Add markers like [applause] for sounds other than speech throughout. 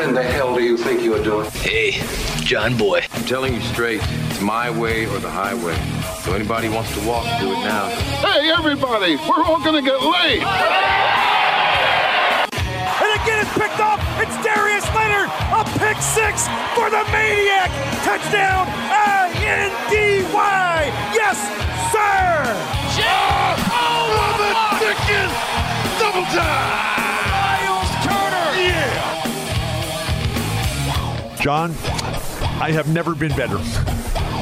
What in the hell do you think you're doing? Hey, John Boy. I'm telling you straight, it's my way or the highway. So anybody wants to walk, do it now. Hey, everybody, we're all gonna get laid. And again, it's picked off. It's Darius Leonard, a pick six for the Maniac. Touchdown, I-N-D-Y. Yes, sir. Oh, the chicken! Double time! John, I have never been better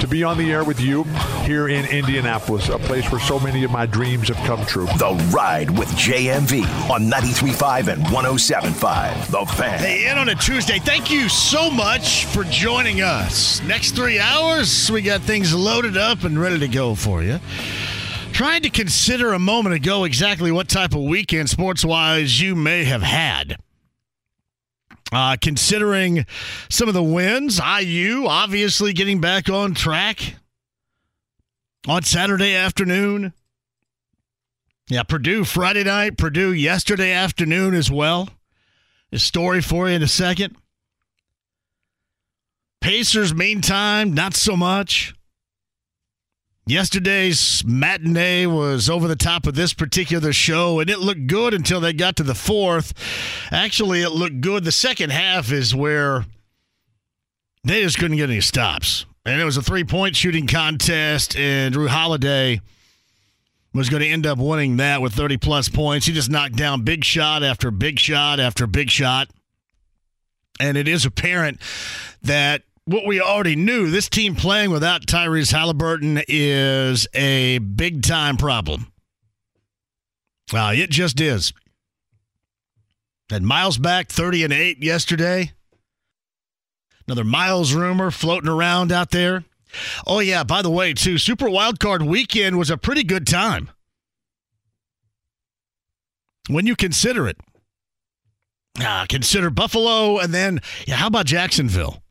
to be on the air with you here in Indianapolis, a place where so many of my dreams have come true. The Ride with JMV on 93.5 and 107.5. The Fan. Hey, in on a Tuesday. Thank you so much for joining us. Next three hours, we got things loaded up and ready to go for you. Trying to consider a moment ago exactly what type of weekend, sports wise, you may have had. Uh, considering some of the wins, IU obviously getting back on track on Saturday afternoon. Yeah, Purdue Friday night, Purdue yesterday afternoon as well. A story for you in a second. Pacers, meantime, not so much. Yesterday's matinee was over the top of this particular show, and it looked good until they got to the fourth. Actually, it looked good. The second half is where they just couldn't get any stops. And it was a three point shooting contest, and Jrue Holiday was going to end up winning that with 30 plus points. He just knocked down big shot after big shot after big shot. And it is apparent that what we already knew this team playing without Tyrese Halliburton is a big time problem. Uh, it just is. Had Myles back 30 and 8 yesterday. Another Myles rumor floating around out there. Oh, yeah, by the way, too, Super Wildcard weekend was a pretty good time. When you consider it. Ah, consider Buffalo and then, yeah, how about Jacksonville?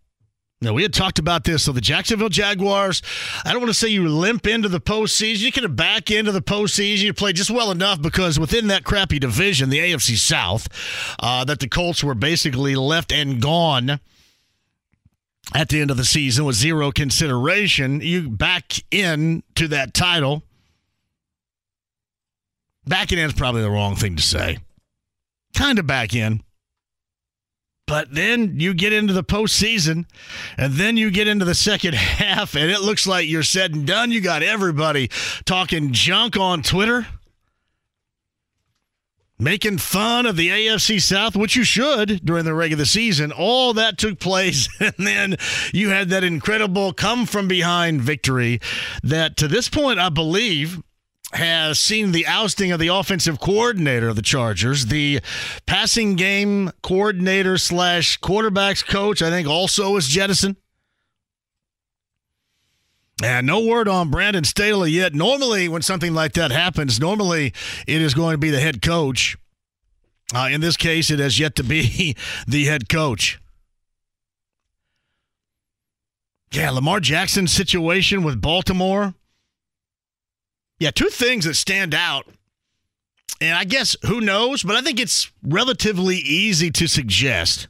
Now, we had talked about this. So, the Jacksonville Jaguars, I don't want to say you limp into the postseason. You can back into the postseason. You play just well enough because within that crappy division, the AFC South, uh, that the Colts were basically left and gone at the end of the season with zero consideration. You back in to that title. Backing in is probably the wrong thing to say. Kind of back in. But then you get into the postseason, and then you get into the second [laughs] half, and it looks like you're said and done. You got everybody talking junk on Twitter, making fun of the AFC South, which you should during the regular season. All that took place, [laughs] and then you had that incredible come from behind victory that to this point, I believe, has seen the ousting of the offensive coordinator of the Chargers, the passing game coordinator slash quarterbacks coach. I think also is jettisoned. And no word on Brandon Staley yet. Normally, when something like that happens, normally it is going to be the head coach. Uh, in this case, it has yet to be [laughs] the head coach. Yeah, Lamar Jackson's situation with Baltimore. Yeah, two things that stand out. And I guess who knows, but I think it's relatively easy to suggest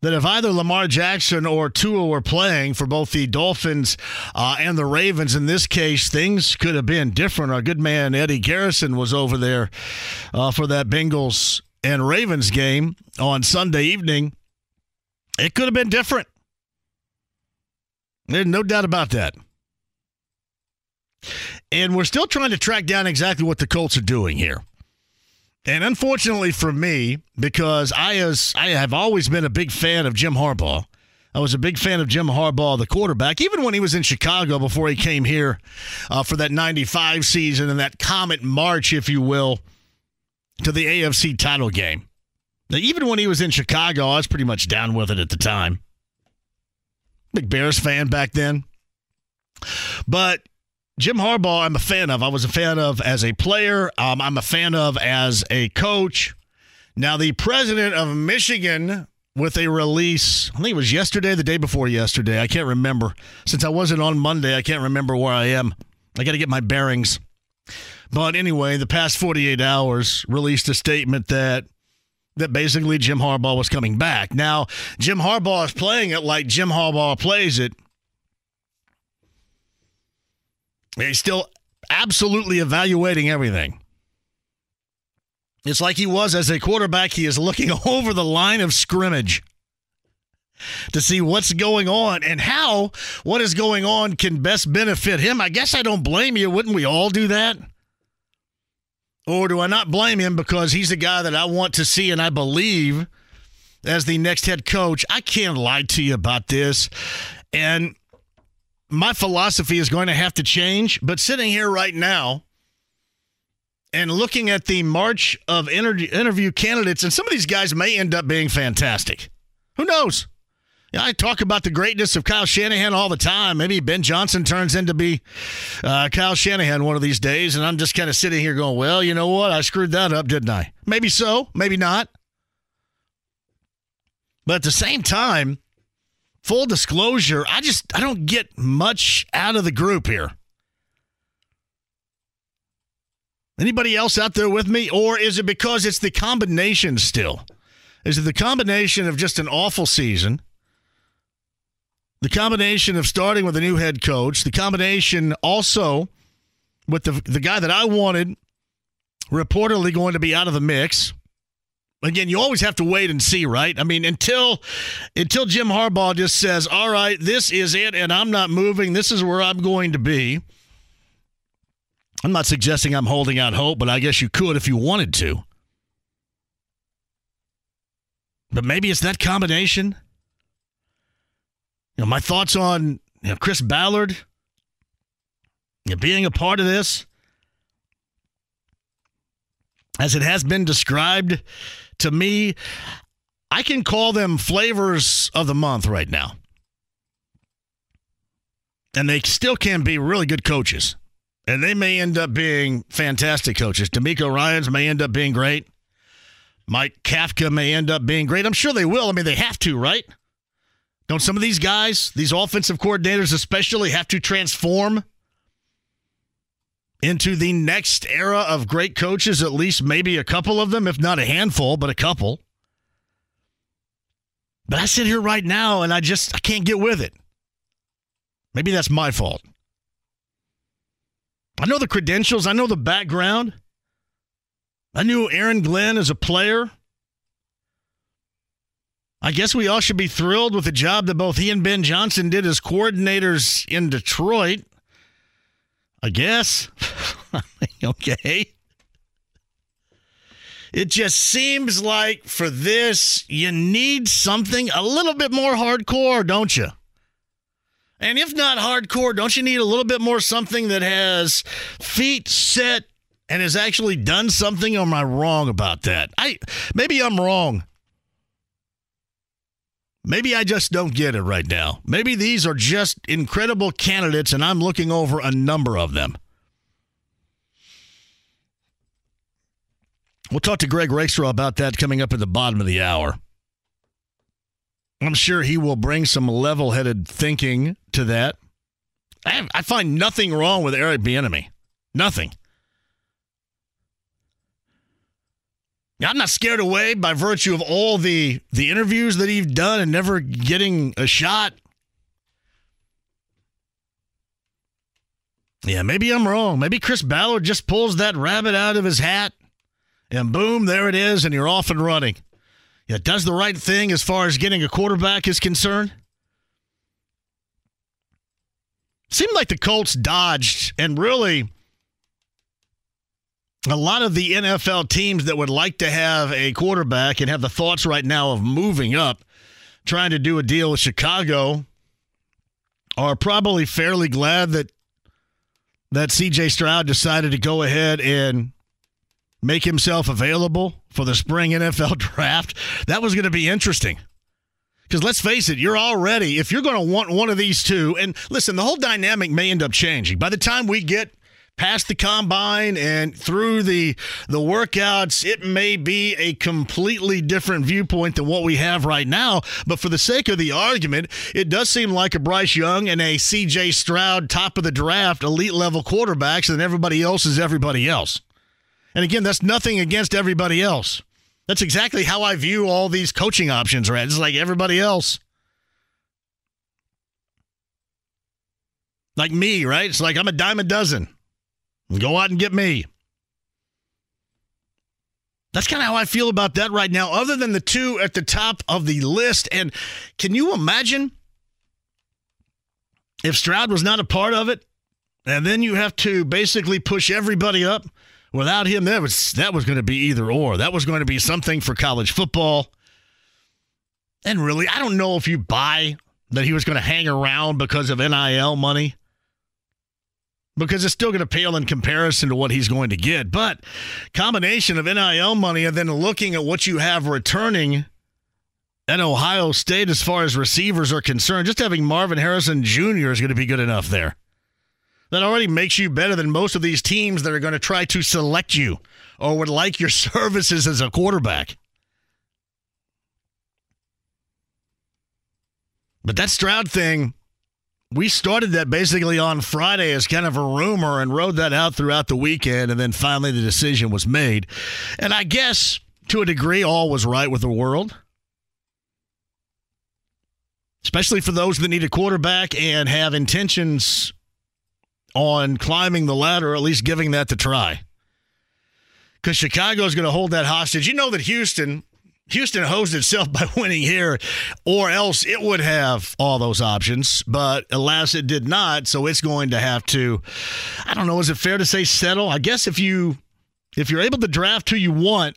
that if either Lamar Jackson or Tua were playing for both the Dolphins uh, and the Ravens, in this case, things could have been different. Our good man Eddie Garrison was over there uh, for that Bengals and Ravens game on Sunday evening. It could have been different. There's no doubt about that. And we're still trying to track down exactly what the Colts are doing here. And unfortunately for me, because I, as, I have always been a big fan of Jim Harbaugh, I was a big fan of Jim Harbaugh, the quarterback, even when he was in Chicago before he came here uh, for that 95 season and that Comet March, if you will, to the AFC title game. Now, even when he was in Chicago, I was pretty much down with it at the time. Big Bears fan back then. But Jim Harbaugh, I'm a fan of. I was a fan of as a player. Um, I'm a fan of as a coach. Now, the president of Michigan with a release, I think it was yesterday, the day before yesterday. I can't remember. Since I wasn't on Monday, I can't remember where I am. I got to get my bearings. But anyway, the past 48 hours released a statement that that basically Jim Harbaugh was coming back. Now, Jim Harbaugh is playing it like Jim Harbaugh plays it. He's still absolutely evaluating everything. It's like he was as a quarterback. He is looking [laughs] over the line of scrimmage to see what's going on and how what is going on can best benefit him. I guess I don't blame you. Wouldn't we all do that? Or do I not blame him because he's the guy that I want to see and I believe as the next head coach? I can't lie to you about this. And my philosophy is going to have to change. But sitting here right now and looking at the march of interview, interview candidates, and some of these guys may end up being fantastic. Who knows? I talk about the greatness of Kyle Shanahan all the time. Maybe Ben Johnson turns into be uh, Kyle Shanahan one of these days, and I'm just kind of sitting here going, "Well, you know what? I screwed that up, didn't I? Maybe so, maybe not." But at the same time, full disclosure, I just I don't get much out of the group here. Anybody else out there with me, or is it because it's the combination still? Is it the combination of just an awful season? The combination of starting with a new head coach, the combination also with the the guy that I wanted reportedly going to be out of the mix. Again, you always have to wait and see, right? I mean, until until Jim Harbaugh just says, "All right, this is it and I'm not moving. This is where I'm going to be." I'm not suggesting I'm holding out hope, but I guess you could if you wanted to. But maybe it's that combination. You know, my thoughts on you know, Chris Ballard you know, being a part of this, as it has been described to me, I can call them flavors of the month right now. And they still can be really good coaches. And they may end up being fantastic coaches. DeMeco Ryans may end up being great. Mike Kafka may end up being great. I'm sure they will. I mean, they have to, right? Don't some of these guys, these offensive coordinators especially, have to transform into the next era of great coaches? At least maybe a couple of them, if not a handful, but a couple. But I sit here right now and I just I can't get with it. Maybe that's my fault. I know the credentials, I know the background. I knew Aaron Glenn as a player. I guess we all should be thrilled with the job that both he and Ben Johnson did as coordinators in Detroit. I guess. [laughs] okay. It just seems like for this, you need something a little bit more hardcore, don't you? And if not hardcore, don't you need a little bit more something that has feet set and has actually done something? Or am I wrong about that? I maybe I'm wrong. Maybe I just don't get it right now. Maybe these are just incredible candidates and I'm looking over a number of them. We'll talk to Greg Rakestraw about that coming up at the bottom of the hour. I'm sure he will bring some level headed thinking to that. I, have, I, find nothing wrong with Eric Bieniemy. Nothing. I'm not scared away by virtue of all the the interviews that he's done and never getting a shot. Yeah, maybe I'm wrong. Maybe Chris Ballard just pulls that rabbit out of his hat and boom, there it is, and you're off and running. Yeah, does the right thing as far as getting a quarterback is concerned. Seemed like the Colts dodged and really a lot of the NFL teams that would like to have a quarterback and have the thoughts right now of moving up trying to do a deal with Chicago are probably fairly glad that that CJ Stroud decided to go ahead and make himself available for the spring [laughs] NFL draft. That was going to be interesting. Because let's face it, you're already, if you're going to want one of these two, and listen, the whole dynamic may end up changing. By the time we get past the combine and through the the workouts it may be a completely different viewpoint than what we have right now. But for the sake of the argument it does seem like a Bryce Young and a CJ Stroud top of the draft elite level quarterbacks and everybody else is everybody else. And again that's nothing against everybody else. That's exactly how I view all these coaching options right it's like everybody else. Like me right? It's like I'm a dime a dozen Go out and get me. That's kind of how I feel about that right now, other than the two at the top of the list. And can you imagine if Stroud was not a part of it? And then you have to basically push everybody up. Without him, that was that was going to be either or. That was going to be something for college football. And really, I don't know if you buy that he was going to hang around because of NIL money because it's still going to pale in comparison to what he's going to get. But combination of NIL money and then looking at what you have returning at Ohio State as far as receivers are concerned, just having Marvin Harrison Jr. is going to be good enough there. That already makes you better than most of these teams that are going to try to select you or would like your [laughs] services as a quarterback. But that Stroud thing, we started that basically on Friday as kind of a rumor and rode that out throughout the weekend. And then finally the decision was made. And I guess to a degree, all was right with the world, especially for those that need a quarterback and have intentions on climbing the ladder, or at least giving that to try. Because Chicago is going to hold that hostage. You know that Houston Houston hosed itself by [laughs] winning here, or else it would have all those options. But alas, it did not. So it's going to have to. I don't know. Is it fair to say settle? I guess if you if you're able to draft who you want,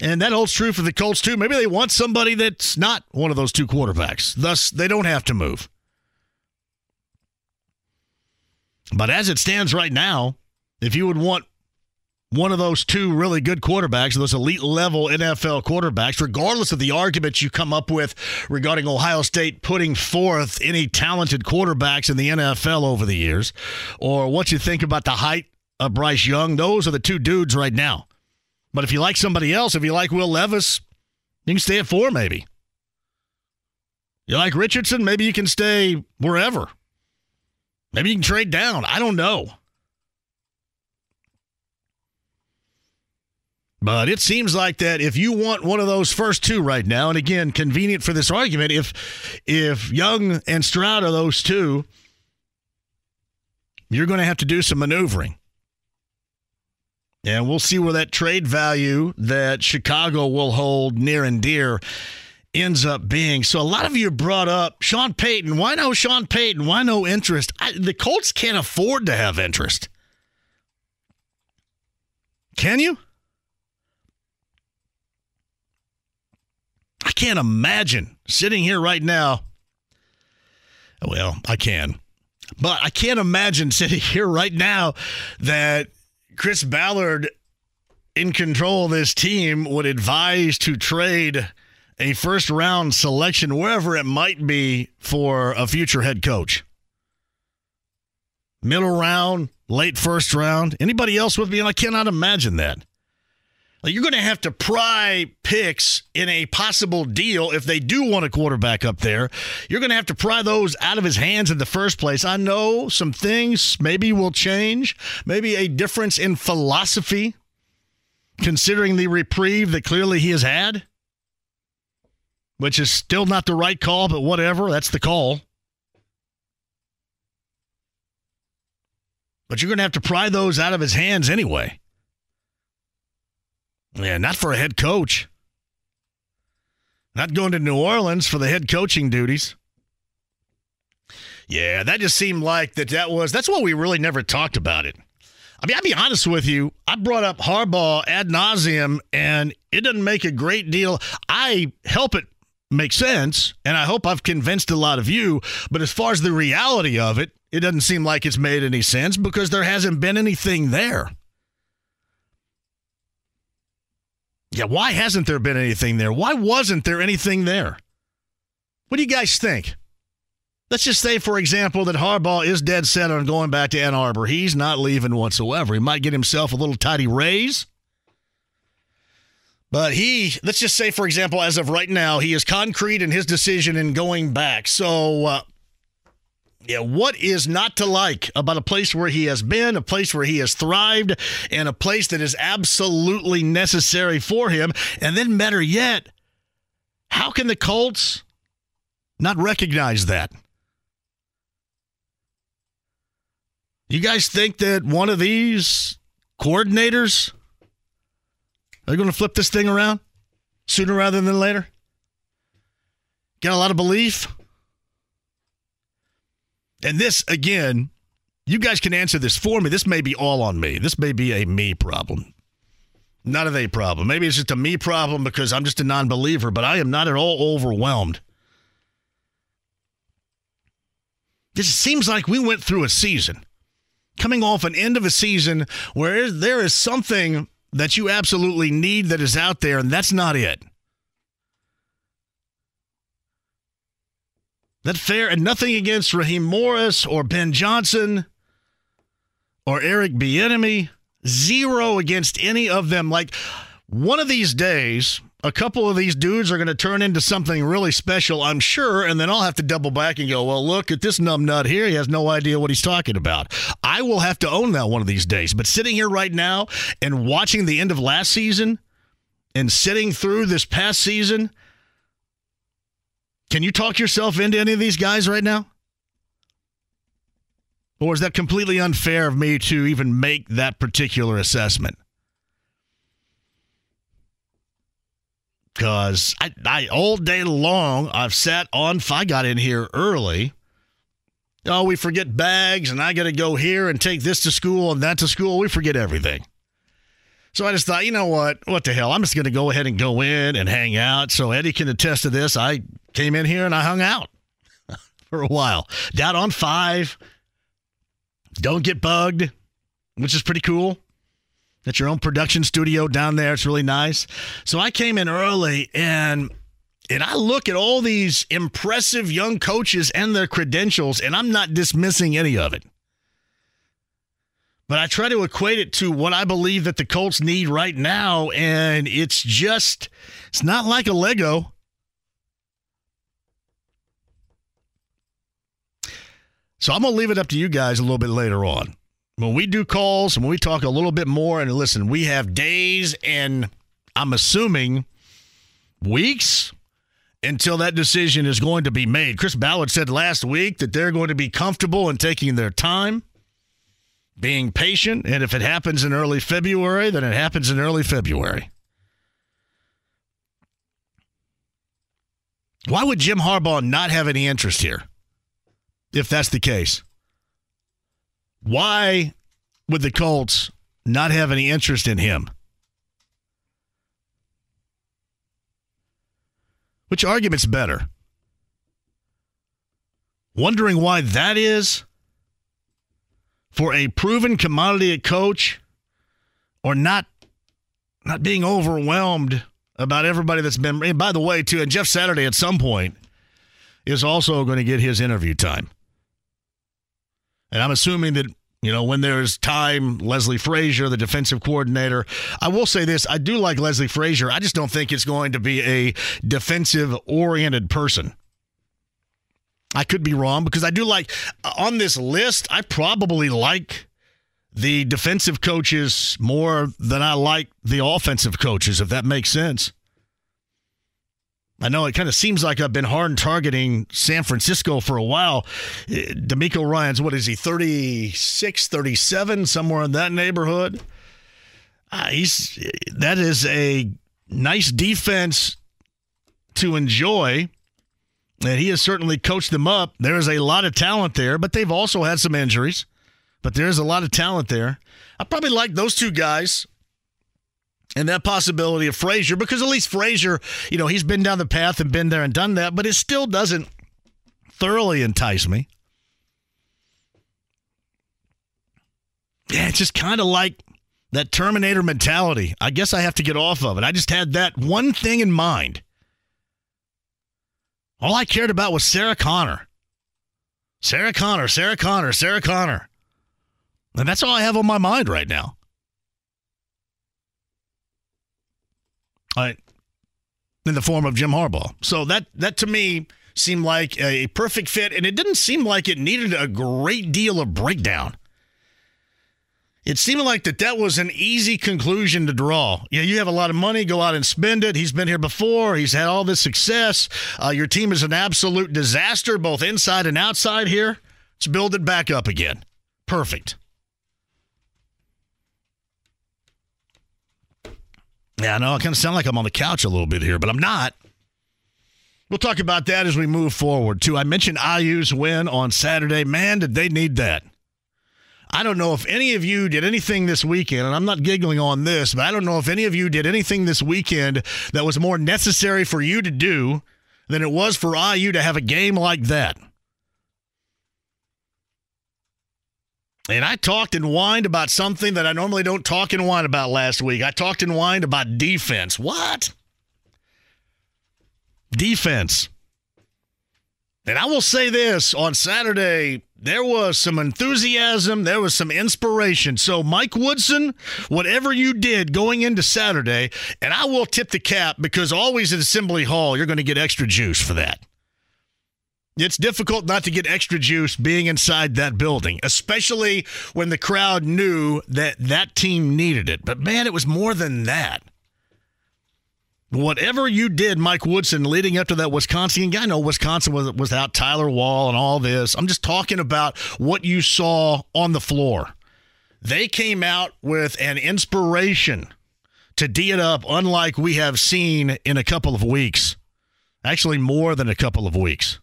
and that holds true for the Colts too. Maybe they want somebody that's not one of those two quarterbacks. Thus, they don't have to move. But as it stands right now, if you would want one of those two really good quarterbacks, those elite level NFL quarterbacks, regardless of the arguments you come up with regarding Ohio State putting forth any talented quarterbacks in the NFL over the years, or what you think about the height of Bryce Young, those are the two dudes right now. But if you like somebody else, if you like Will Levis, you can stay at four maybe. You like Richardson, maybe you can stay wherever. Maybe you can trade down. I don't know. But it seems like that if you want one of those first two right now, and again, convenient for this argument, if if Young and Stroud are those two, you're going to have to do some maneuvering. And we'll see where that trade value that Chicago will hold near and dear ends up being. So a lot of you brought up Sean Payton. Why no Sean Payton? Why no interest? I, the Colts can't afford to have interest. Can you? I can't imagine sitting here right now. Well, I can. But I can't imagine [laughs] sitting here right now that Chris Ballard, in control of this team, would advise to trade a first round selection, wherever it might be, for a future head coach. Middle round, late first round. Anybody else with me? And I cannot imagine that. You're going to have to pry picks in a possible deal if they do want a quarterback up there. You're going to have to pry those out of his hands in the first place. I know some things maybe will change, maybe a difference in philosophy, considering the reprieve that clearly he has had, which is still not the right call, but whatever. That's the call. But you're going to have to pry those out of his hands anyway. Yeah, not for a head coach. Not going to New Orleans for the head coaching duties. Yeah, that just seemed like that that was that's why we really never talked about it. I mean, I'll be honest with you. I brought up Harbaugh ad nauseum, and it doesn't make a great deal. I help it make sense, and I hope I've convinced a lot of you. But as far as the reality of it, it doesn't seem like it's made any sense because there hasn't been anything there. Yeah, why hasn't there been anything there? Why wasn't there anything there? What do you guys think? Let's just say, for example, that Harbaugh is dead set on going back to Ann Arbor. He's not leaving whatsoever. He might get himself a little tidy raise. But he, let's just say, for example, as of right now, he is concrete in his decision in going back. So, uh, yeah, what is not to like about a place where he has been, a place where he has thrived, and a place that is absolutely necessary for him? And then, better yet, how can the Colts not recognize that? You guys think that one of these coordinators are going to flip this thing around sooner rather than later? Got a lot of belief? And this, again, you guys can answer this for me. This may be all on me. This may be a me problem, not a they problem. Maybe it's just a me problem because I'm just a non believer, but I am not at all overwhelmed. This seems like we went through a season, coming off an end of a season where there is something that you absolutely need that is out there, and that's not it. That fair and nothing against Raheem Morris or Ben Johnson or Eric Bieniemy. Zero against any of them. Like one of these days, a couple of these dudes are going to turn into something really special, I'm sure, and then I'll have to double back and go, well, look at this numbnut here. He has no idea what he's talking about. I will have to own that one of these days. But sitting here right now and watching the end of last season and sitting through this past season, can you talk yourself into any of these guys right now? Or is that completely unfair of me to even make that particular assessment? Because I, I all day long I've sat on. I got in here early. Oh, we forget bags, and I got to go here and take this to school and that to school. We forget everything. So I just thought, you know what? What the hell? I'm just going to go ahead and go in and hang out. So Eddie can attest to this. I came in here and I hung out [laughs] for a while. Down on five. Don't get bugged, which is pretty cool. At your own production studio down there. It's really nice. So I came in early and and I look at all these impressive young coaches and their credentials, and I'm not dismissing any of it. But I try to equate it to what I believe that the Colts need right now, and it's just, it's not like a Lego. So I'm going to leave it up to you guys a little bit later on. When we do calls and when we talk a little bit more, and listen, we have days and I'm assuming weeks until that decision is going to be made. Chris Ballard said last week that they're going to be comfortable in taking their time, being patient, and if it happens in early February, then it happens in early February. Why would Jim Harbaugh not have any interest here? if that's the case. Why would the Colts not have any interest in him? Which argument's better? Wondering why that is for a proven commodity coach or not not being overwhelmed about everybody that's been and by the way too and Jeff Saturday at some point is also going to get his interview time. And I'm assuming that, you know, when there's time, Leslie Frazier, the defensive coordinator. I will say this I do like Leslie Frazier. I just don't think it's going to be a defensive oriented person. I could be wrong because I do like, on this list, I probably like the defensive coaches more than I like the offensive coaches, if that makes sense. I know it kind of seems like I've been hard targeting San Francisco for a while. Eh, DeMeco Ryans, what is he, 36, 37, somewhere in that neighborhood? Uh, he's that is a nice defense to enjoy. And he has certainly coached them up. There is a lot of talent there, but they've also had some injuries. but there's a lot of talent there. I probably like those two guys and that possibility of Frazier because at least Frazier, you know, he's been down the path and been there and done that, but it still doesn't thoroughly entice me. Yeah, it's just kind of like that Terminator mentality. I guess I have to get off of it. I just had that one thing in mind. All I cared about was Sarah Connor. Sarah Connor, Sarah Connor, Sarah Connor. And that's all I have on my mind right now. All right. In the form of Jim Harbaugh. So that that to me seemed like a perfect fit, and it didn't seem like it needed a great deal of breakdown. It seemed like that that was an easy conclusion to draw. Yeah, you have a lot of money, go out and spend it. He's been here before. He's had all this success. Uh, your team is an absolute disaster, both inside and outside here. Let's build it back up again. Perfect. Yeah, I know I kind of sound like I'm on the couch a little bit here, but I'm not. We'll talk about that as we move forward, too. I mentioned IU's win on Saturday. Man, did they need that. I don't know if any of you did anything this weekend, and I'm not giggling on this, but I don't know if any of you did anything this weekend that was more necessary for you to do than it was for IU to have a game like that. And I talked and whined about something that I normally don't talk and whine about last week. I talked and whined about defense. What? Defense. And I will say this on Saturday, there was some enthusiasm, there was some inspiration. So, Mike Woodson, whatever you did going into Saturday, and I will tip the cap because always at Assembly Hall, you're going to get extra juice for that. It's difficult not to get extra juice being inside that building, especially when the crowd knew that that team needed it. But man, it was more than that. Whatever you did, Mike Woodson, leading up to that Wisconsin game, I know Wisconsin was without Tyler Wahl and all this. I'm just talking about what you saw on the floor. They came out with an inspiration to D it up, unlike we have seen in a couple of weeks. Actually, more than a couple of weeks.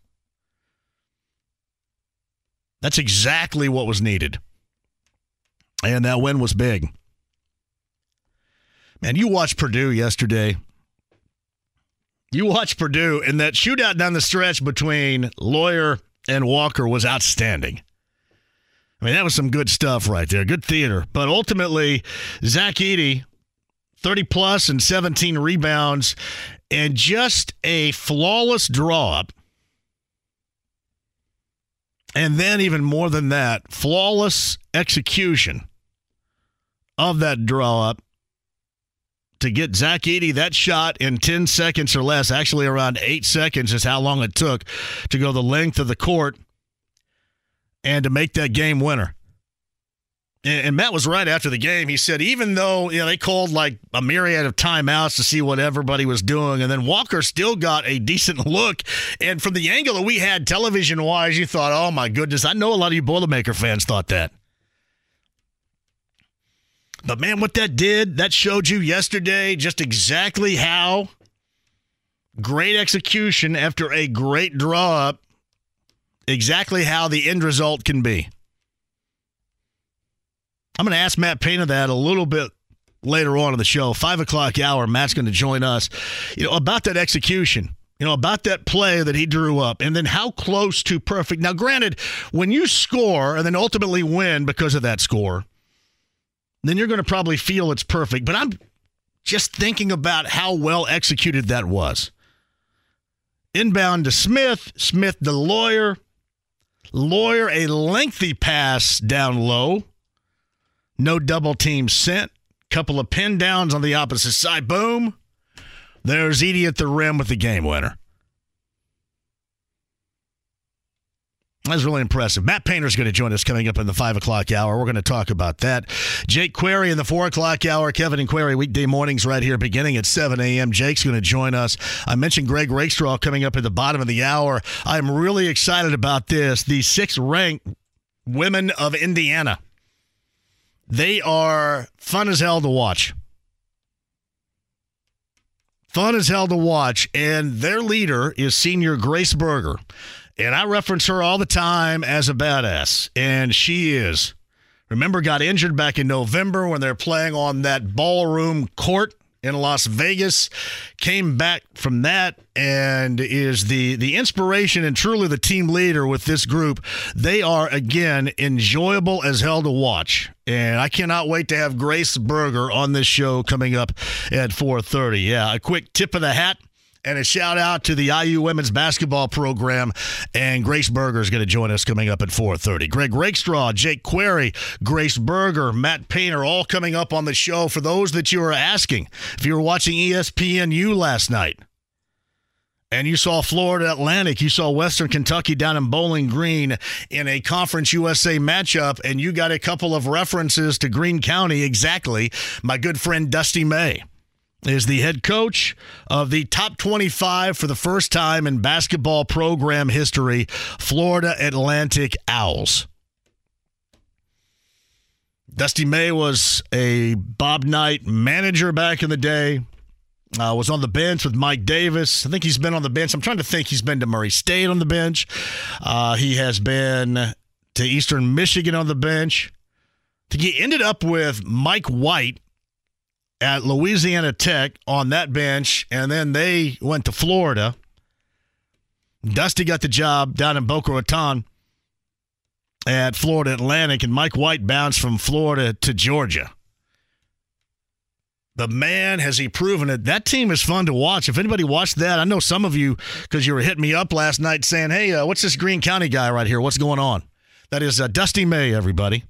That's exactly what was needed. And that win was big. Man, you watched Purdue yesterday. You watch Purdue, and that shootout down the stretch between Loyer and Walker was outstanding. I mean, that was some good stuff right there. Good theater. But ultimately, Zach Edey, 30 plus and 17 rebounds, and just a flawless draw up and then, even more than that, flawless execution of that draw up to get Zach Edey that shot in 10 seconds or less, actually around eight seconds is how long it took to go the length of the court and to make that game winner. And, and Matt was right after the game. He said, even though you know they called like a myriad of timeouts to see what everybody was doing, and then Walker still got a decent look. And from the angle that we had television wise, you thought, oh my goodness, I know a lot of you Boilermaker fans thought that. But man, what that did, that showed you yesterday just exactly how great execution after a great draw up, exactly how the end result can be. I'm going to ask Matt Painter that a little bit later on in the show. Five o'clock hour, Matt's going to join us. You know, about that execution. You know, about that play that he drew up and then how close to perfect. Now, granted, when you score and then ultimately win because of that score, then you're going to probably feel it's perfect. But I'm just thinking about how well executed that was. Inbound to Smith, Smith the Loyer, Loyer a lengthy pass down low no double team sent. Couple of pin downs on the opposite side. Boom. There's Edey at the rim with the game winner. That's really impressive. Matt Painter's going to join us coming up in the 5 o'clock hour. We're going to talk about that. Jake Query in the 4 o'clock hour. Kevin and Query weekday mornings right here beginning at 7 a.m. Jake's going to join us. I mentioned Greg Rakestraw coming up at the bottom of the hour. I'm really excited about this. The sixth ranked women of Indiana they are fun as hell to watch. Fun as hell to watch. And their leader is senior Grace Berger. And I reference her all the time as a badass. And she is. Remember, got injured back in November when they're playing on that ballroom court in Las Vegas. Came back from that and is the the inspiration and truly the team leader with this group. They are again enjoyable as hell to watch. And I cannot wait to have Grace Berger on this show coming up at 4:30. Yeah, a quick tip of the hat and a shout out to the IU women's basketball program. And Grace Berger is going to join us coming up at 4:30. Greg Rakestraw, Jake Query, Grace Berger, Matt Painter, all coming up on the show. For those that you are asking, if you were watching ESPNU last night and you saw Florida Atlantic, you saw Western Kentucky down in Bowling Green in a Conference USA matchup, and you got a couple of references to Greene County. Exactly, my good friend Dusty May is the head coach of the top 25 for the first time in basketball program history, Florida Atlantic Owls. Dusty May was a Bob Knight manager back in the day. Uh, was on the bench with Mike Davis. I think he's been on the bench. I'm trying to think. He's been to Murray State on the bench. Uh, he has been to Eastern Michigan on the bench. I think he ended up with Mike White at Louisiana Tech on that bench, and then they went to Florida. Dusty got the job down in Boca Raton at Florida Atlantic, and Mike White bounced from Florida to Georgia. The man has he proven it. That team is fun to watch. If anybody watched that, I know some of you because you were hitting me up last night saying, "Hey, uh, what's this Greene County guy right here? What's going on?" That is uh, Dusty May, everybody.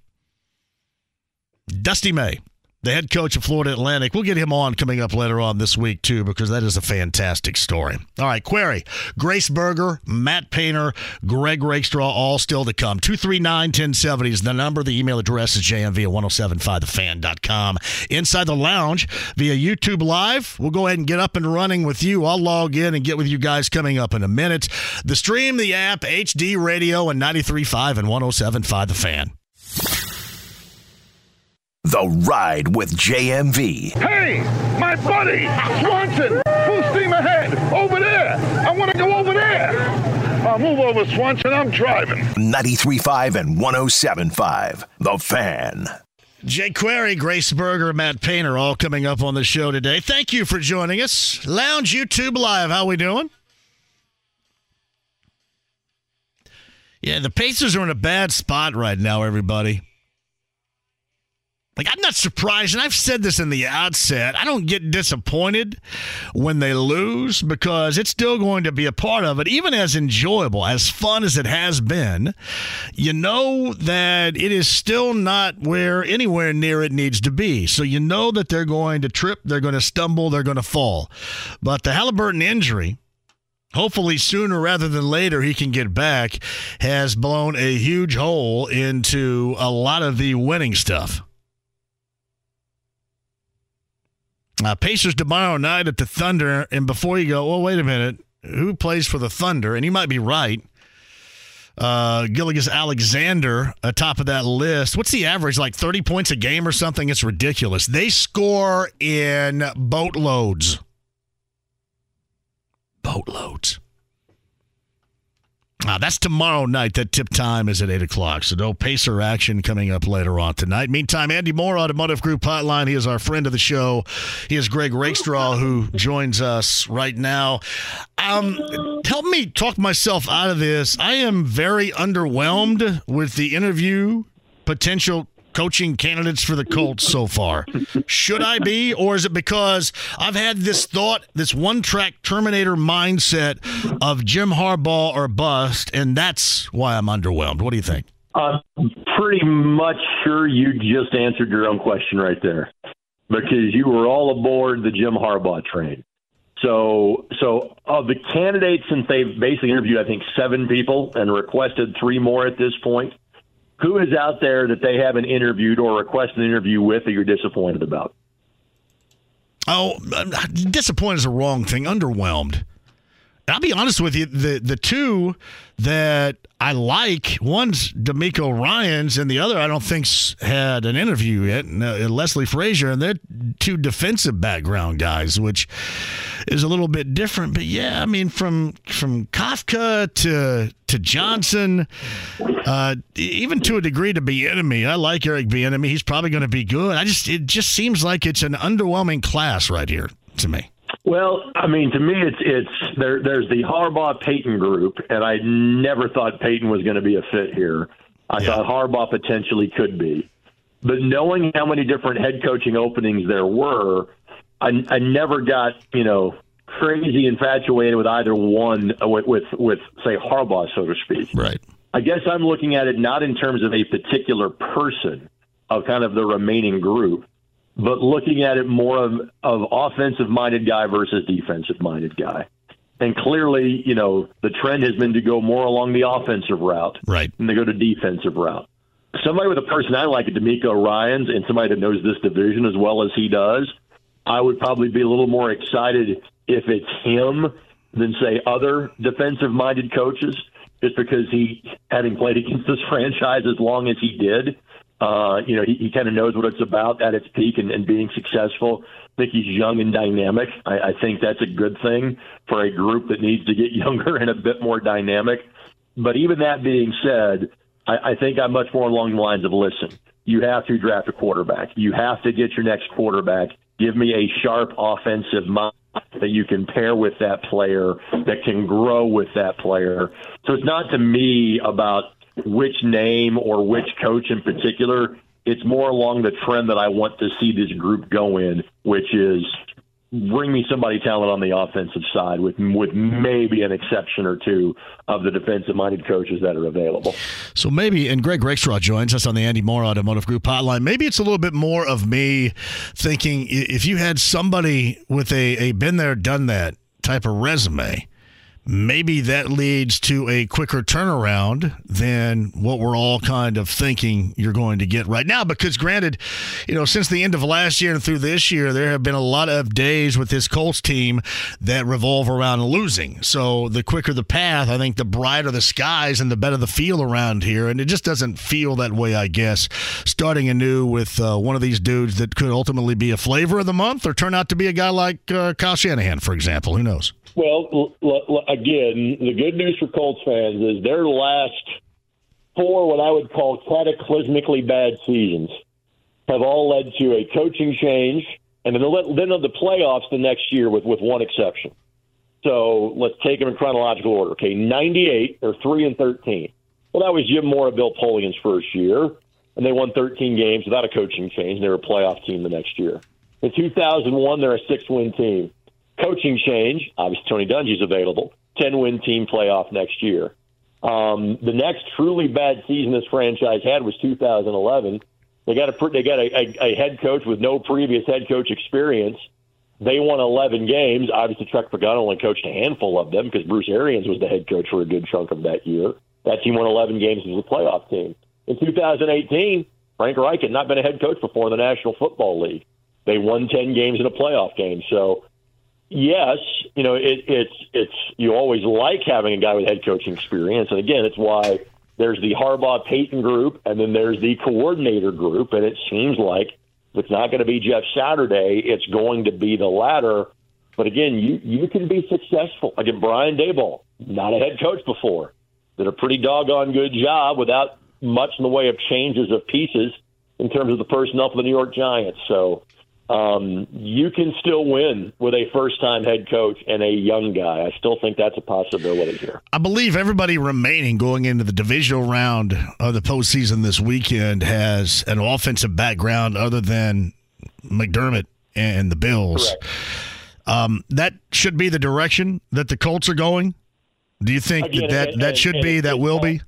Dusty May, the head coach of Florida Atlantic. We'll get him on coming up later on this week, too, because that is a fantastic story. All right, query Grace Berger, Matt Painter, Greg Rakestraw, all still to come. 239 1070 is the number. The email address is jmv at 1075thefan.com. Inside the lounge via YouTube Live, we'll go ahead and get up and running with you. I'll log in and get with you guys coming up in a minute. The stream, the app, HD radio, and 93.5 and 1075 The Fan. The Ride with JMV. Hey, my buddy, Swanson, full steam ahead, over there. I want to go over there. I'll move over, Swanson. I'm driving. 93.5 and 107.5. The Fan. Jake Query, Grace Berger, Matt Painter, all coming up on the show today. Thank you for joining us. Lounge YouTube Live, how we doing? Yeah, the Pacers are in a bad spot right now, everybody. Like, I'm not surprised, and I've said this in the outset. I don't get disappointed when they lose because it's still going to be a part of it, even as enjoyable, as fun as it has been. You know that it is still not where anywhere near it needs to be. So you know that they're going to trip, they're going to stumble, they're going to fall. But the Halliburton injury, hopefully sooner rather than later he can get back, has blown a huge hole into a lot of the winning stuff. Uh, Pacers tomorrow night at the Thunder. And before you go, well, wait a minute. Who plays for the Thunder? And you might be right. Uh, Gilgeous-Alexander atop of that list. What's the average? Like 30 points a game or something? It's ridiculous. They score in boatloads. Boatloads. Uh, that's tomorrow night. That tip time is at 8 o'clock. So no Pacer action coming up later on tonight. Meantime, Andy Mohr, Automotive Group Hotline. He is our friend of the show. He is Greg Rakestraw, who joins us right now. Um, help me talk myself out of this. I am very underwhelmed with the interview potential coaching candidates for the Colts so far. Should I be, or is it because I've had this thought, this one track Terminator mindset of Jim Harbaugh or bust, and that's why I'm underwhelmed? What do you think? I'm pretty much sure you just answered your own question right there because you were all aboard the Jim Harbaugh train. So, so of the candidates, since they've basically interviewed, I think seven people and requested three more at this point, who is out there that they haven't interviewed or requested an interview with that you're disappointed about? Oh, uh, disappointed is a wrong thing. Underwhelmed. I'll be honest with you, the the two that I like, one's DeMeco Ryans, and the other I don't think's had an interview yet. Uh, Leslie Frazier, and they're two defensive background guys, which is a little bit different. But yeah, I mean, from from Kafka to to Johnson, uh, even to a degree to Bieniemy. I like Eric Bieniemy. He's probably going to be good. I just it just seems like it's an underwhelming class right here to me. Well, I mean, to me, it's it's there. There's the Harbaugh Payton group, and I never thought Payton was going to be a fit here. I yeah. thought Harbaugh potentially could be, but knowing how many different head coaching openings there were, I, I never got you know crazy infatuated with either one with, with with say Harbaugh, so to speak. Right. I guess I'm looking at it not in terms of a particular person of kind of the remaining group, but looking at it more of of offensive minded guy versus defensive minded guy. And clearly, you know, the trend has been to go more along the offensive route, right, and to go to defensive route. Somebody with a personality like DeMeco Ryans and somebody that knows this division as well as he does, I would probably be a little more excited if it's him than say other defensive minded coaches, just because he having played against this [laughs] franchise as long as he did uh, you know, he, he kind of knows what it's about at its peak and, and being successful. I think he's young and dynamic. I, I think that's a good thing for a group that needs to get [laughs] younger and a bit more dynamic. But even that being said, I, I think I'm much more along the lines of listen, you have to draft a quarterback. You have to get your next quarterback. Give me a sharp offensive mind that you can pair with that player, that can grow with that player. So it's not to me about which name or which coach in particular. It's more along the trend that I want to see this group go in, which is bring me somebody talented on the offensive side with with mm-hmm. maybe an exception or two of the defensive minded coaches that are available. So maybe and Greg Rakestraw joins us on the Andy Mohr Automotive Group hotline. Maybe it's a little bit more of me thinking if you had somebody with a, a been there done that type of resume maybe that leads to a quicker turnaround than what we're all kind of thinking you're going to get right now. Because, granted, you know, since the end of last year and through this year, there have been a lot of days with this Colts team that revolve around losing. So, the quicker the path, I think the brighter the skies and the better the feel around here. And it just doesn't feel that way, I guess, starting anew with uh, one of these dudes that could ultimately be a flavor of the month or turn out to be a guy like uh, Kyle Shanahan, for example. Who knows? Well, l- again, the good news for Colts fans is their last four, what I would call cataclysmically bad seasons, have all led to a coaching change, and then then the playoffs the next year, with with one exception. So let's take them in chronological order. Okay, '98 or three and thirteen. Well, that was Jim Mora, Bill Polian's first year, and they won 13 games without a coaching change. They were a playoff team the next year. In 2001, they're a six-win team coaching change. Obviously, Tony Dungy's available. 10 win team playoff next year. Um, the next truly bad season this franchise had was 2011. They got a they got a, a, a head coach with no previous head coach experience. They won 11 games. Obviously, Chuck Pagano only coached a handful of them because Bruce Arians was the head coach for a good chunk of that year. That team won 11 games as a playoff team. In 2018, Frank Reich had not been a head coach before in the National Football League. They won 10 games in a playoff game. So yes, you know, it, it's it's you always like having a guy with head coaching experience, and again, it's why there's the Harbaugh Payton group, and then there's the coordinator group, and it seems like it's not going to be Jeff Saturday, it's going to be the latter. But again, you you can be successful. Again, Brian Daboll, not a head coach before, did a pretty doggone good job without much in the way of changes of pieces in terms of the personnel for the New York Giants. So um, you can still win with a first time head coach and a young guy. I still think that's a possibility here. I believe everybody remaining going into the divisional round of the postseason this weekend has an offensive background other than McDermott and the Bills. Um, that should be the direction that the Colts are going. Do you think Again, that that, and, that should and, be, that will be?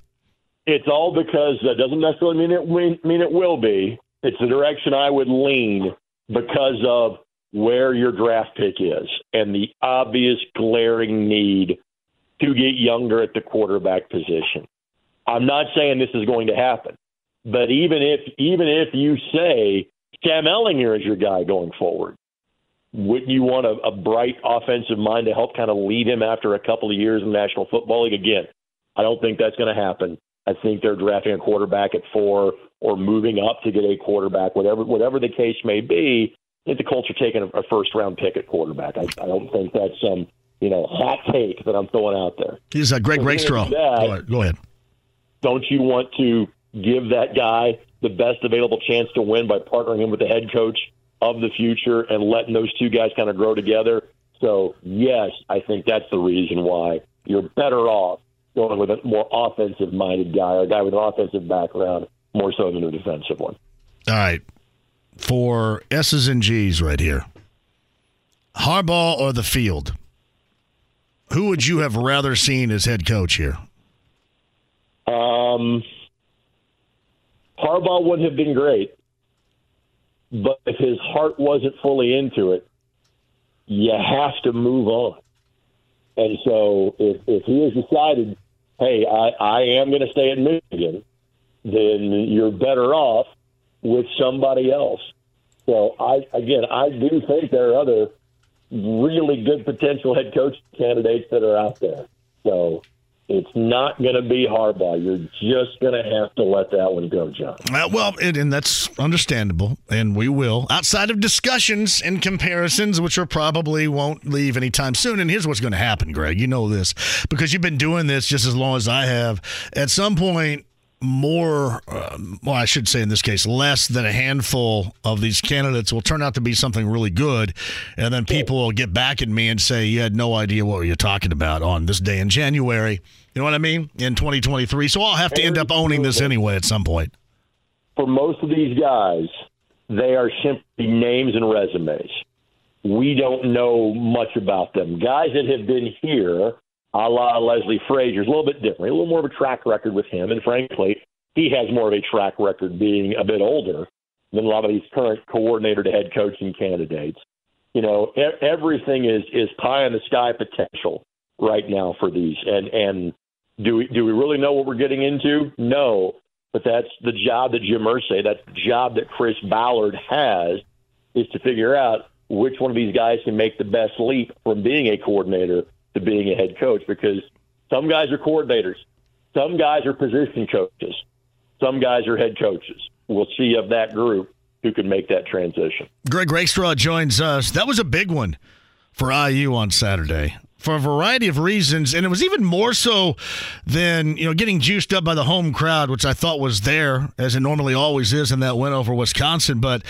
It's all because that doesn't necessarily mean it mean it will be. It's the direction I would lean because of where your draft pick is and the obvious glaring need to get younger at the quarterback position. I'm not saying this is going to happen, but even if even if you say Sam Ehlinger is your guy going forward, wouldn't you want a, a bright offensive mind to help kind of lead him after a couple of years in the National Football League? Again, I don't think that's going to happen. I think they're drafting a quarterback at four or moving up to get a quarterback, whatever whatever the case may be. I think the Colts are taking a, a first round pick at quarterback. I, I don't think that's some you know hot take that I'm throwing out there. He's a Greg So Rakestraw. that-. Go ahead. don't you want to give that guy the best available chance to win by partnering him with the head coach of the future and letting those two guys kind of grow together? So, yes, I think that's the reason why you're better off going with a more offensive minded guy or a guy with an offensive background more so than a defensive one. All right. For S's and G's right here. Harbaugh or the field? Who would you have rather seen as head coach here? Um, Harbaugh wouldn't have been great, but if his heart wasn't fully into it, you have to move on. And so, if if he has decided, hey, I, I am going to stay at Michigan, then you're better off with somebody else. So, I again, I do think there are other really good potential head coach candidates that are out there. So it's not going to be Harbaugh. You're just going to have to let that one go, John. Uh, well, and, and that's understandable, and we will. Outside of discussions and comparisons, which are probably won't leave anytime soon. And here's what's going to happen, Greg. You know this because you've been doing this just as long as I have. At some point, more, uh, well, I should say in this case, less than a handful of these candidates will turn out to be something really good. And then people will get back at me and say, you had no idea what you're talking about on this day in January. You know what I mean? In 2023. So I'll have to end up owning this anyway at some point. For most of these guys, they are simply names and resumes. We don't know much about them. Guys that have been here, a la Leslie Frazier's, a little bit different, a little more of a track record with him. And frankly, he has more of a track record being a bit older than a lot of these current coordinator to head coaching candidates. You know, everything is is pie in the sky potential right now for these. And and do we do we really know what we're getting into? No, but that's the job that Jim Irsay, that's the job that Chris Ballard has, is to figure out which one of these guys can make the best leap from being a coordinator to being a head coach. Because some guys are coordinators, some guys are position coaches, some guys are head coaches. We'll see of that group who can make that transition. Greg Rakestraw joins us. That was a big one for IU on Saturday for a variety of reasons, and it was even more so than you know getting juiced up by the home crowd, which I thought was there as it normally always is in that win over Wisconsin. But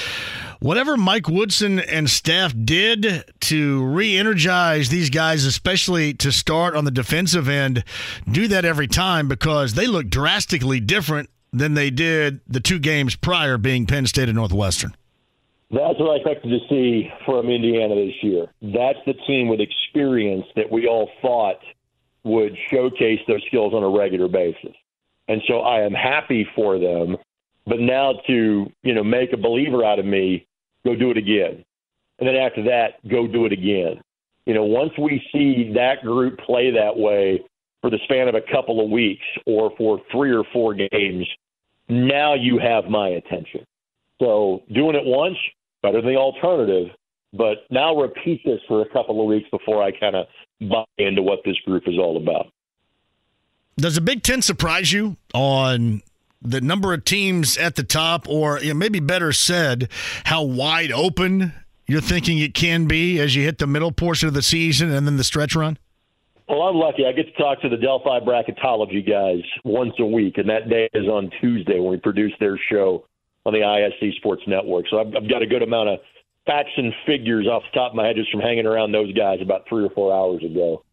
whatever Mike Woodson and staff did to re-energize these guys, especially to start on the defensive end, do that every time because they look drastically different than they did the two games prior, being Penn State and Northwestern. That's what I expected to see from Indiana this year. That's the team with experience that we all thought would showcase those skills on a regular basis. And so I am happy for them. But now to, you know, make a believer out of me, go do it again. And then after that, go do it again. You know, once we see that group play that way for the span of a couple of weeks or for three or four games, now you have my attention. So doing it once, better than the alternative. But now repeat this for a couple of weeks before I kind of buy into what this group is all about. Does the Big Ten surprise you on the number of teams at the top, or you know, maybe better said, how wide open you're thinking it can be as you hit the middle portion of the season and then the stretch run? Well, I'm lucky. I get to talk to the Delphi bracketology guys once a week, and that day is on Tuesday when we produce their show on the ISC Sports Network. So I've, I've got a good amount of facts and figures off the top of my head just from hanging around those guys about three or four hours ago.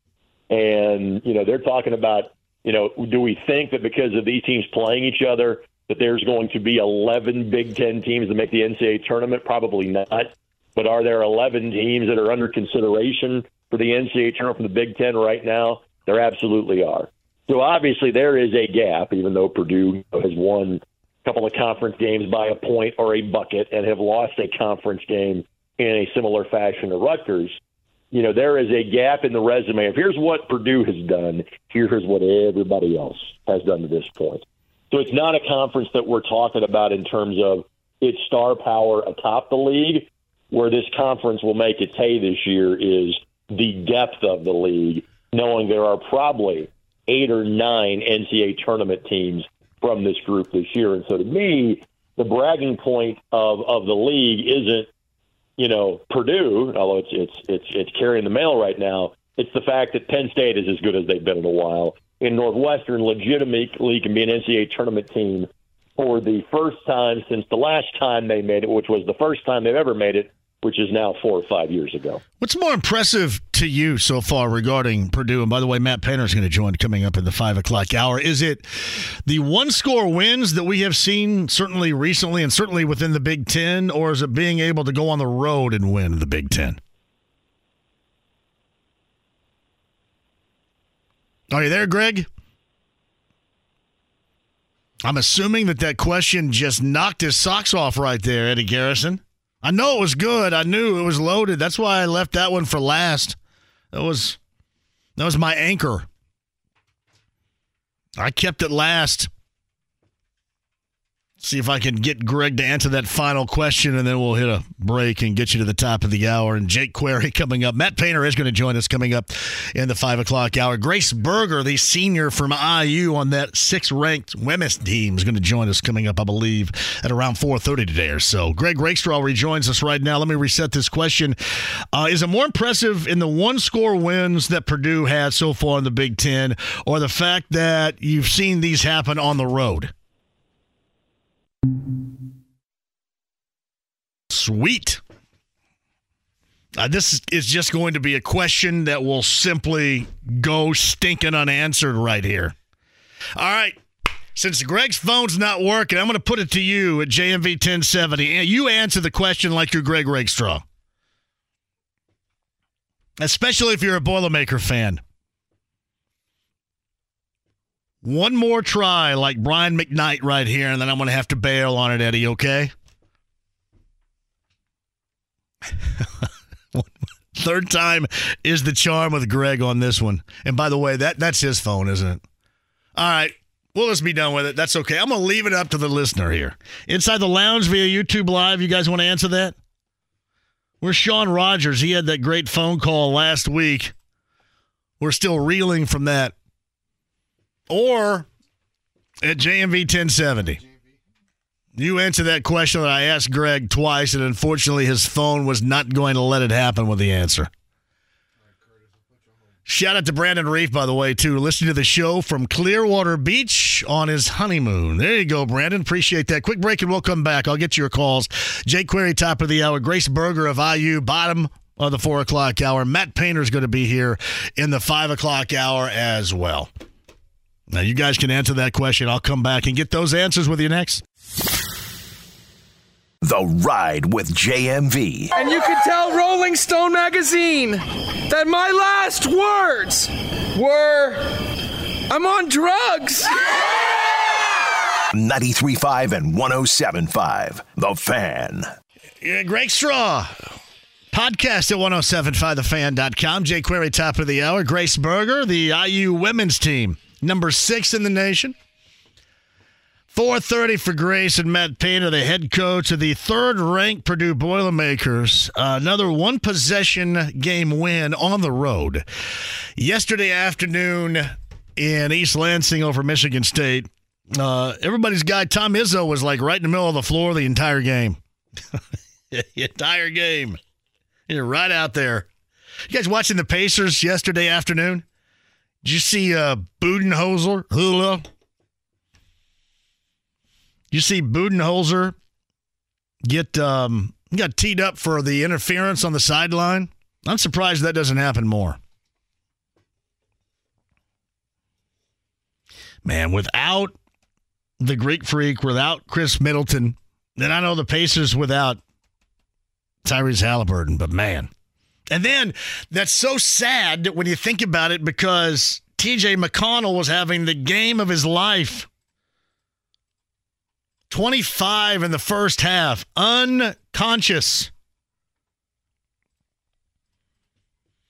And, you know, they're talking about, you know, do we think that because of these teams playing each other, that there's going to be 11 Big Ten teams that make the NCAA tournament? Probably not. But are there 11 teams that are under consideration for the NCAA tournament from the Big Ten right now? There absolutely are. So obviously there is a gap, even though Purdue has won a couple of conference games by a point or a bucket and have lost a conference game in a similar fashion to Rutgers. You know, there is a gap in the resume. If here's what Purdue has done, here's what everybody else has done to this point. So it's not a conference that we're talking about in terms of its star power atop the league. where this conference will make its hay this year is the depth of the league, knowing there are probably eight or nine NCAA tournament teams from this group this year. And so to me, the bragging point of, of the league isn't, you know, Purdue, although it's it's it's it's carrying the mail right now. It's the fact that Penn State is as good as they've been in a while. In Northwestern, legitimately can be an NCAA tournament team for the first time since the last time they made it, which was the first time they've ever made it which is now four or five years ago. What's more impressive to you so far regarding Purdue? And by the way, Matt Painter is going to join coming up in the five o'clock hour. Is it the one score wins that we have seen certainly recently and certainly within the Big Ten, or is it being able to go on the road and win the Big Ten? Are you there, Greg? I'm assuming that that question just knocked his socks off right there, Eddie Garrison. I know it was good. I knew it was loaded. That's why I left that one for last. That was that was my anchor. I kept it last. See if I can get Greg to answer that final question, and then we'll hit a break and get you to the top of the hour. And Jake Query [laughs] coming up. Matt Painter is going to join us coming up in the five o'clock hour. Grace Berger, the senior from IU on that six-ranked women's team, is going to join us coming up, I believe, at around four thirty today or so. Greg Rakestraw rejoins us right now. Let me reset this question: uh, Is it more impressive in the one-score wins that Purdue had so far in the Big Ten, or the fact that you've seen these happen on the road? Sweet. Uh, this is just going to be a question that will simply go stinking unanswered right here. All right. Since Greg's phone's not working, I'm going to put it to you at JMV 1070. You answer the question like you're Greg Rakestraw. Especially if you're a Boilermaker fan. One more try like Brian McKnight right here, and then I'm going to have to bail on it, Eddie, okay? [laughs] Third time is the charm with Greg on this one. And by the way, that that's his phone, isn't it? All right. Well, let's be done with it. That's okay. I'm going to leave it up to the listener here. Inside the lounge via YouTube Live, you guys want to answer that? Where's Sean Rogers? He had that great phone call last week. We're still reeling from that. Or at JMV 1070. You answer that question that I asked Greg twice, and unfortunately, his phone was not going to let it happen with the answer. Shout out to Brandon Reef, by the way, too, listening to the show from Clearwater Beach on his honeymoon. There you go, Brandon. Appreciate that. Quick break, and we'll come back. I'll get your calls. Jake Query, top of the hour. Grace Berger of IU, bottom of the four o'clock hour. Matt Painter is going to be here in the five o'clock hour as well. Now, you guys can answer that question. I'll come back and get those answers with you next. The Ride with JMV. And you could tell Rolling Stone magazine that my last words were I'm on drugs. 93.5 and 107.5. The Fan. Yeah, Greg Straw. Podcast at 1075thefan.com. Jake Query, top of the hour. Grace Berger, the IU women's team number six in the nation. 4.30 for Grace and Matt Painter, the head coach of the third-ranked Purdue Boilermakers. Uh, another one-possession game win on the road. Yesterday afternoon in East Lansing over Michigan State, uh, everybody's guy Tom Izzo was like right in the middle of the floor the entire game. [laughs] the entire game. You're right out there. You guys watching the Pacers yesterday afternoon? Did you see uh, Budenholzer? Hula? You see Budenholzer get um, got teed up for the interference on the sideline? I'm surprised that doesn't happen more. Man, without the Greek Freak, without Khris Middleton, then I know the Pacers without Tyrese Halliburton, but man. And then that's so sad when you think about it because TJ McConnell was having the game of his life. 25 in the first half, unconscious.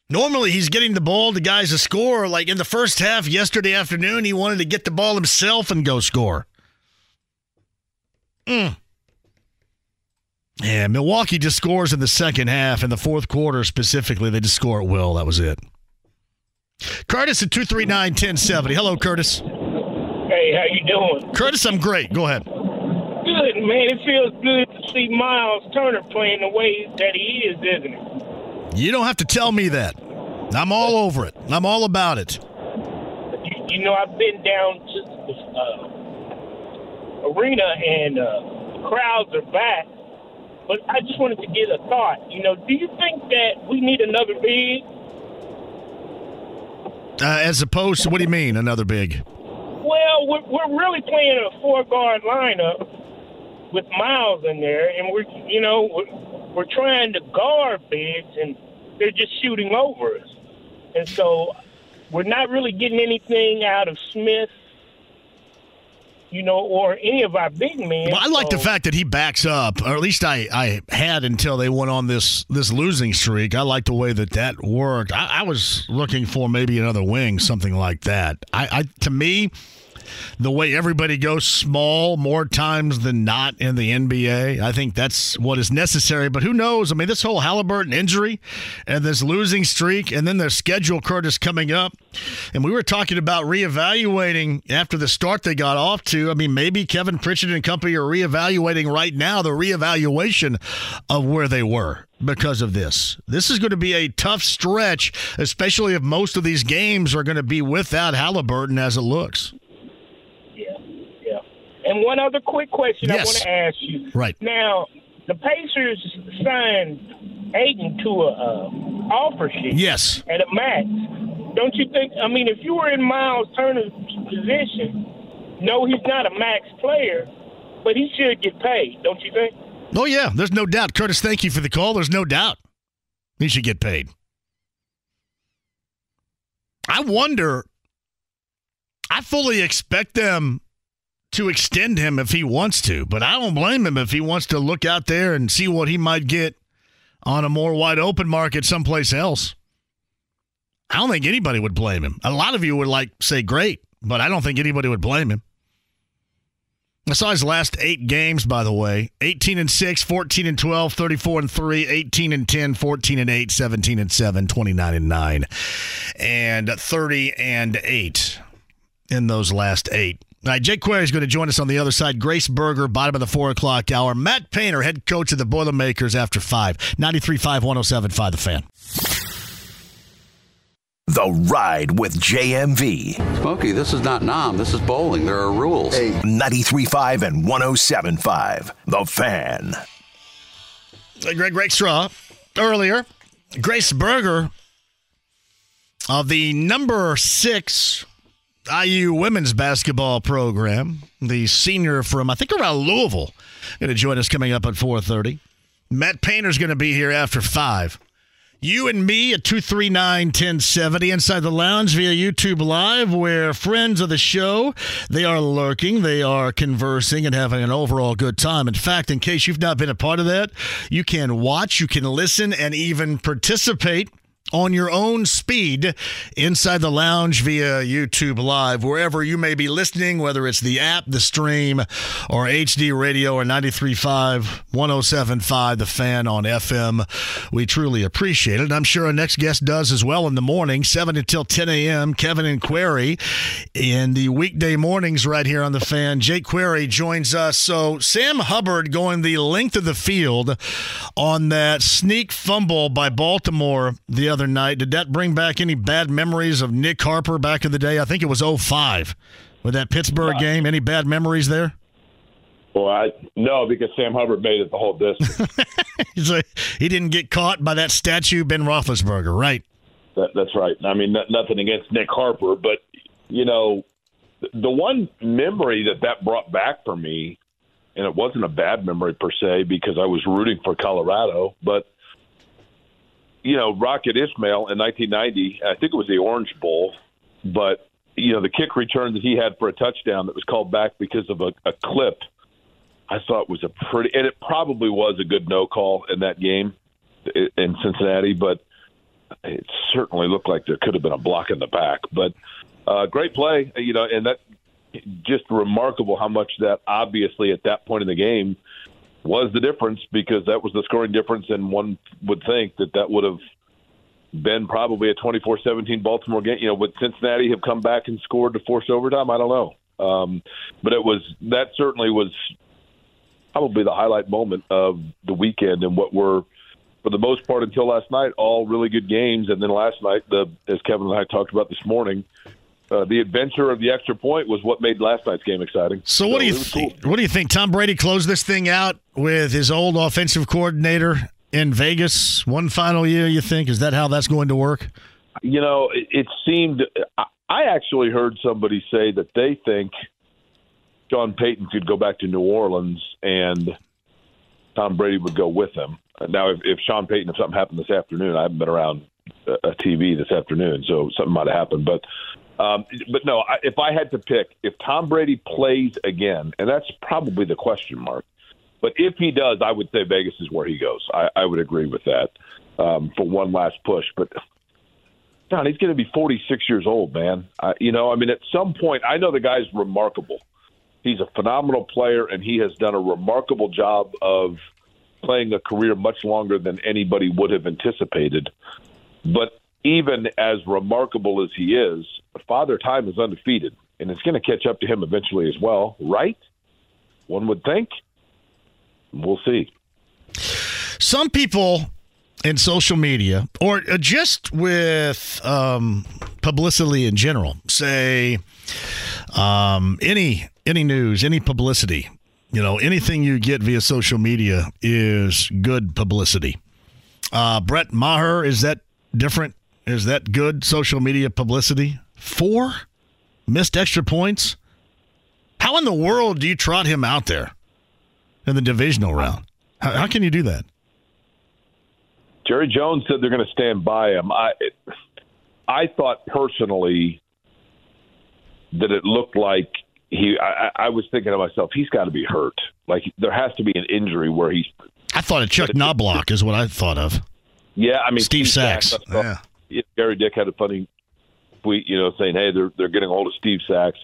Normally, he's getting the ball to guys to score. Like in the first half yesterday afternoon, he wanted to get the ball himself and go score. Mm. Yeah, Milwaukee just scores in the second half. In the fourth quarter specifically, they just score at will. That was it. Curtis at 239 1070. Hello, Curtis. Hey, how you doing? Curtis, I'm great. Go ahead. Good, man. It feels good to see Myles Turner playing the way that he is, isn't it? You don't have to tell me that. I'm all over it. I'm all about it. You, you know, I've been down to the uh, arena and uh, crowds are back. But I just wanted to get a thought. You know, do you think that we need another big? Uh, as opposed to, what do you mean, another big? Well, we're, we're really playing a four guard lineup with Myles in there, and we're you know we're, we're trying to guard bigs, and they're just shooting over us, and so we're not really getting anything out of Smith. You know, or any of our big men. Well, I like so- the fact that he backs up, or at least I, I had until they went on this this losing streak. I like the way that that worked. I, I was looking for maybe another wing, something like that. I, I to me, the way everybody goes small more times than not in the NBA, I think that's what is necessary. But who knows? I mean, this whole Halliburton injury and this losing streak, and then their schedule, Curtis, coming up. And we were talking about reevaluating after the start they got off to. I mean, maybe Kevin Pritchard and company are reevaluating right now the reevaluation of where they were because of this. This is going to be a tough stretch, especially if most of these games are going to be without Halliburton as it looks. And one other quick question I want to ask you. Right. Now, the Pacers signed Ayton to a uh, offer sheet. Yes. At a max. Don't you think? I mean, if you were in Myles Turner's position, no, he's not a max player, but he should get paid. Don't you think? Oh, yeah, there's no doubt. Curtis, thank you for the call. There's no doubt. He should get paid. I wonder, I fully expect them to extend him if he wants to, but I don't blame him if he wants to look out there and see what he might get on a more wide open market someplace else. I don't think anybody would blame him. A lot of you would like say great, but I don't think anybody would blame him. I saw his last eight games, by the way 18 and 6, 14 and 12, 34 and 3, 18 and 10, 14 and 8, 17 and 7, 29 and 9, and 30 and 8 in those last eight. All right, Jake Query is going to join us on the other side. Grace Berger, bottom of the four o'clock hour. Matt Painter, head coach of the Boilermakers after five. 93.5, 107.5, the fan. The Ride with JMV. Smokey, this is not Nom. This is bowling. There are rules. 93.5 and 107.5. The Fan. Uh, Greg Greg Rakestraw earlier. Grace Berger of the number six IU women's basketball program, the senior from I think around Louisville, going to join us coming up at 4:30. Matt Painter's going to be here after five. You and me at 239 1070 inside the lounge via YouTube Live, where friends of the show, they are lurking, they are conversing and having an overall good time. In fact, in case you've not been a part of that, you can watch, you can listen, and even participate on your own speed inside the lounge via YouTube Live, wherever you may be listening, whether it's the app, the stream, or HD radio or 93.5, 107.5, the fan on FM. We truly appreciate it. I'm sure our next guest does as well in the morning, 7 until 10 a.m. Kevin and Query in the weekday mornings right here on the fan. Jake Query joins us. So Sam Hubbard going the length of the field on that sneak fumble by Baltimore the other night. Did that bring back any bad memories of Nick Harper back in the day? I think it was 05 with that Pittsburgh game. Any bad memories there? Well, I no, because Sam Hubbard made it the whole distance. [laughs] Like, he didn't get caught by that statue, Ben Roethlisberger, right? that, that's right. I mean, no, nothing against Nick Harper, but you know, the one memory that that brought back for me, and it wasn't a bad memory per se because I was rooting for Colorado, but you know, Rocket Ismail in 1990, I think it was the Orange Bowl, but you know, the kick return that he had for a touchdown that was called back because of a, a clip, I thought was a pretty, and it probably was a good no call in that game in Cincinnati, but it certainly looked like there could have been a block in the back. But uh, great play, you know, and that just remarkable how much that obviously at that point in the game was the difference because that was the scoring difference, and one would think that that would have been probably a 24-17 Baltimore game. You know, would Cincinnati have come back and scored to force overtime? I don't know. Um, but it was that certainly was probably the highlight moment of the weekend and what were for the most part until last night all really good games and then last night the as Kevin and I talked about this morning uh, the adventure of the extra point was what made last night's game exciting. So, what do you think? Cool. What do you think? Tom Brady closed this thing out with his old offensive coordinator in Vegas one final year. You think is that how that's going to work? You know, it, it seemed. I actually heard somebody say that they think Sean Payton could go back to New Orleans and Tom Brady would go with him. Now, if, if Sean Payton, if something happened this afternoon, I haven't been around a TV this afternoon, so something might have happened. But um, but no, I, if I had to pick, if Tom Brady plays again, and that's probably the question mark, but if he does, I would say Vegas is where he goes. I, I would agree with that um, for one last push. But John, he's going to be 46 years old, man. Uh, you know, I mean, at some point, I know the guy's remarkable. He's a phenomenal player, and he has done a remarkable job of playing a career much longer than anybody would have anticipated. But even as remarkable as he is, Father Time is undefeated, and it's going to catch up to him eventually as well, right? One would think. We'll see. Some people in social media, or just with um, publicity in general, say um, any any news, any publicity, you know, anything you get via social media is good publicity. Uh, Brett Maher, is that different? Is that good social media publicity? Four missed extra points. How in the world do you trot him out there in the divisional round? How, how can you do that? Jerry Jones said they're going to stand by him. I, I thought personally that it looked like he. I, I was thinking to myself, he's got to be hurt. Like there has to be an injury where he's. I thought of Chuck Knoblauch is what I thought of. Yeah, I mean Steve, Steve Sax. Sax yeah. Gary Dick had a funny tweet, you know, saying, "Hey, they're they're getting a hold of Steve Sax."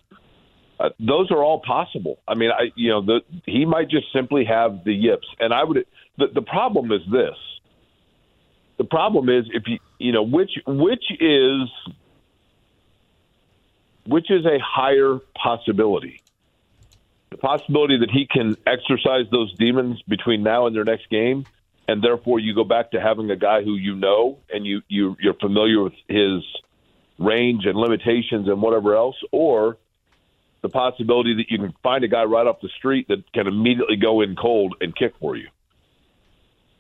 Uh, those are all possible. I mean, I you know, the, he might just simply have the yips, and I would. The, the problem is this. The problem is if you you know which which is which is a higher possibility. The possibility that he can exercise those demons between now and their next game, and therefore you go back to having a guy who you know and you, you you're familiar with his range and limitations and whatever else, or the possibility that you can find a guy right off the street that can immediately go in cold and kick for you.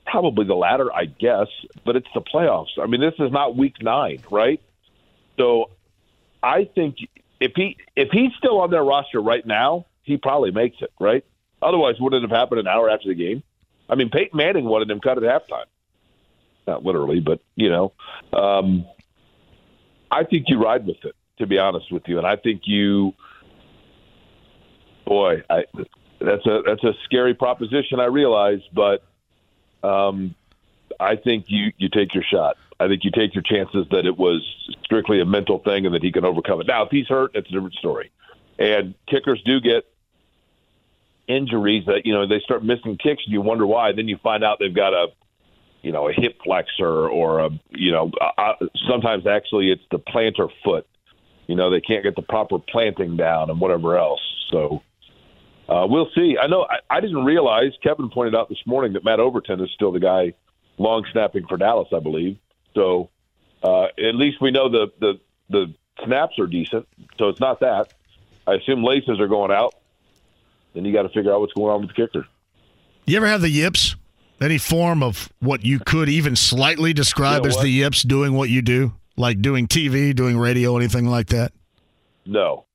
Probably the latter, I guess, but it's the playoffs. I mean, this is not week nine, right? So I think if he if he's still on their roster right now, he probably makes it, right? Otherwise, wouldn't it have happened an hour after the game? I mean, Peyton Manning wanted him cut at halftime. Not literally, but you know, um, I think you ride with it. To be honest with you, and I think you, boy, I, that's a that's a scary proposition. I realize, but um, I think you you take your shot. I think you take your chances that it was strictly a mental thing and that he can overcome it. Now, if he's hurt, it's a different story. And kickers do get injuries that you know they start missing kicks and you wonder why. Then you find out they've got a you know a hip flexor or a you know uh, sometimes actually it's the plantar foot. You know they can't get the proper planting down and whatever else. So uh, we'll see. I know I, I didn't realize Kevin pointed out this morning that Matt Overton is still the guy long snapping for Dallas, I believe. So uh, at least we know the, the the snaps are decent. So it's not that. I assume laces are going out. Then you got to figure out what's going on with the kicker. You ever have the yips? Any form of what you could even slightly describe you know as the yips doing what you do, like doing TV, doing radio, anything like that? No.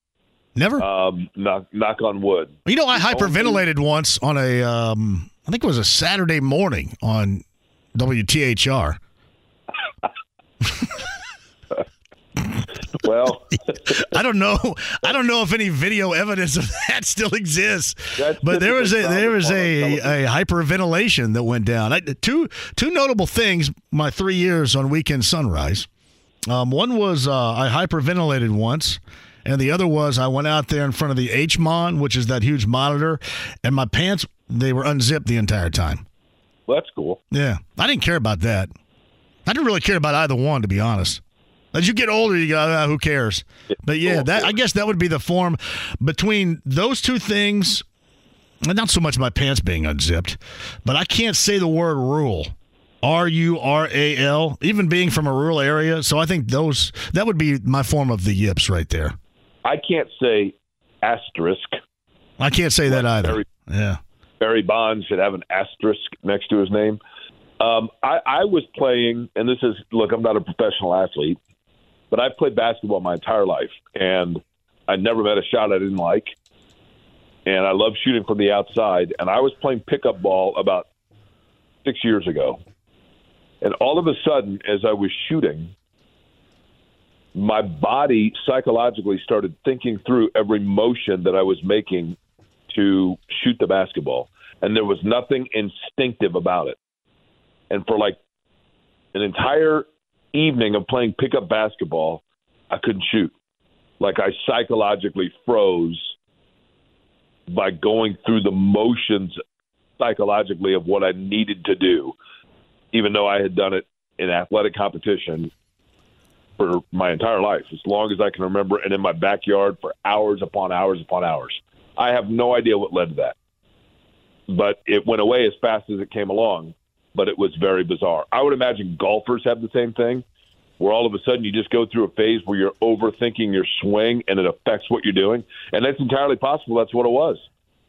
Never. Um, knock, knock on wood. You know, I hyperventilated once on a, um, I think it was a Saturday morning on WTHR. [laughs] well, [laughs] I don't know. I don't know if any video evidence of that still exists. but there was a there was a, a hyperventilation that went down. I, two two notable things. My three years on Weekend Sunrise. Um, one was uh, I hyperventilated once, and the other was I went out there in front of the HMON, which is that huge monitor, and my pants they were unzipped the entire time. Well, that's cool. Yeah, I didn't care about that. I didn't really care about either one, to be honest. As you get older, you go, ah, who cares? But yeah, that I guess that would be the form between those two things. and Not so much my pants being unzipped, but I can't say the word rule. R U R A L, even being from a rural area. So I think those that would be my form of the yips right there. I can't say asterisk. I can't say that either. Barry, Yeah. Barry Bonds should have an asterisk next to his name. Um, I, I was playing, and this is look, I'm not a professional athlete, but I've played basketball my entire life, and I never met a shot I didn't like. And I love shooting from the outside. And I was playing pickup ball about six years ago. And all of a sudden, as I was shooting, my body psychologically started thinking through every motion that I was making to shoot the basketball. And there was nothing instinctive about it. And for like an entire evening of playing pickup basketball, I couldn't shoot. Like I psychologically froze by going through the motions psychologically of what I needed to do, even though I had done it in athletic competition for my entire life, as long as I can remember, and in my backyard for hours upon hours upon hours. I have no idea what led to that, but it went away as fast as it came along. But it was very bizarre. I would imagine golfers have the same thing, where all of a sudden you just go through a phase where you're overthinking your swing and it affects what you're doing, and that's entirely possible. That's what it was.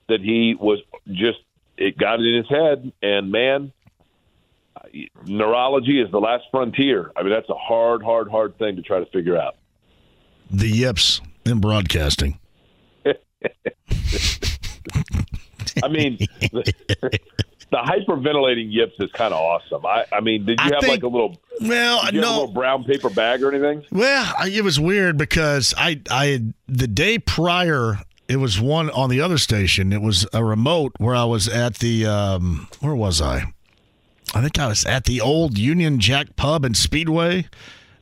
That he was just it got it in his head, and man, neurology is the last frontier. I mean, that's a hard, hard, hard thing to try to figure out. The yips in broadcasting. [laughs] I mean, the, hyperventilating yips is kind of awesome. I, I mean, did you I have think- like a little? Well, did you have a no. little brown paper bag or anything? Well, I- it was weird because I, I, the day prior, it was one on the other station. It was a remote where I was at the, um, where was I? I think I was at the old Union Jack Pub and Speedway,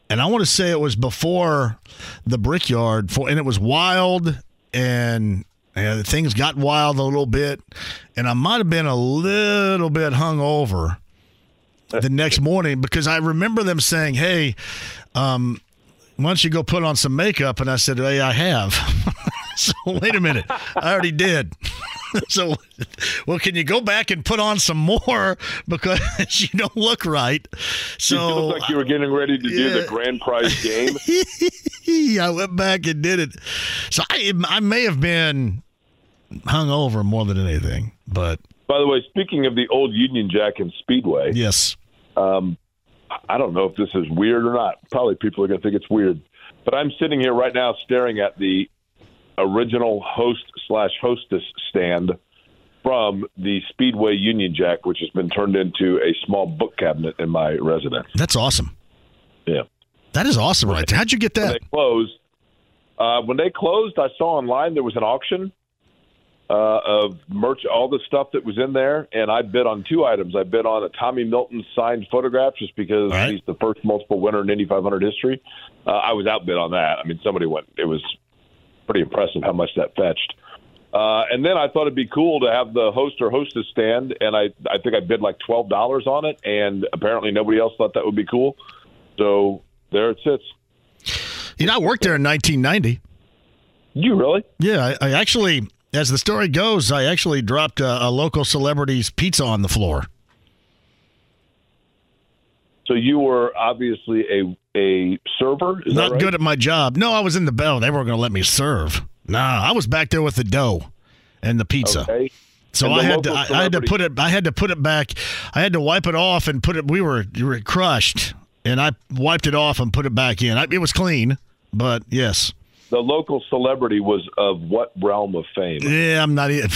and I want to say it was before the Brickyard, for, and it was wild, and and things got wild a little bit, and I might have been a little bit hungover the next morning because I remember them saying, "Hey, um, why don't you go put on some makeup?" And I said, "Hey, I have." [laughs] so wait a minute, I already did. [laughs] so, well, can you go back and put on some more [laughs] because you don't look right? you So looked like you were getting ready to do the grand prize game. I went back and did it. So I, I may have been hungover more than anything, but By the way, speaking of the old Union Jack and Speedway, yes, um, I don't know if this is weird or not. Probably people are going to think it's weird, but I'm sitting here right now staring at the original host slash hostess stand from the Speedway Union Jack, which has been turned into a small book cabinet in my residence. that's awesome. Yeah. That is awesome, right. How'd you get When that? they closed, uh, when they closed, I saw online there was an auction uh, of merch, all the stuff that was in there, and I bid on two items. I bid on a Tommy Milton signed photograph just because right. he's the first multiple winner in Indy 500 history. Uh, I was outbid on that. I mean, somebody went. It was pretty impressive how much that fetched. Uh, and then I thought it'd be cool to have the host or hostess stand, and I I think I bid like twelve dollars on it, and apparently nobody else thought that would be cool. So there it sits. You know, I worked there in 1990. You really? Yeah, I, I actually, as the story goes, I actually dropped a, a local celebrity's pizza on the floor. So you were obviously a a server. Is Not right? good at my job. No, I was in the bell. They weren't going to let me serve. Nah, I was back there with the dough and the pizza. Okay. So I had to, I, I had to put it. I had to put it back. I had to wipe it off and put it. We were, we were crushed, and I wiped it off and put it back in. I, it was clean, but yes, The local celebrity was of what realm of fame? yeah, I'm not. e- [laughs]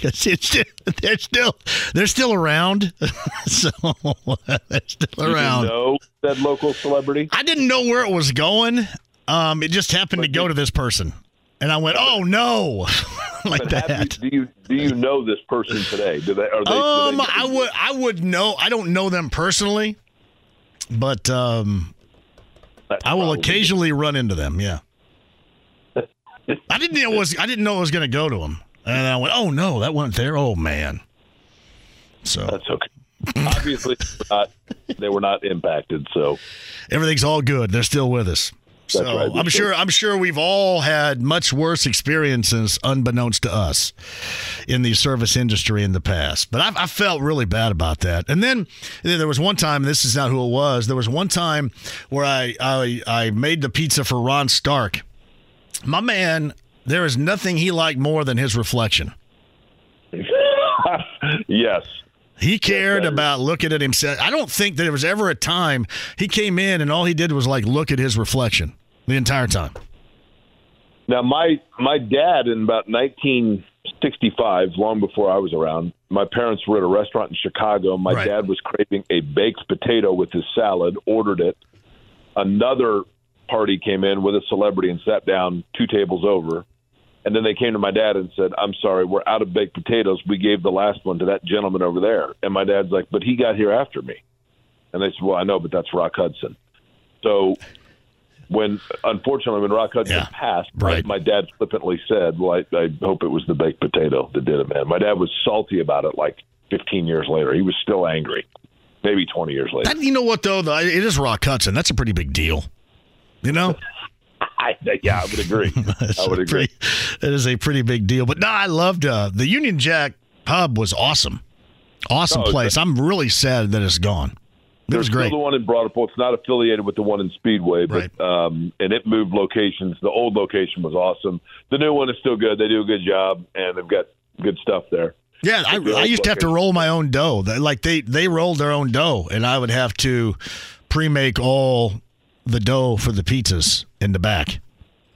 It's, it's they're still they're still around. [laughs] so they're still Do you around. know that local celebrity? I didn't know where it was going. Um, it just happened to go to this person, and I went, "Oh no!" [laughs] like that. you, do you do you know this person today? Do they? Are they? do Um, they- I would I would know. I don't know them personally, but um, That's I will occasionally run into them. Yeah. I didn't know it was I didn't know it was going to go to him, and I went, "Oh no, that went there. Oh man." So that's okay. Obviously, not, they were not impacted. So everything's all good. They're still with us. So right. I'm sure I'm sure we've all had much worse experiences unbeknownst to us in the service industry in the past. But I, I felt really bad about that. And then there was one time, this is not who it was. There was one time where I I, I made the pizza for Ron Stark. My man, there is nothing he liked more than his reflection. [laughs] yes. He cared about looking at himself. I don't think that there was ever a time he came in and all he did was like look at his reflection the entire time. Now, my my dad in about 1965, long before I was around, my parents were at a restaurant in Chicago. My Right. dad was craving a baked potato with his salad, ordered it. Another party came in with a celebrity and sat down two tables over. And then they came to my dad and said, I'm sorry, we're out of baked potatoes. We gave the last one to that gentleman over there. And my dad's like, but he got here after me. And they said, well, I know, but that's Rock Hudson. So when, unfortunately, when Rock Hudson passed, my, my dad flippantly said, well, I, I hope it was the baked potato that did it, man. My dad was salty about it like 15 years later. He was still angry, maybe 20 years later. That, you know what though? though? It is Rock Hudson. That's a pretty big deal. You know. [laughs] I, yeah, I would agree. [laughs] I would agree. Pretty, it is a pretty big deal. But no, I loved uh, the Union Jack pub was awesome, awesome Oh, place. I'm really sad that it's gone. It was There's great. still the one in Ripple. It's not affiliated with the one in Speedway, but um, and it moved locations. The old location was awesome. The new one is still good. They do a good job, and they've got good stuff there. Yeah, I, I used to have to roll my own dough. Like they they rolled their own dough, and I would have to pre-make all the dough for the pizzas in the back,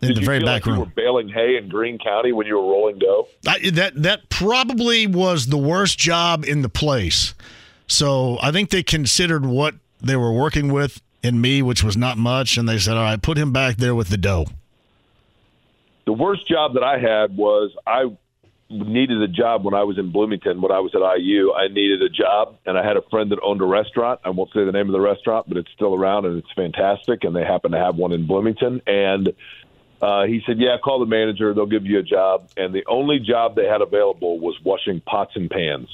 in Did the you very back like you room. were baling hay in Greene County when you were rolling dough? I, that that probably was the worst job in the place. So I think they considered what they were working with in me, which was not much, and they said, "All right, put him back there with the dough." The worst job that I had was I needed a job when I was in Bloomington. When I was at IU, I needed a job, and I had a friend that owned a restaurant. I won't say the name of the restaurant, but it's still around and it's fantastic. And they happen to have one in Bloomington. And uh, he said, "Yeah, call the manager. They'll give you a job." And the only job they had available was washing pots and pans.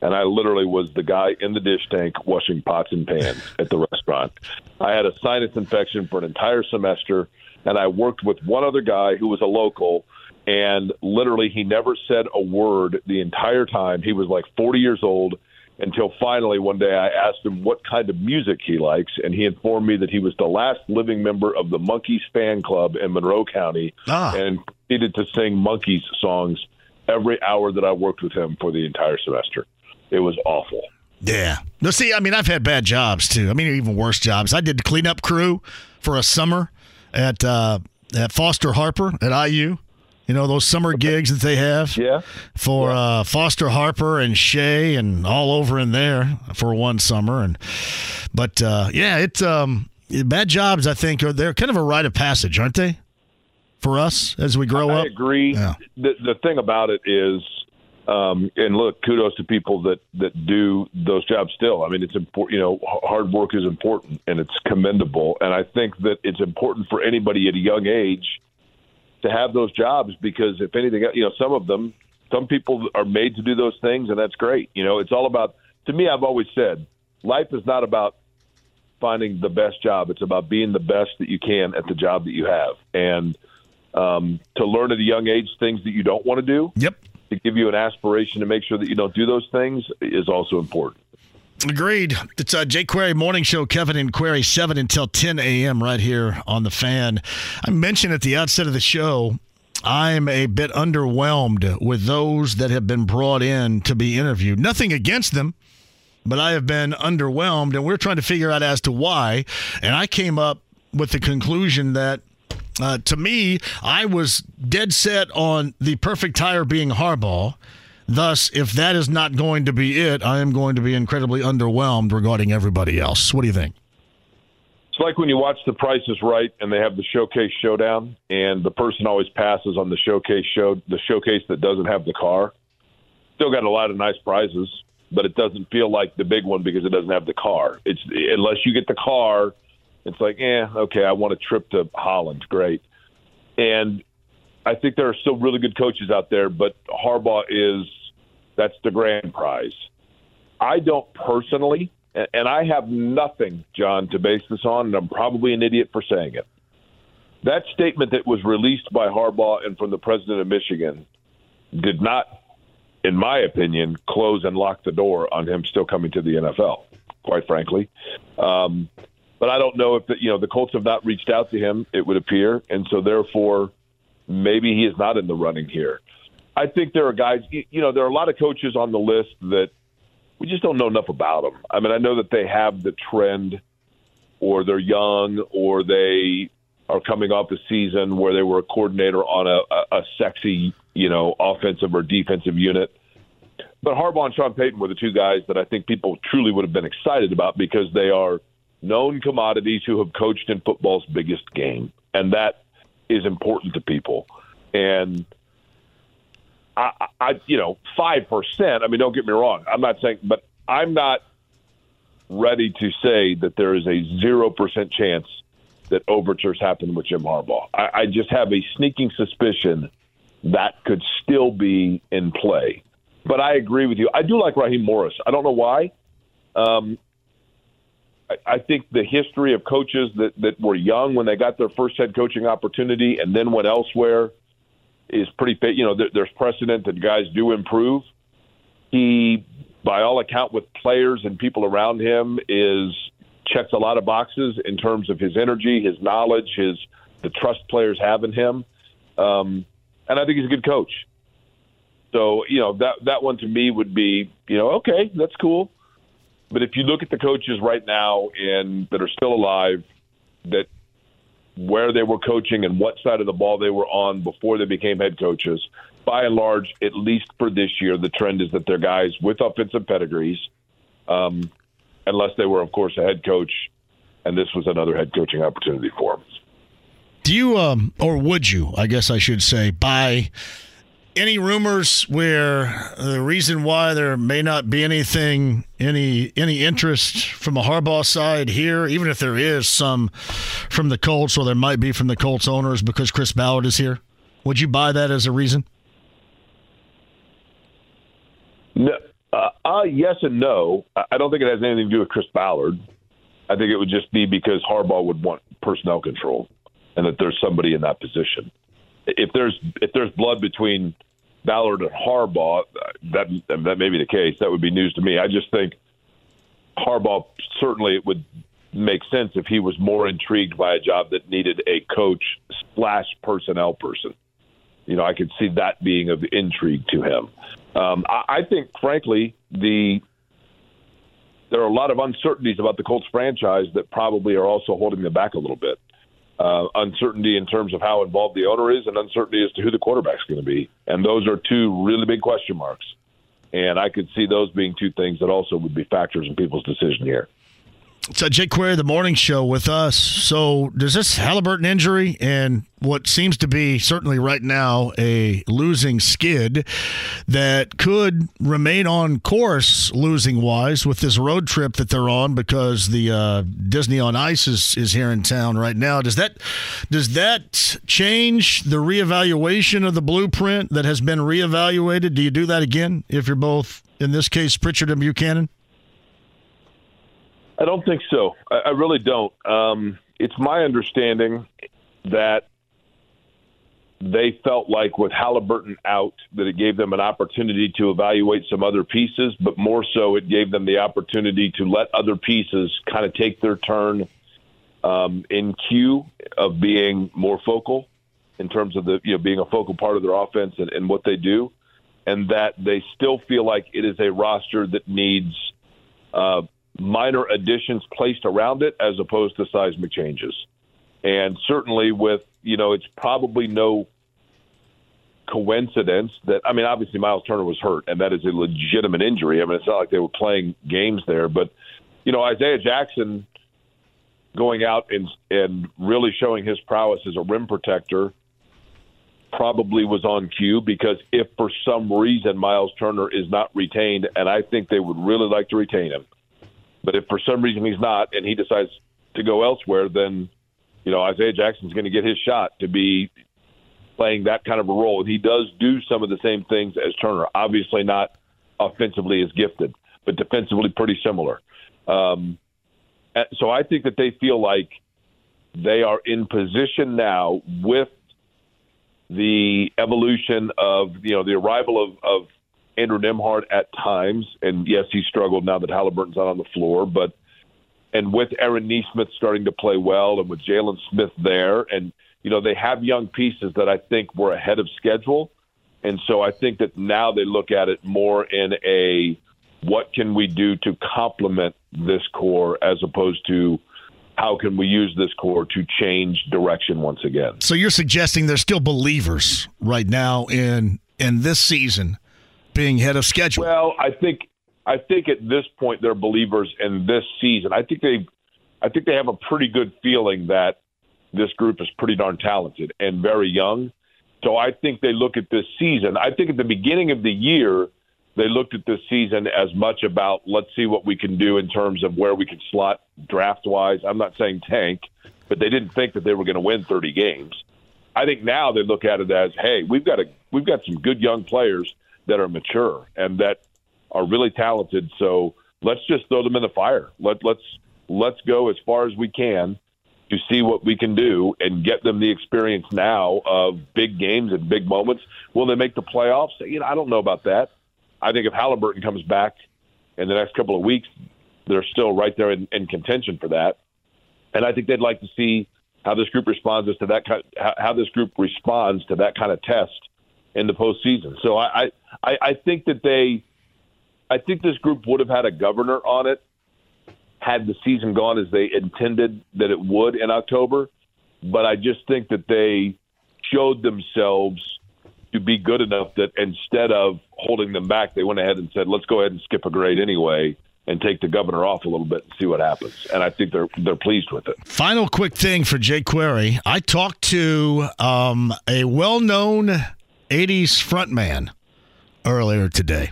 And I literally was the guy in the dish tank washing pots and pans at the restaurant. I had a sinus infection for an entire semester, and I worked with one other guy who was a local. And literally, he never said a word the entire time. He was like 40 years old until finally one day I asked him what kind of music he likes, and he informed me that he was the last living member of the Monkees fan club in Monroe County Ah. and needed to sing Monkees songs every hour that I worked with him for the entire semester. It was awful. Yeah. No, see, I mean, I've had bad jobs too. I mean, even worse jobs. I did the cleanup crew for a summer at uh, at Foster Harper at IU. You know those summer gigs that they have. Yeah. For Uh, Foster Harper and Shea and all over in there for one summer and but uh, yeah, it's um, bad jobs. I think are they're kind of a rite of passage, aren't they? For us as we grow I up. I agree. Yeah. The, the thing about it is, um, and look, kudos to people that that do those jobs still. I mean, it's important. You know, hard work is important and it's commendable. And I think that it's important for anybody at a young age to have those jobs because if anything, you know, some of them, some people are made to do those things, and that's great. You know, it's all about. To me, I've always said, life is not about finding the best job. It's about being the best that you can at the job that you have, and um, to learn at a young age things that you don't want to do. Yep. To give you an aspiration to make sure that you don't do those things is also important. Agreed. It's uh, Jake Query Morning Show. Kevin and Query, 7 until 10 a.m. right here on The Fan. I mentioned at the outset of the show, I'm a bit underwhelmed with those that have been brought in to be interviewed. Nothing against them, but I have been underwhelmed, and we're trying to figure out as to why. And I came up with the conclusion that uh, to me, I was dead set on the perfect tire being Harbaugh. Thus, if that is not going to be it, I am going to be incredibly underwhelmed regarding everybody else. What do you think? It's like when you watch The Price is Right and they have the showcase showdown, and the person always passes on the showcase show, the showcase that doesn't have the car. Still got a lot of nice prizes, but it doesn't feel like the big one because it doesn't have the car. It's unless you get the car, it's like, eh, okay, I want a trip to Holland, great. And I think there are still really good coaches out there, but Harbaugh is that's the grand prize. I don't personally, and, I have nothing, John, to base this on, and I'm probably an idiot for saying it. That statement that was released by Harbaugh and from the president of Michigan did not, in my opinion, close and lock the door on him still coming to the NFL. Quite frankly, um, but I don't know if the, you know the Colts have not reached out to him. It would appear, and so therefore, maybe he is not in the running here. I think there are guys. You know, there are a lot of coaches on the list that we just don't know enough about them. I mean, I know that they have the trend, or they're young, or they are coming off a season where they were a coordinator on a, a, a sexy, you know, offensive or defensive unit. But Harbaugh and Sean Payton were the two guys that I think people truly would have been excited about because they are known commodities who have coached in football's biggest game, and that is important to people. And I, I you know, five percent. I mean, don't get me wrong. I'm not saying, but I'm not ready to say that there is a zero percent chance that overtures happen with Jim Harbaugh. I, I just have a sneaking suspicion that could still be in play. But I agree with you. I do like Raheem Morris. I don't know why. Um, I, I think the history of coaches that, that were young when they got their first head coaching opportunity and then went elsewhere is pretty. You know, there's precedent that guys do improve. He, by all account, with players and people around him, is checks a lot of boxes in terms of his energy, his knowledge, his the trust players have in him, um, and I think he's a good coach. So you know that that one to me would be you know okay that's cool, but if you look at the coaches right now and that are still alive, that where they were coaching and what side of the ball they were on before they became head coaches. By and large, at least for this year, the trend is that they're guys with offensive pedigrees, um, unless they were, of course, a head coach, and this was another head coaching opportunity for them. Do you, um, or would you, I guess I should say, buy any rumors where the reason why there may not be anything, any any interest from a Harbaugh side here, even if there is some from the Colts, or there might be from the Colts owners because Chris Ballard is here? Would you buy that as a reason? No, uh, uh, yes and no. I don't think it has anything to do with Chris Ballard. I think it would just be because Harbaugh would want personnel control, and that there's somebody in that position if there's if there's blood between Ballard and Harbaugh, that that may be the case. That would be news to me. I just think Harbaugh certainly it would make sense if he was more intrigued by a job that needed a coach slash personnel person. You know, I could see that being of intrigue to him. Um, I, I think, frankly, the there are a lot of uncertainties about the Colts franchise that probably are also holding them back a little bit uh, uncertainty in terms of how involved the owner is, and uncertainty as to who the quarterback's going to be. And those are two really big question marks. And I could see those being two things that also would be factors in people's decision here. So Jake Query, the morning show with us. So does this Halliburton injury and what seems to be certainly right now a losing skid that could remain on course losing wise with this road trip that they're on because the uh, Disney on Ice is, is here in town right now. Does that does that change the reevaluation of the blueprint that has been reevaluated? Do you do that again if you're both in this case Pritchard and Buchanan? I don't think so. I, I really don't. Um, it's my understanding that they felt like with Halliburton out that it gave them an opportunity to evaluate some other pieces, but more so it gave them the opportunity to let other pieces kind of take their turn um, in queue of being more focal in terms of the you know being a focal part of their offense and, and what they do, and that they still feel like it is a roster that needs uh, minor additions placed around it as opposed to seismic changes. And certainly with, you know, it's probably no coincidence that I mean obviously Myles Turner was hurt and that is a legitimate injury. I mean it's not like they were playing games there, but you know, Isaiah Jackson going out and and really showing his prowess as a rim protector probably was on cue because if for some reason Myles Turner is not retained and I think they would really like to retain him but if for some reason he's not and he decides to go elsewhere, then you know Isaiah Jackson's going to get his shot to be playing that kind of a role. And he does do some of the same things as Turner. Obviously, not offensively as gifted, but defensively pretty similar. Um, so I think that they feel like they are in position now with the evolution of you know the arrival of, of Andrew Nembhard at times, and yes, he struggled now that Halliburton's not on the floor, but and with Aaron Nesmith starting to play well, and with Jalen Smith there, and you know they have young pieces that I think were ahead of schedule, and so I think that now they look at it more in a what can we do to complement this core as opposed to how can we use this core to change direction once again. So you're suggesting they're still believers right now in in this season being ahead of schedule. Well, I think I think at this point they're believers in this season. I think they I think they have a pretty good feeling that this group is pretty darn talented and very young. So I think they look at this season. I think at the beginning of the year they looked at this season as much about let's see what we can do in terms of where we can slot draft wise. I'm not saying tank, but they didn't think that they were going to win 30 games. I think now they look at it as, hey, we've got a we've got some good young players that are mature and that are really talented. So let's just throw them in the fire. Let let's let's go as far as we can to see what we can do and get them the experience now of big games and big moments. Will they make the playoffs? You know, I don't know about that. I think if Halliburton comes back in the next couple of weeks, they're still right there in, in contention for that. And I think they'd like to see how this group responds to that kind, how this group responds to that kind of test in the postseason. So I, I, I think that they, I think this group would have had a governor on it had the season gone as they intended that it would in October. But I just think that they showed themselves to be good enough that instead of holding them back, they went ahead and said, "Let's go ahead and skip a grade anyway." And take the governor off a little bit and see what happens. And I think they're they're pleased with it. Final quick thing for Jake Query. I talked to um, a well-known '80s frontman earlier today.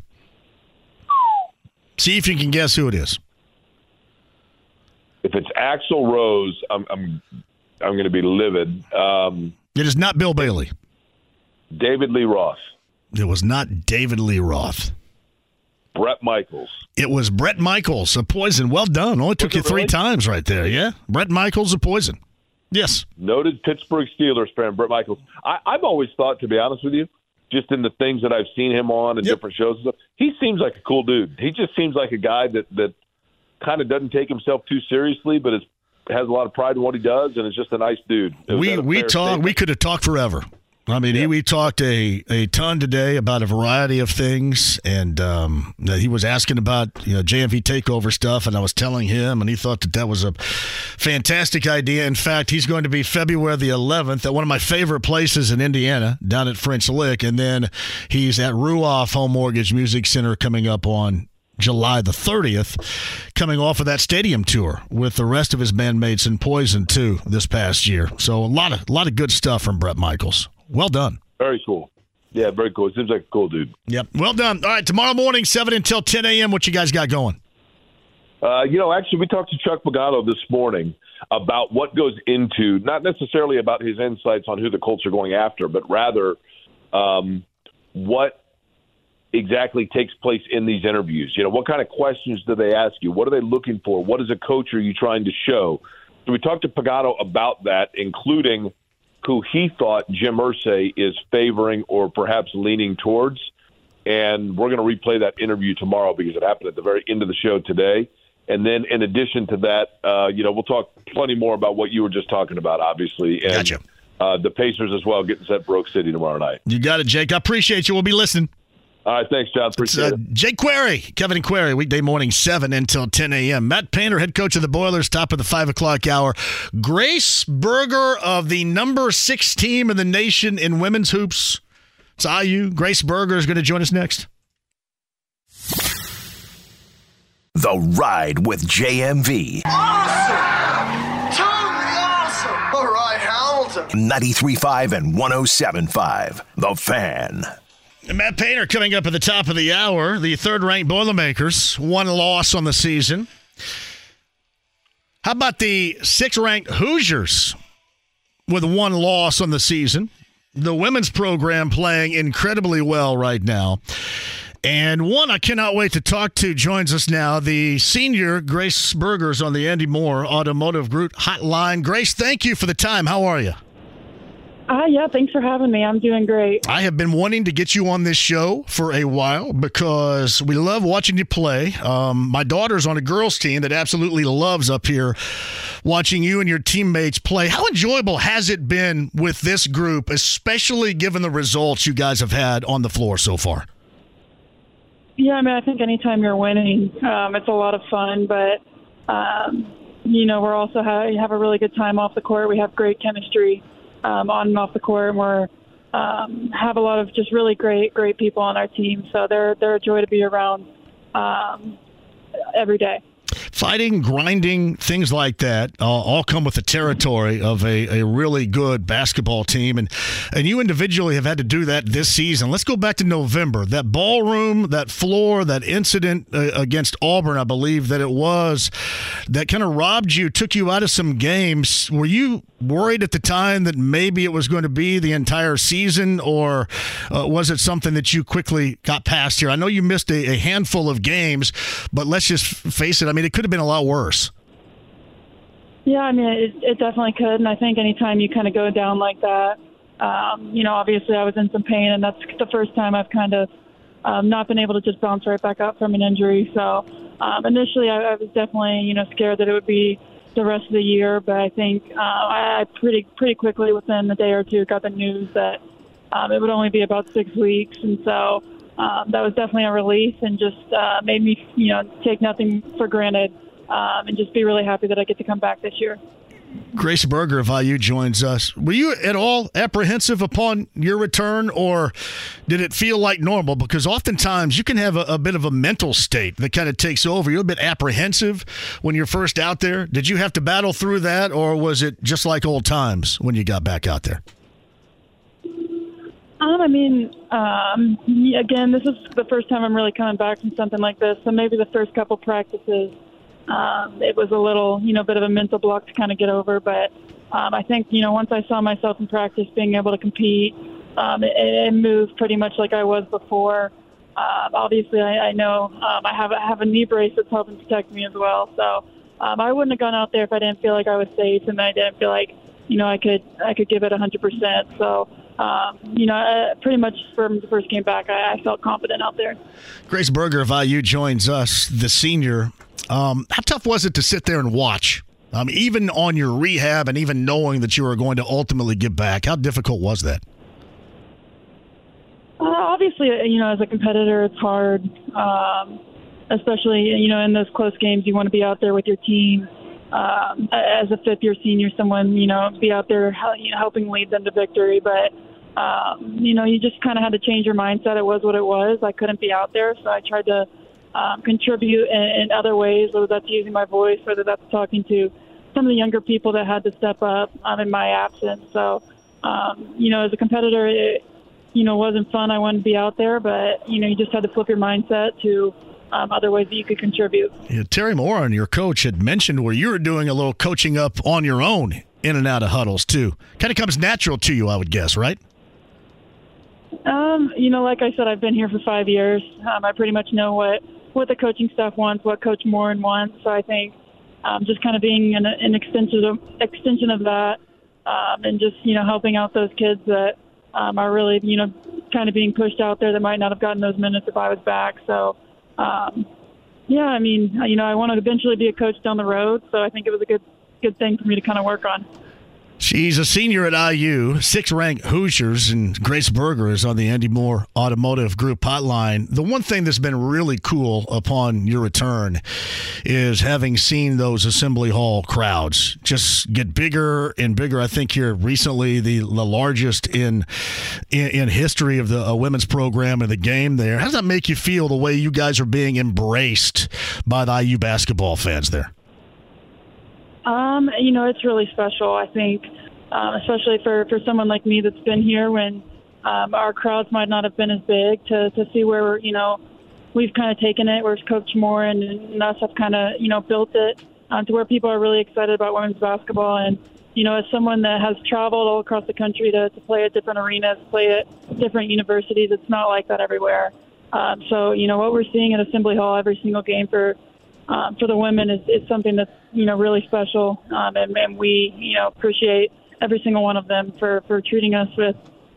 See if you can guess who it is. If it's Axl Rose, I'm I'm I'm going to be livid. Um, it is not Bill Bailey. David Lee Roth. It was not David Lee Roth. Bret Michaels. It was Bret Michaels, a poison. Well done. Only took you three really? times right there. Yeah. Bret Michaels, a poison. Yes. Noted Pittsburgh Steelers fan, Bret Michaels. I, have always thought, to be honest with you, just in the things that I've seen him on and yep. different shows and stuff, he seems like a cool dude. He just seems like a guy that, that kind of doesn't take himself too seriously, but is, has a lot of pride in what he does, and is just a nice dude. We we talk. We could have talked forever. I mean, yeah. he, we talked a, a ton today about a variety of things, and um, he was asking about you know JMV takeover stuff, and I was telling him, and he thought that that was a fantastic idea. In fact, he's going to be February the 11th at one of my favorite places in Indiana, down at French Lick, and then he's at Ruoff Home Mortgage Music Center coming up on July the 30th, coming off of that stadium tour with the rest of his bandmates in Poison too this past year. So a lot of a lot of good stuff from Bret Michaels. Well done. Very cool. Yeah, very cool. Seems like a cool dude. Yep. Well done. All right, tomorrow morning, 7 until 10 a.m., what you guys got going? Uh, you know, actually, we talked to Chuck Pagano this morning about what goes into, not necessarily about his insights on who the Colts are going after, but rather um, what exactly takes place in these interviews. You know, what kind of questions do they ask you? What are they looking for? What as a coach are you trying to show? So we talked to Pagano about that, including who he thought Jim Irsay is favoring or perhaps leaning towards. And we're going to replay that interview tomorrow because it happened at the very end of the show today. And then, in addition to that, uh, you know, we'll talk plenty more about what you were just talking about, obviously. And, gotcha. Uh, the Pacers as well getting set Brook City tomorrow night. You got it, Jake. I appreciate you. We'll be listening. All right, thanks, John. Appreciate uh, it. Jake Query, Kevin and Query, weekday morning, 7 until 10 a.m. Matt Painter, head coach of the Boilers, top of the 5 o'clock hour. Grace Berger of the number six team in the nation in women's hoops. It's IU. Grace Berger is going to join us next. The Ride with JMV. Awesome! Totally awesome! All right, Hamilton. 93.5 and 107.5. The Fan. Matt Painter coming up at the top of the hour. The third ranked Boilermakers, one loss on the season. How about the sixth ranked Hoosiers with one loss on the season? the women's program playing incredibly well right now. And one I cannot wait to talk to joins us now. The senior Grace Berger's on the Andy Mohr Automotive Group hotline. Grace, thank you for the time. How are you? Uh, yeah, thanks for having me. I'm doing great. I have been wanting to get you on this show for a while because we love watching you play. Um, my daughter's on a girls' team that absolutely loves up here watching you and your teammates play. How enjoyable has it been with this group, especially given the results you guys have had on the floor so far? Yeah, I mean, I think anytime you're winning, um, it's a lot of fun, but. Um, you know, we're also ha- have a really good time off the court. We have great chemistry um, on and off the court, and we're um, have a lot of just really great, great people on our team. So they're they're a joy to be around um, every day fighting, grinding, things like that, uh, all come with the territory of a, a really good basketball team. And, and you individually have had to do that this season. Let's go back to November. That ballroom, that floor, that incident uh, against Auburn, I believe that it was, that kind of robbed you, took you out of some games. Were you worried at the time that maybe it was going to be the entire season, or uh, was it something that you quickly got past here? I know you missed a, a handful of games, but let's just face it. I mean, it could have been a lot worse. Yeah, I mean, it, it definitely could. And I think anytime you kind of go down like that, um, you know, obviously I was in some pain, and that's the first time I've kind of um, not been able to just bounce right back up from an injury. So um, initially, I, I was definitely, you know, scared that it would be the rest of the year. But I think uh, I pretty pretty quickly within a day or two got the news that um, it would only be about six weeks, and so um, that was definitely a relief and just uh, made me, you know, take nothing for granted um, and just be really happy that I get to come back this year. Grace Berger of IU joins us. Were you at all apprehensive upon your return, or did it feel like normal? Because oftentimes you can have a, a, bit of a mental state that kind of takes over. You're a bit apprehensive when you're first out there. Did you have to battle through that, or was it just like old times when you got back out there? Um, I mean, um, again, this is the first time I'm really coming back from something like this. So maybe the first couple practices, um, it was a little, you know, bit of a mental block to kind of get over. But um, I think, you know, once I saw myself in practice being able to compete, um, it, it moved pretty much like I was before. Uh, obviously, I, I know um, I have I have a knee brace that's helping protect me as well. So um, I wouldn't have gone out there if I didn't feel like I was safe and I didn't feel like, you know, I could I could give it 100%. So um, you know, uh, pretty much from the first game back, I, I, felt confident out there. Grace Berger of IU joins us, the senior. Um, how tough was it to sit there and watch? Um, even on your rehab and even knowing that you were going to ultimately get back, how difficult was that? Uh, obviously, uh, you know, as a competitor, it's hard. Um, especially, you know, in those close games, you want to be out there with your team. Um, as a fifth year senior, someone, you know, be out there you know, helping lead them to victory. But um, you know, you just kind of had to change your mindset. It was what it was. I couldn't be out there, so I tried to um, contribute in, in other ways, whether that's using my voice, whether that's talking to some of the younger people that had to step up um, in my absence. So, um, you know, as a competitor, it, you know, wasn't fun. I wanted to be out there, but you know, you just had to flip your mindset to um, other ways that you could contribute. Yeah, Teri Moren, your coach, had mentioned where you were doing a little coaching up on your own in and out of huddles too. Kind of comes natural to you, I would guess, right? Um, you know, like I said, I've been here for five years. Um, I pretty much know what what the coaching staff wants, what Coach Moren wants. So I think um, just kind of being an, an extension of extension of that, um, and just you know helping out those kids that um, are really you know kind of being pushed out there that might not have gotten those minutes if I was back. So. Um, yeah, I mean, you know, I want to eventually be a coach down the road, so I think it was a good good thing for me to kind of work on. She's a senior at IU, six ranked Hoosiers, and Grace Berger is on the Andy Mohr Automotive Group hotline. The one thing that's been really cool upon your return is having seen those Assembly Hall crowds just get bigger and bigger. I think you're recently the, the largest in, in, in history of the uh, women's program and the game there. How does that make you feel the way you guys are being embraced by the IU basketball fans there? Um, you know, it's really special. I think, um, especially for for someone like me that's been here when um, our crowds might not have been as big to to see where we're, you know we've kind of taken it, where Coach Moren and, and us have kind of you know built it um, to where people are really excited about women's basketball and you know, as someone that has traveled all across the country to, to play at different arenas, play at different universities, it's not like that everywhere. Um, so, you know, what we're seeing at Assembly Hall every single game for um, for the women is, is something that's you know really special, um, and, and we you know appreciate every single one of them for for treating us with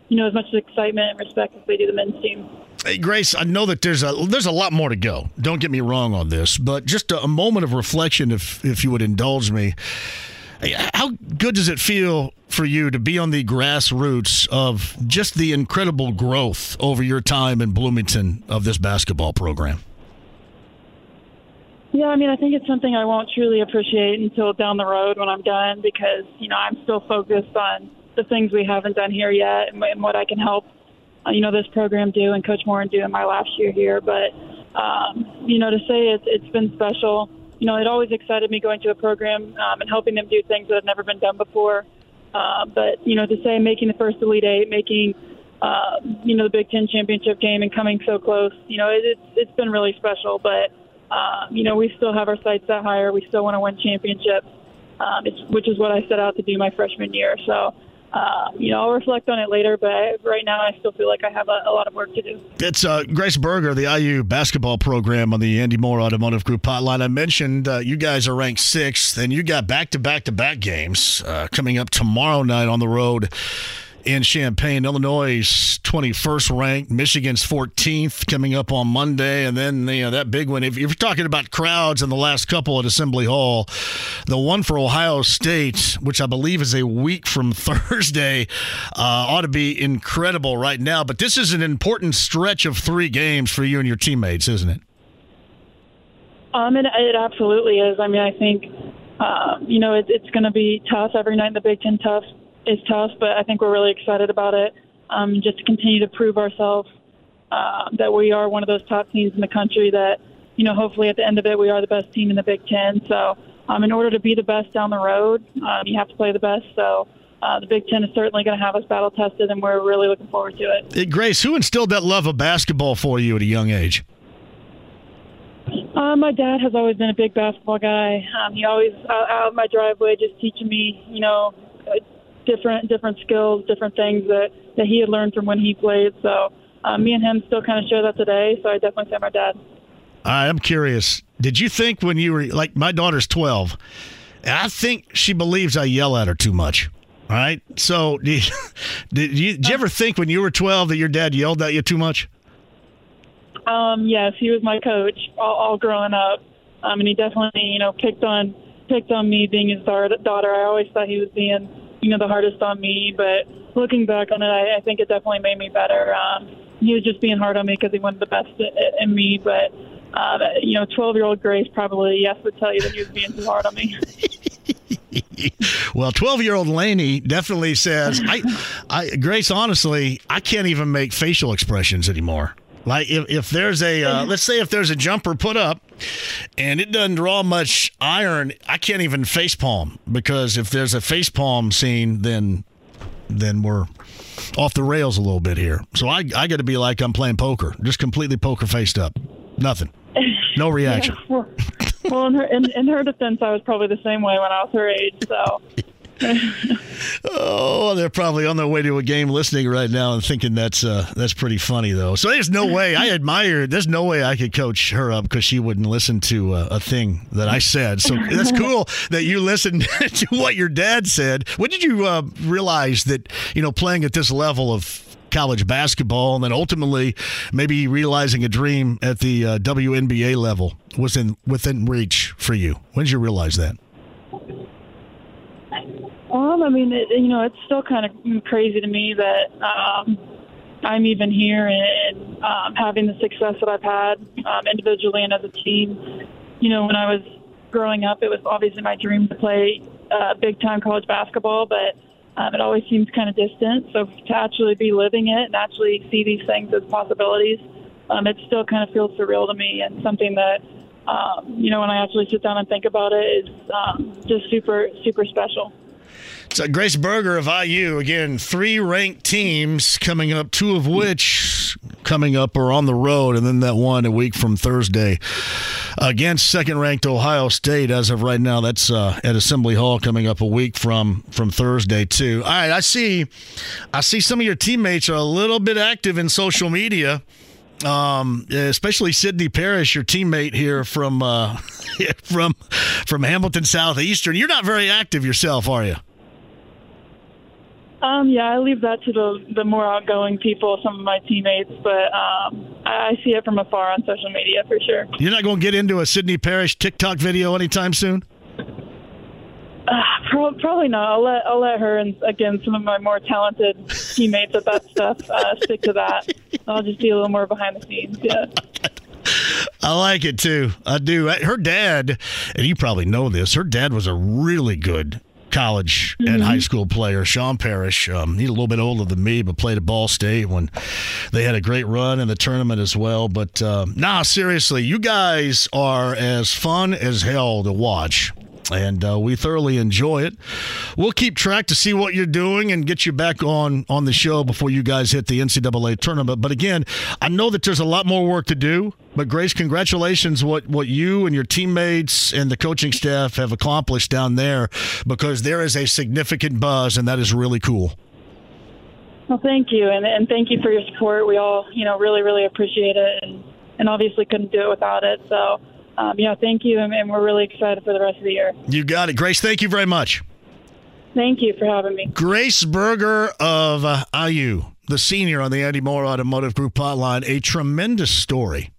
you know as much excitement and respect as they do the men's team. Hey, Grace, I know that there's a there's a lot more to go. Don't get me wrong on this, but just a, a moment of reflection, if if you would indulge me. How good does it feel for you to be on the grassroots of just the incredible growth over your time in Bloomington of this basketball program? Yeah, I mean, I think it's something I won't truly appreciate until down the road when I'm done because, you know, I'm still focused on the things we haven't done here yet and, what I can help, uh, you know, this program do and Coach Moren do in my last year here. But, um, you know, to say it, it's been special you know, it always excited me going to a program um, and helping them do things that have never been done before. Uh, but you know, to say making the first Elite Eight, making uh, you know the Big Ten championship game, and coming so close, you know, it, it's it's been really special. But uh, you know, we still have our sights set higher. We still want to win championships, um, which is what I set out to do my freshman year. So uh, you know, I'll reflect on it later, but right now I still feel like I have a, a lot of work to do. It's uh, Grace Berger, the IU basketball program on the Andy Mohr Automotive Group hotline. I mentioned uh, you guys are ranked sixth, and you got back to back to back games uh, coming up tomorrow night on the road in Champaign. Illinois 21st ranked, Michigan's 14th coming up on Monday, and then you know that big one. If you're talking about crowds in the last couple at Assembly Hall, the one for Ohio State, which I believe is a week from [laughs] Thursday, uh, ought to be incredible right now. But this is an important stretch of three games for you and your teammates, isn't it? Um, it, it absolutely is. I mean, I think. Uh, you know, it, it's going to be tough every night in the Big Ten tough is tough, but I think we're really excited about it. Um, just to continue to prove ourselves uh, that we are one of those top teams in the country. That you know, hopefully at the end of it, we are the best team in the Big Ten. So, um, in order to be the best down the road, um, you have to play the best. So. Uh, the Big Ten is certainly going to have us battle tested, and we're really looking forward to it. Grace, who instilled that love of basketball for you at a young age? Uh, my dad has always been a big basketball guy. Um, he always out, out of my driveway just teaching me, you know, different different skills, different things that that he had learned from when he played. So um, me and him still kind of share that today. So I definitely say my dad. I'm curious. Did you think when you were like my daughter's 12, I think she believes I yell at her too much. All right. So [laughs] did, did you did you ever think when you were 12 that your dad yelled at you too much? Um, yes, he was my coach all, all growing up, um, and he definitely you know picked on picked on me being his daughter. I always thought he was being you know the hardest on me. But looking back on it, I, I think it definitely made me better. Um, he was just being hard on me because he wanted the best in, in me. But uh, you know, 12 year old Grace probably yes would tell you that he was being too hard on me. [laughs] well, 12 year old Laney definitely says, I, I, Grace, honestly, I can't even make facial expressions anymore. Like if, if there's a uh, let's say if there's a jumper put up and it doesn't draw much iron, I can't even face palm because if there's a face palm scene, then then we're off the rails a little bit here. So I I got to be like I'm playing poker, just completely poker faced up, nothing, no [laughs] reaction. well, in her in, in her defense, I was probably the same way when I was her age. So [laughs] [laughs] oh, they're probably on their way to a game listening right now and thinking that's uh, that's pretty funny though. So there's no [laughs] way I admire. There's no way I could coach her up because she wouldn't listen to uh, a thing that I said. So [laughs] that's cool that you listened to what your dad said. When did you uh, realize that you know playing at this level of college basketball and then ultimately maybe realizing a dream at the uh, WNBA level was in within reach for you? When did you realize that? Um, I mean, it, you know, it's still kind of crazy to me that um, I'm even here and um, having the success that I've had um, individually and as a team. You know, when I was growing up, it was obviously my dream to play uh, big time college basketball, but um, it always seems kind of distant. So to actually be living it and actually see these things as possibilities, um, it still kind of feels surreal to me and something that, um, you know, when I actually sit down and think about it, it, is um, just super, super special. So Grace Berger of IU again, three ranked teams coming up, two of which coming up are on the road, and then that one a week from Thursday against second-ranked Ohio State. As of right now, that's uh, at Assembly Hall coming up a week from from Thursday too. All right, I see, I see some of your teammates are a little bit active in social media. Um, especially Sydney Parrish, your teammate here from uh, [laughs] from from Hamilton Southeastern. You're not very active yourself, are you? Um, yeah, I leave that to the the more outgoing people, some of my teammates, but um, I, I see it from afar on social media for sure. You're not going to get into a Sydney Parrish TikTok video anytime soon. Uh, pro- probably not. I'll let I'll let her and again some of my more talented teammates at that stuff uh, stick to that. I'll just be a little more behind the scenes. Yeah. [laughs] I like it too. I do. Her dad, and you probably know this. Her dad was a really good college Mm-hmm. and high school player, Sean Parrish. Um, he's a little bit older than me, but played at Ball State when they had a great run in the tournament as well. But uh, nah, seriously, you guys are as fun as hell to watch. And uh, we thoroughly enjoy it. We'll keep track to see what you're doing and get you back on on the show before you guys hit the NCAA tournament. But again, I know that there's a lot more work to do. But Grace, congratulations what what you and your teammates and the coaching staff have accomplished down there because there is a significant buzz and that is really cool. Well, thank you, and and thank you for your support. We all, you know, really really appreciate it, and and obviously couldn't do it without it. So, um, know, thank you, and, and we're really excited for the rest of the year. You got it. Grace, thank you very much. Thank you for having me. Grace Berger of uh, IU, the senior on the Andy Mohr Automotive Group hotline, a tremendous story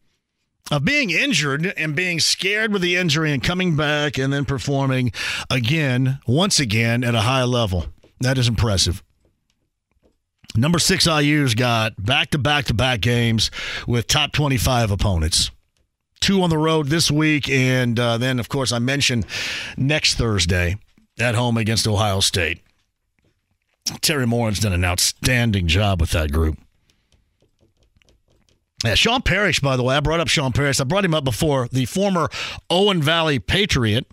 of being injured and being scared with the injury and coming back and then performing again, once again, at a high level. That is impressive. Number six IU's got back to back to back games with top 25 opponents. Two on the road this week, and uh, then, of course, I mentioned next Thursday at home against Ohio State. Teri Moren's done an outstanding job with that group. Yeah, Sean Parrish, by the way, I brought up Sean Parrish. I brought him up before, the former Owen Valley Patriot.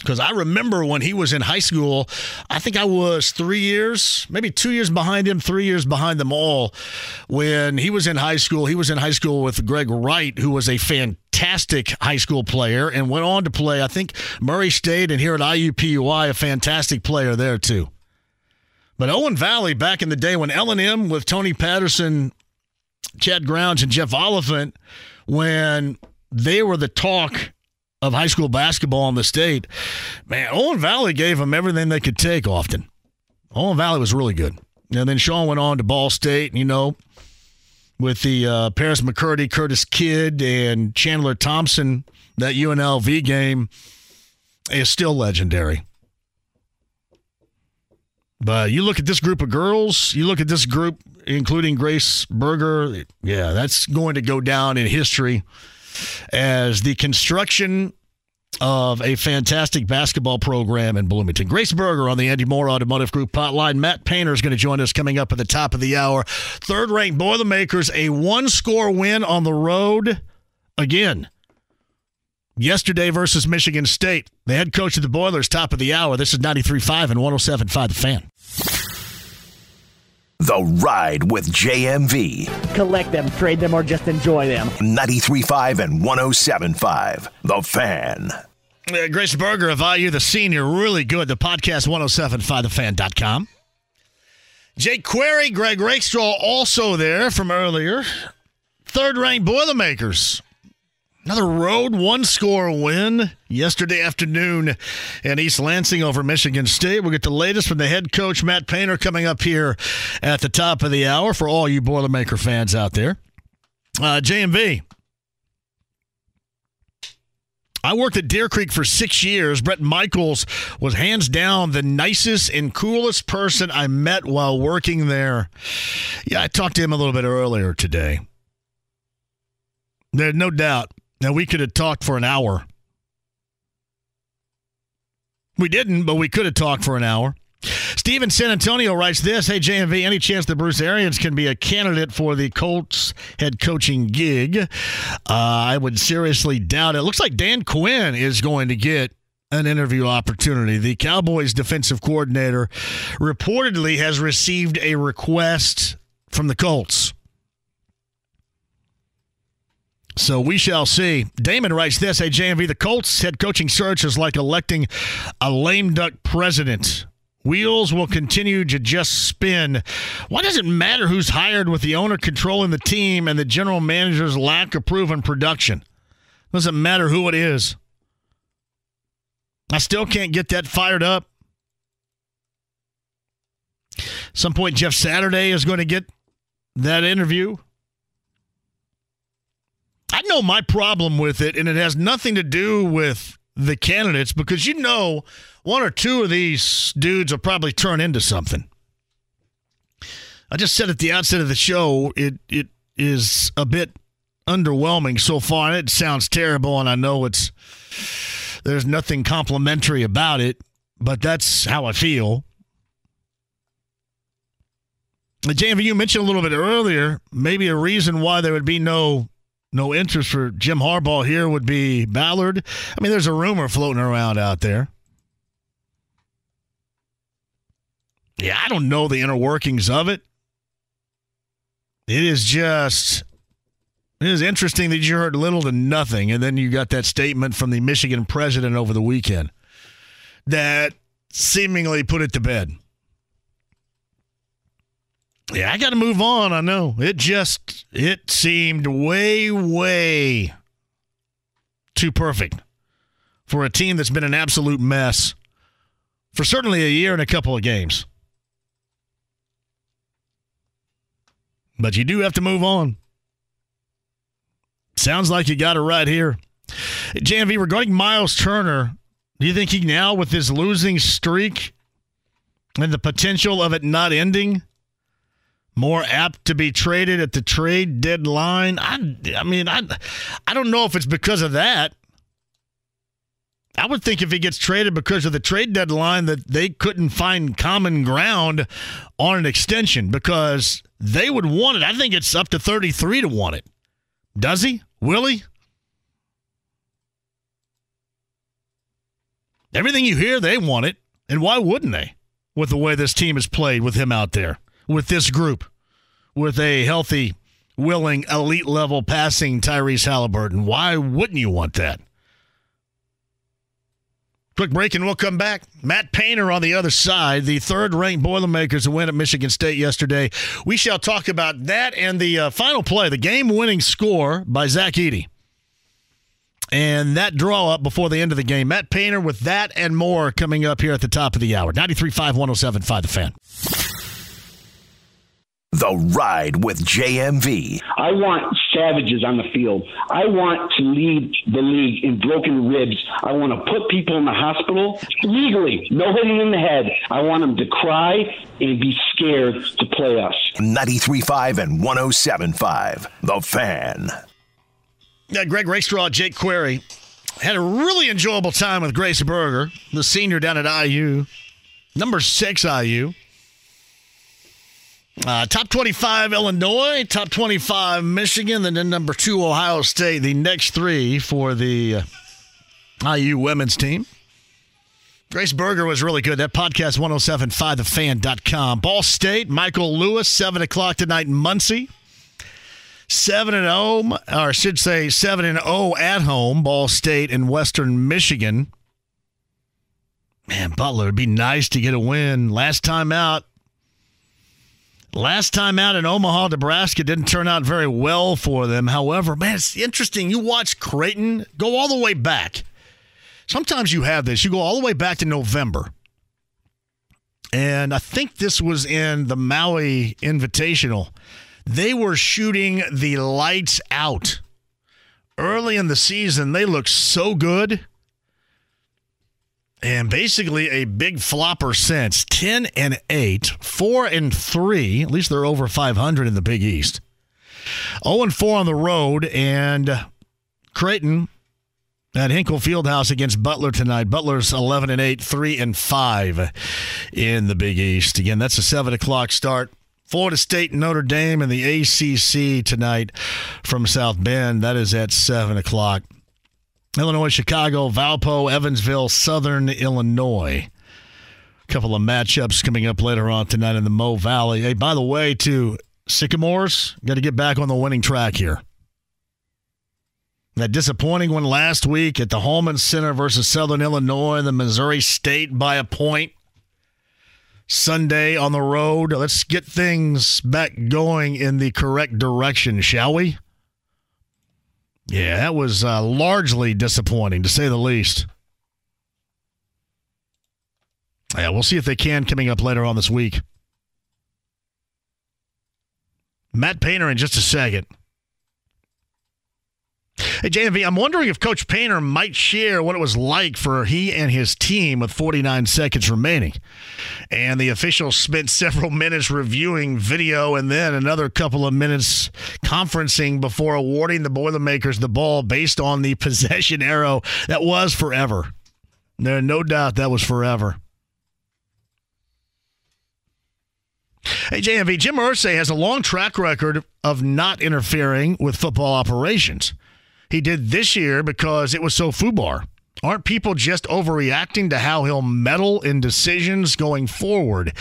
Because I remember when he was in high school, I think I was three years, maybe two years behind him, three years behind them all. When he was in high school, he was in high school with Greg Wright, who was a fantastic high school player and went on to play, I think, Murray State and here at IUPUI, a fantastic player there too. But Owen Valley, back in the day when L&M with Tony Patterson, Chad Grounds, and Jeff Oliphant, when they were the talk of high school basketball in the state, man, Owen Valley gave them everything they could take often. Owen Valley was really good. And then Sean went on to Ball State, you know, with the uh, Paris McCurdy, Curtis Kidd, and Chandler Thompson. That UNLV game is still legendary. But you look at this group of girls, you look at this group, including Grace Berger, yeah, that's going to go down in history as the construction of a fantastic basketball program in Bloomington. Grace Berger on the Andy Mohr Automotive Group hotline. Matt Painter is going to join us coming up at the top of the hour. Third ranked Boilermakers, a one score win on the road again. Yesterday versus Michigan State. The head coach of the Boilers, top of the hour. This is 93.5 and 107.5 The Fan. The Ride with JMV. Collect them, trade them, or just enjoy them. 93.5 and 107.5 The Fan. Uh, Grace Berger of IU, the senior, really good. The podcast 1075thefan.com. Jake Query, Greg Rakestraw also there from earlier. Third ranked Boilermakers. Another road one score win yesterday afternoon in East Lansing over Michigan State. We'll get the latest from the head coach, Matt Painter, coming up here at the top of the hour for all you Boilermaker fans out there. Uh, JMV. I worked at Deer Creek for six years. Bret Michaels was hands down the nicest and coolest person I met while working there. Yeah, I talked to him a little bit earlier today. There's no doubt. Now, we could have talked for an hour. We didn't, but we could have talked for an hour. Steven San Antonio writes this Hey, JMV, any chance that Bruce Arians can be a candidate for the Colts head coaching gig? Uh, I would seriously doubt it. Looks like Dan Quinn is going to get an interview opportunity. The Cowboys defensive coordinator reportedly has received a request from the Colts. So we shall see. Damon writes this Hey, JMV, the Colts head coaching search is like electing a lame duck president. Wheels will continue to just spin. Why does it matter who's hired with the owner controlling the team and the general manager's lack of proven production? Doesn't matter who it is. I still can't get that fired up. Some point, Jeff Saturday is going to get that interview. I know my problem with it, and it has nothing to do with the candidates because you know one or two of these dudes will probably turn into something. I just said at the outset of the show, it it is a bit underwhelming so far. It sounds terrible, and I know it's there's nothing complimentary about it, but that's how I feel. JMV, you mentioned a little bit earlier, maybe a reason why there would be no no interest for Jim Harbaugh here would be Ballard. I mean, there's a rumor floating around out there. Yeah, I don't know the inner workings of it. It is just it is interesting that you heard little to nothing, and then you got that statement from the Michigan president over the weekend that seemingly put it to bed. Yeah, I got to move on. I know. It just it seemed way way too perfect for a team that's been an absolute mess for certainly a year and a couple of games. But you do have to move on. Sounds like you got it right here. JMV, regarding Myles Turner, do you think he now, with his losing streak and the potential of it not ending, more apt to be traded at the trade deadline? I, I mean, I, I don't know if it's because of that. I would think if he gets traded because of the trade deadline, that they couldn't find common ground on an extension because they would want it. I think it's up to 33 to want it. Does he? Will he? Everything you hear, they want it. And why wouldn't they? With the way this team has played with him out there, with this group, with a healthy, willing, elite level passing Tyrese Halliburton. Why wouldn't you want that? Quick break and we'll come back. Matt Painter on the other side, the third ranked Boilermakers who win at Michigan State yesterday. We shall talk about that and the uh, final play, the game winning score by Zach Edey. And that draw up before the end of the game. Matt Painter with that and more coming up here at the top of the hour. 93.5, 107.5, the fan. The Ride with JMV. I want savages on the field. I want to lead the league in broken ribs. I want to put people in the hospital legally, no hitting in the head. I want them to cry and be scared to play us. 93.5 and 107.5, The Fan. Yeah, Greg Rakestraw, Jake Query had a really enjoyable time with Grace Berger, the senior down at IU, number six IU. Uh, top 25 Illinois, top 25 Michigan, and then number two Ohio State. The next three for the uh, IU women's team. Grace Berger was really good. That podcast, 1075thefan.com. Ball State, Michael Lewis, 7 o'clock tonight in Muncie. 7 and 0, or I should say 7 and 0 at home, Ball State in Western Michigan. Man, Butler, it'd be nice to get a win. Last time out, Last time out in Omaha, Nebraska didn't turn out very well for them. However, man, it's interesting. You watch Creighton go all the way back. Sometimes you have this. You go all the way back to November. And I think this was in the Maui Invitational. They were shooting the lights out. Early in the season, they looked so good and basically a big flopper since. 10 and 8 4 and 3 at least they're over 500 in the big east. 0 and 4 on the road and creighton at hinkle fieldhouse against butler tonight. Butler's 11 and 8 3 and 5 in the big east. Again that's a 7 o'clock start. Florida State, Notre Dame, and the ACC tonight from South Bend. That is at 7 o'clock. Illinois, Chicago, Valpo, Evansville, Southern Illinois. A couple of matchups coming up later on tonight in the Mo Valley. Hey, by the way, to Sycamores, got to get back on the winning track here. That disappointing one last week at the Hulman Center versus Southern Illinois, the Missouri State by a point. Sunday on the road. Let's get things back going in the correct direction, shall we? Yeah, that was uh, largely disappointing, to say the least. Yeah, we'll see if they can coming up later on this week. Matt Painter in just a second. Hey, JMV, I'm wondering if Coach Painter might share what it was like for he and his team with 49 seconds remaining. And the officials spent [laughs] several minutes reviewing video and then another couple of minutes conferencing before awarding the Boilermakers the ball based on the [laughs] possession arrow that was forever. There, no doubt that was forever. Hey, JMV, Jim Irsay has a long track record of not interfering with football operations. He did this year because it was so foobar. Aren't people just overreacting to how he'll meddle in decisions going forward?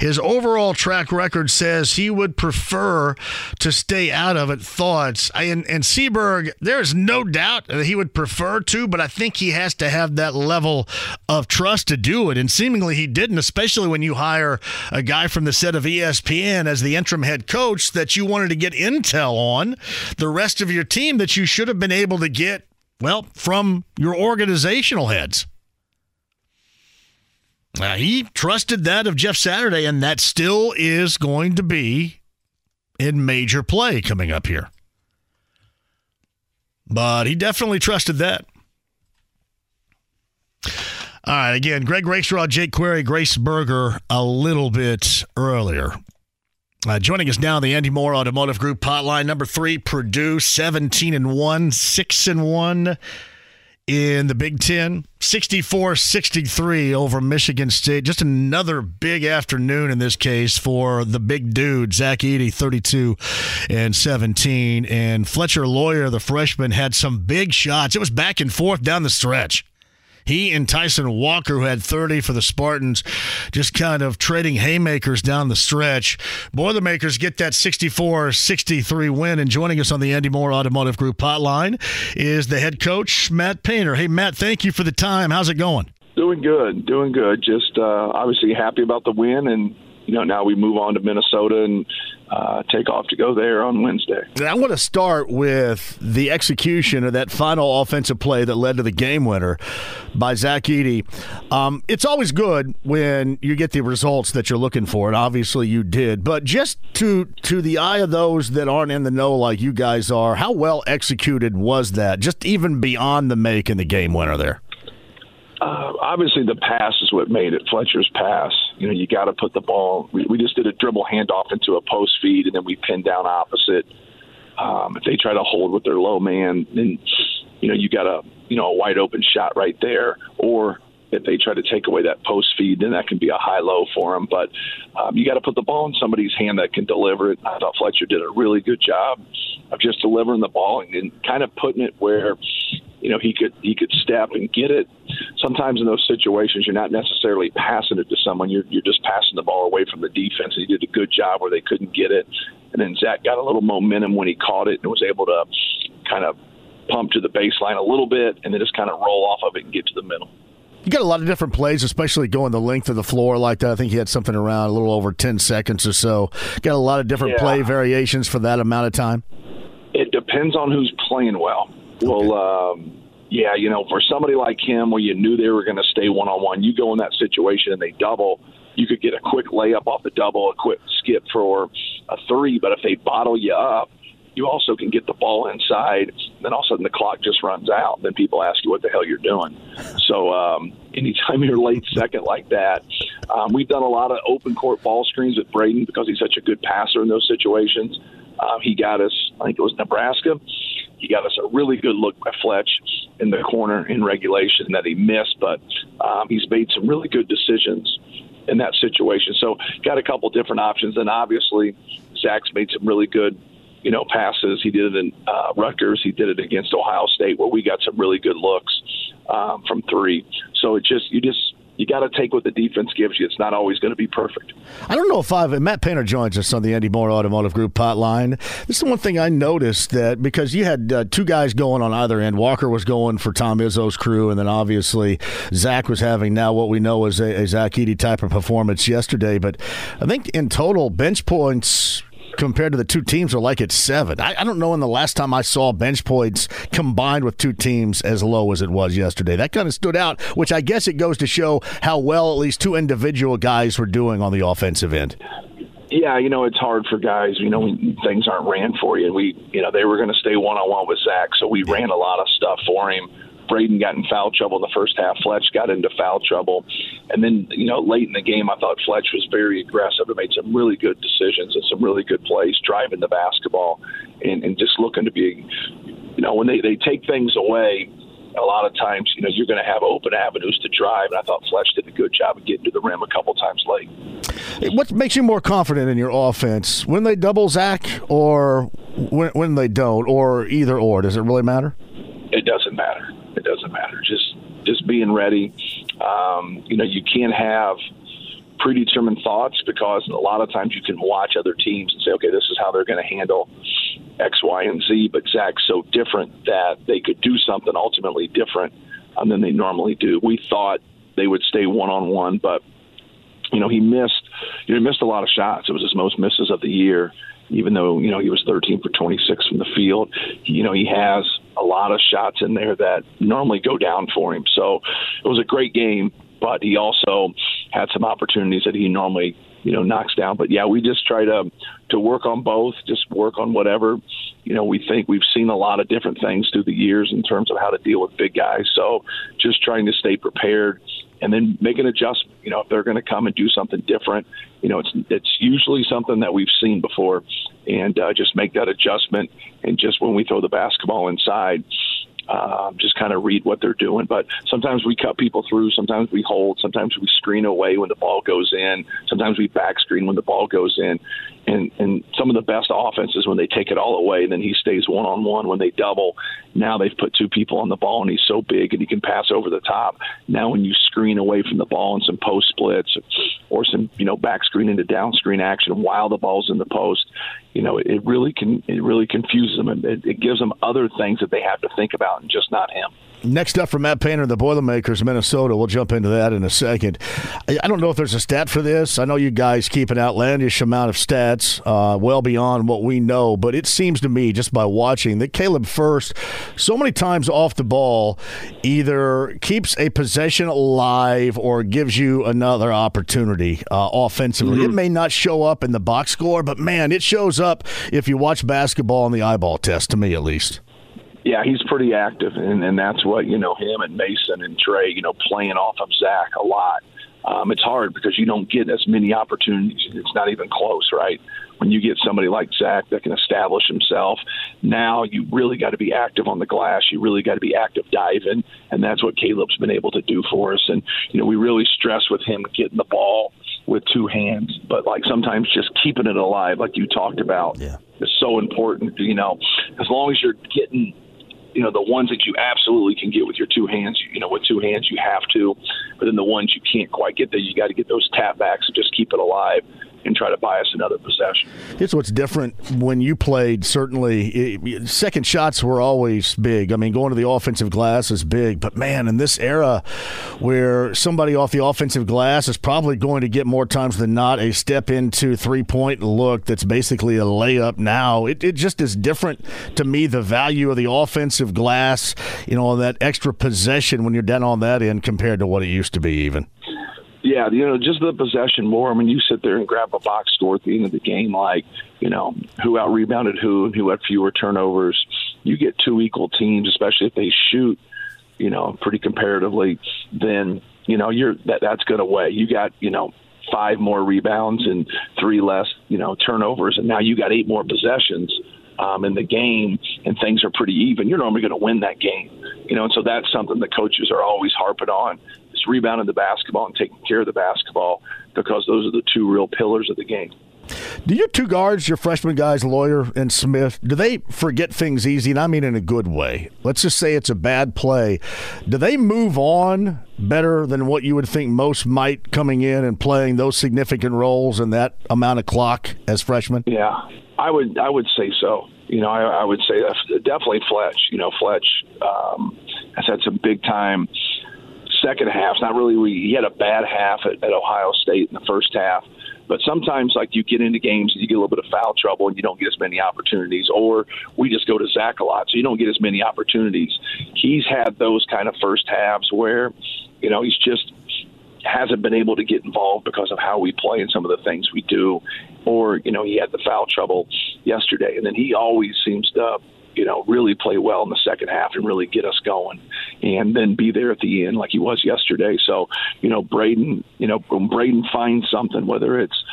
His overall track record says he would prefer to stay out of it. Thoughts? And, and Seaberg, there's no doubt that he would prefer to, but I think he has to have that level of trust to do it. And seemingly he didn't, especially when you hire a guy from the set of ESPN as the interim head coach that you wanted to get intel on. The rest of your team that you should have been able to get well, from your organizational heads. He trusted that of Jeff Saturday, and that still is going to be in major play coming up here. But he definitely trusted that. All right, again, Greg Rakestraw, Jake Query, Grace Berger a little bit earlier. Uh, joining us now, the Andy Mohr Automotive Group hotline number three, Purdue, seventeen and one, six and one in the Big Ten, 64-63 over Michigan State. Just another big afternoon in this case for the big dude, Zach Edey, thirty-two and seventeen, and Fletcher Loyer, the freshman, had some big shots. It was back and forth down the stretch. He and Tyson Walker, who had 30 for the Spartans, just kind of trading haymakers down the stretch. Boilermakers get that 64 63 win. And joining us on the Andy Mohr Automotive Group hotline is the head coach, Matt Painter. Hey, Matt, thank you for the time. How's it going? Doing good, doing good. Just uh, obviously happy about the win and you know, now we move on to Minnesota and uh, take off to go there on Wednesday. I want to start with the execution of that final offensive play that led to the game winner by Zach Edey. Um, it's always good when you get the results that you're looking for, and obviously you did. But just to to the eye of those that aren't in the know like you guys are, how well executed was that? Just even beyond the make and the game winner there. Uh, obviously, the pass is what made it. Fletcher's pass. You know, you got to put the ball. We, we just did a dribble handoff into a post feed, and then we pinned down opposite. Um, if they try to hold with their low man, then you know you got a you know a wide open shot right there. Or if they try to take away that post feed, then that can be a high low for them. But um, you got to put the ball in somebody's hand that can deliver it. I thought Fletcher did a really good job of just delivering the ball and, and kind of putting it where you know he could he could step and get it. Sometimes in those situations, you're not necessarily passing it to someone. You're you're just passing the ball away from the defense. He did a good job where they couldn't get it, and then Zach got a little momentum when he caught it and was able to kind of pump to the baseline a little bit, and then just kind of roll off of it and get to the middle. You got a lot of different plays, especially going the length of the floor like that. I think he had something around a little over 10 seconds or so. Got a lot of different yeah. play variations for that amount of time. It depends on who's playing well. Well, um, yeah, you know, for somebody like him, where you knew they were going to stay one on one, you go in that situation and they double, you could get a quick layup off the double, a quick skip for a three. But if they bottle you up, you also can get the ball inside. Then all of a sudden the clock just runs out. Then people ask you what the hell you're doing. So um, anytime [laughs] you're late second like that, um, we've done a lot of open court ball screens with Braden because he's such a good passer in those situations. Um, he got us, I think it was Nebraska. He got us a really good look by Fletch in the corner in regulation that he missed, but um, he's made some really good decisions in that situation. So got a couple different options, and obviously Zach's made some really good, you know, passes. He did it in uh, Rutgers. He did it against Ohio State, where we got some really good looks um, from three. So it just you just you got to take what the defense gives you. It's not always going to be perfect. I don't know if I've Matt Painter joins us on the Andy Mohr Automotive Group hotline. This is the one thing I noticed that because you had uh, two guys going on either end. Walker was going for Tom Izzo's crew, and then obviously Zach was having now what we know is a, a Zach Edey type of performance yesterday. But I think in total bench points compared to the two teams are like it's seven. I, I, don't know when the last time I saw bench points combined with two teams as low as it was yesterday. That kind of stood out, which I guess it goes to show how well at least two individual guys were doing on the offensive end. Yeah, you know it's hard for guys. You know when things aren't ran for you. We, you know, they were going to stay one on one with Zach, so we ran a lot of stuff for him Braden got in foul trouble in the first half. Fletch got into foul trouble. And then, you know, late in the game, I thought Fletch was very aggressive and made some really good decisions and some really good plays, driving the basketball and, and just looking to be, you know, when they, they take things away, a lot of times, you know, you're going to have open avenues to drive. And I thought Fletch did a good job of getting to the rim a couple times late. What makes you more confident in your offense? When they double Zach or when, when they don't, or either or? Does it really matter? It doesn't doesn't matter. Just just being ready. Um, you know, you can't have predetermined thoughts because a lot of times you can watch other teams and say, okay, this is how they're going to handle X, Y, and Z. But Zach's so different that they could do something ultimately different um, than they normally do. We thought they would stay one on one, but you know he missed. You know, he missed a lot of shots. It was his most misses of the year even though you know he was 13 for 26 from the field. You know he has a lot of shots in there that normally go down for him. So it was a great game, but he also had some opportunities that he normally you know knocks down. But yeah, we just try to to work on both, just work on whatever you know we think we've seen a lot of different things through the years in terms of how to deal with big guys. So just trying to stay prepared and then make an adjustment. You know, if they're going to come and do something different, you know, it's it's usually something that we've seen before, and uh, just make that adjustment. And just when we throw the basketball inside, um, just kind of read what they're doing. But sometimes we cut people through, sometimes we hold, sometimes we screen away when the ball goes in, sometimes we back screen when the ball goes in. And and some of the best offenses when they take it all away, then he stays one on one. When they double, now they've put two people on the ball and he's so big and he can pass over the top. Now when you screen away from the ball and some post splits or some you know back screen into down screen action while the ball's in the post, you know it really can it really confuses them and it, it gives them other things that they have to think about and just not him. Next up from Matt Painter, the Boilermakers, Minnesota. We'll jump into that in a second. I don't know if there's a stat for this. I know you guys keep an outlandish amount of stats, uh, well beyond what we know, but it seems to me, just by watching, that Caleb Furst, so many times off the ball, either keeps a possession alive or gives you another opportunity uh, offensively. Mm-hmm. It may not show up in the box score, but man, it shows up if you watch basketball on the eyeball test, to me at least yeah, he's pretty active, and, and that's what you know him and Mason and Trey, you know, playing off of Zach a lot. Um, it's hard because you don't get as many opportunities. It's not even close, right? When you get somebody like Zach that can establish himself, now you really got to be active on the glass. You really got to be active diving, and that's what Caleb's been able to do for us. And you know, we really stress with him getting the ball with two hands, but like sometimes just keeping it alive, like you talked about, yeah. is so important. You know, as long as you're getting you know the ones that you absolutely can get with your two hands you know with two hands you have to. But then the ones you can't quite get there you got to get those tap backs and just keep it alive and try to buy us another possession. It's what's different when you played. Certainly, it, second shots were always big. I mean, going to the offensive glass is big, but man, in this era where somebody off the offensive glass is probably going to get more times than not a step into three point look that's basically a layup now, it, it just is different to me. The value of the offensive glass, you know, that extra possession when you're down on that end compared to what it used to be, even. Yeah, you know, just the possession more. I mean, you sit there and grab a box score at the end of the game, like, you know, who out rebounded who and who had fewer turnovers. You get two equal teams, especially if they shoot, you know, pretty comparatively, then, you know, you're that that's going to weigh. You got, you know, five more rebounds and three less, you know, turnovers, and now you got eight more possessions um, in the game, and things are pretty even. You're normally going to win that game, you know, and so that's something the coaches are always harping on rebounding the basketball and taking care of the basketball because those are the two real pillars of the game. Do your two guards, your freshman guys, Loyer and Smith, do they forget things easy? And I mean in a good way. Let's just say it's a bad play. Do they move on better than what you would think most might coming in and playing those significant roles in that amount of clock as freshmen? Yeah, I would I would say so. You know, I, I would say definitely Fletch. You know, Fletch um, has had some big time second halves. Not really. He had a bad half at, at Ohio State in the first half. But sometimes, like you get into games you get a little bit of foul trouble and you don't get as many opportunities, or we just go to Zach a lot, so you don't get as many opportunities. He's had those kind of first halves where, you know, he's just hasn't been able to get involved because of how we play and some of the things we do, or you know, he had the foul trouble yesterday, and then he always seems to you know, really play well in the second half and really get us going, and then be there at the end like he was yesterday. So, you know, Braden, you know, when Braden finds something, whether it's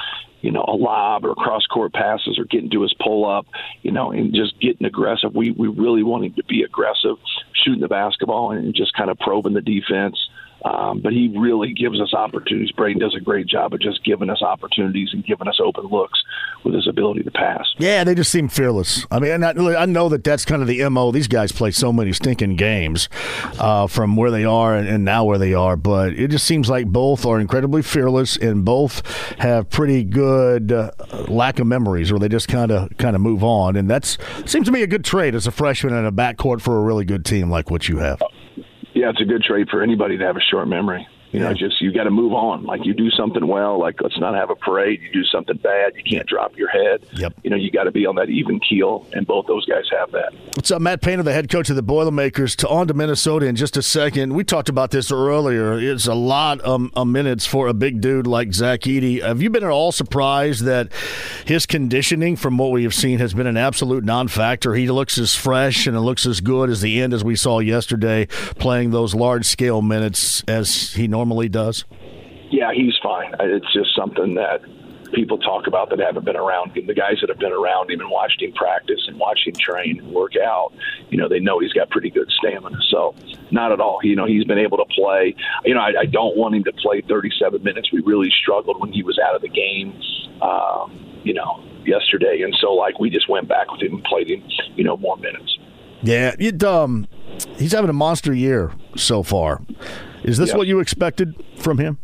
you know, a lob or cross court passes or getting to his pull up, you know, and just getting aggressive. We we really want him to be aggressive, shooting the basketball and just kind of probing the defense. Um, but he really gives us opportunities. Braden does a great job of just giving us opportunities and giving us open looks with his ability to pass. Yeah, they just seem fearless. I mean, I, I know that that's kind of the mo. These guys play so many stinking games uh, from where they are and, and, now where they are, but it just seems like both are incredibly fearless and both have pretty good uh, lack of memories, where they just kind of kind of move on, and that's seems to be a good trade as a freshman in a backcourt for a really good team like what you have. Yeah, it's a good trade for anybody to have a short memory. You know, just you got to move on. Like you do something well, like let's not have a parade. You do something bad, you can't drop your head. Yep. You know, you got to be on that even keel, and both those guys have that. What's up, Matt Painter, the head coach of the Boilermakers? To on to Minnesota in just a second. We talked about this earlier. It's a lot of, of minutes for a big dude like Zach Edey. Have you been at all surprised that his conditioning, from what we have seen, has been an absolute non-factor? He looks as fresh and it looks as good as the end as we saw yesterday, playing those large-scale minutes as he normally normally does? Yeah, he's fine. It's just something that people talk about that haven't been around him. The guys that have been around him and watched him practice and watched him train and work out, you know, they know he's got pretty good stamina. So, not at all. You know, he's been able to play. You know, I, I don't want him to play 37 minutes. We really struggled when he was out of the game. Um, you know, yesterday, and so like we just went back with him and played him, you know, more minutes. Yeah, it, um, he's having a monster year so far. Is this yep. what you expected from him?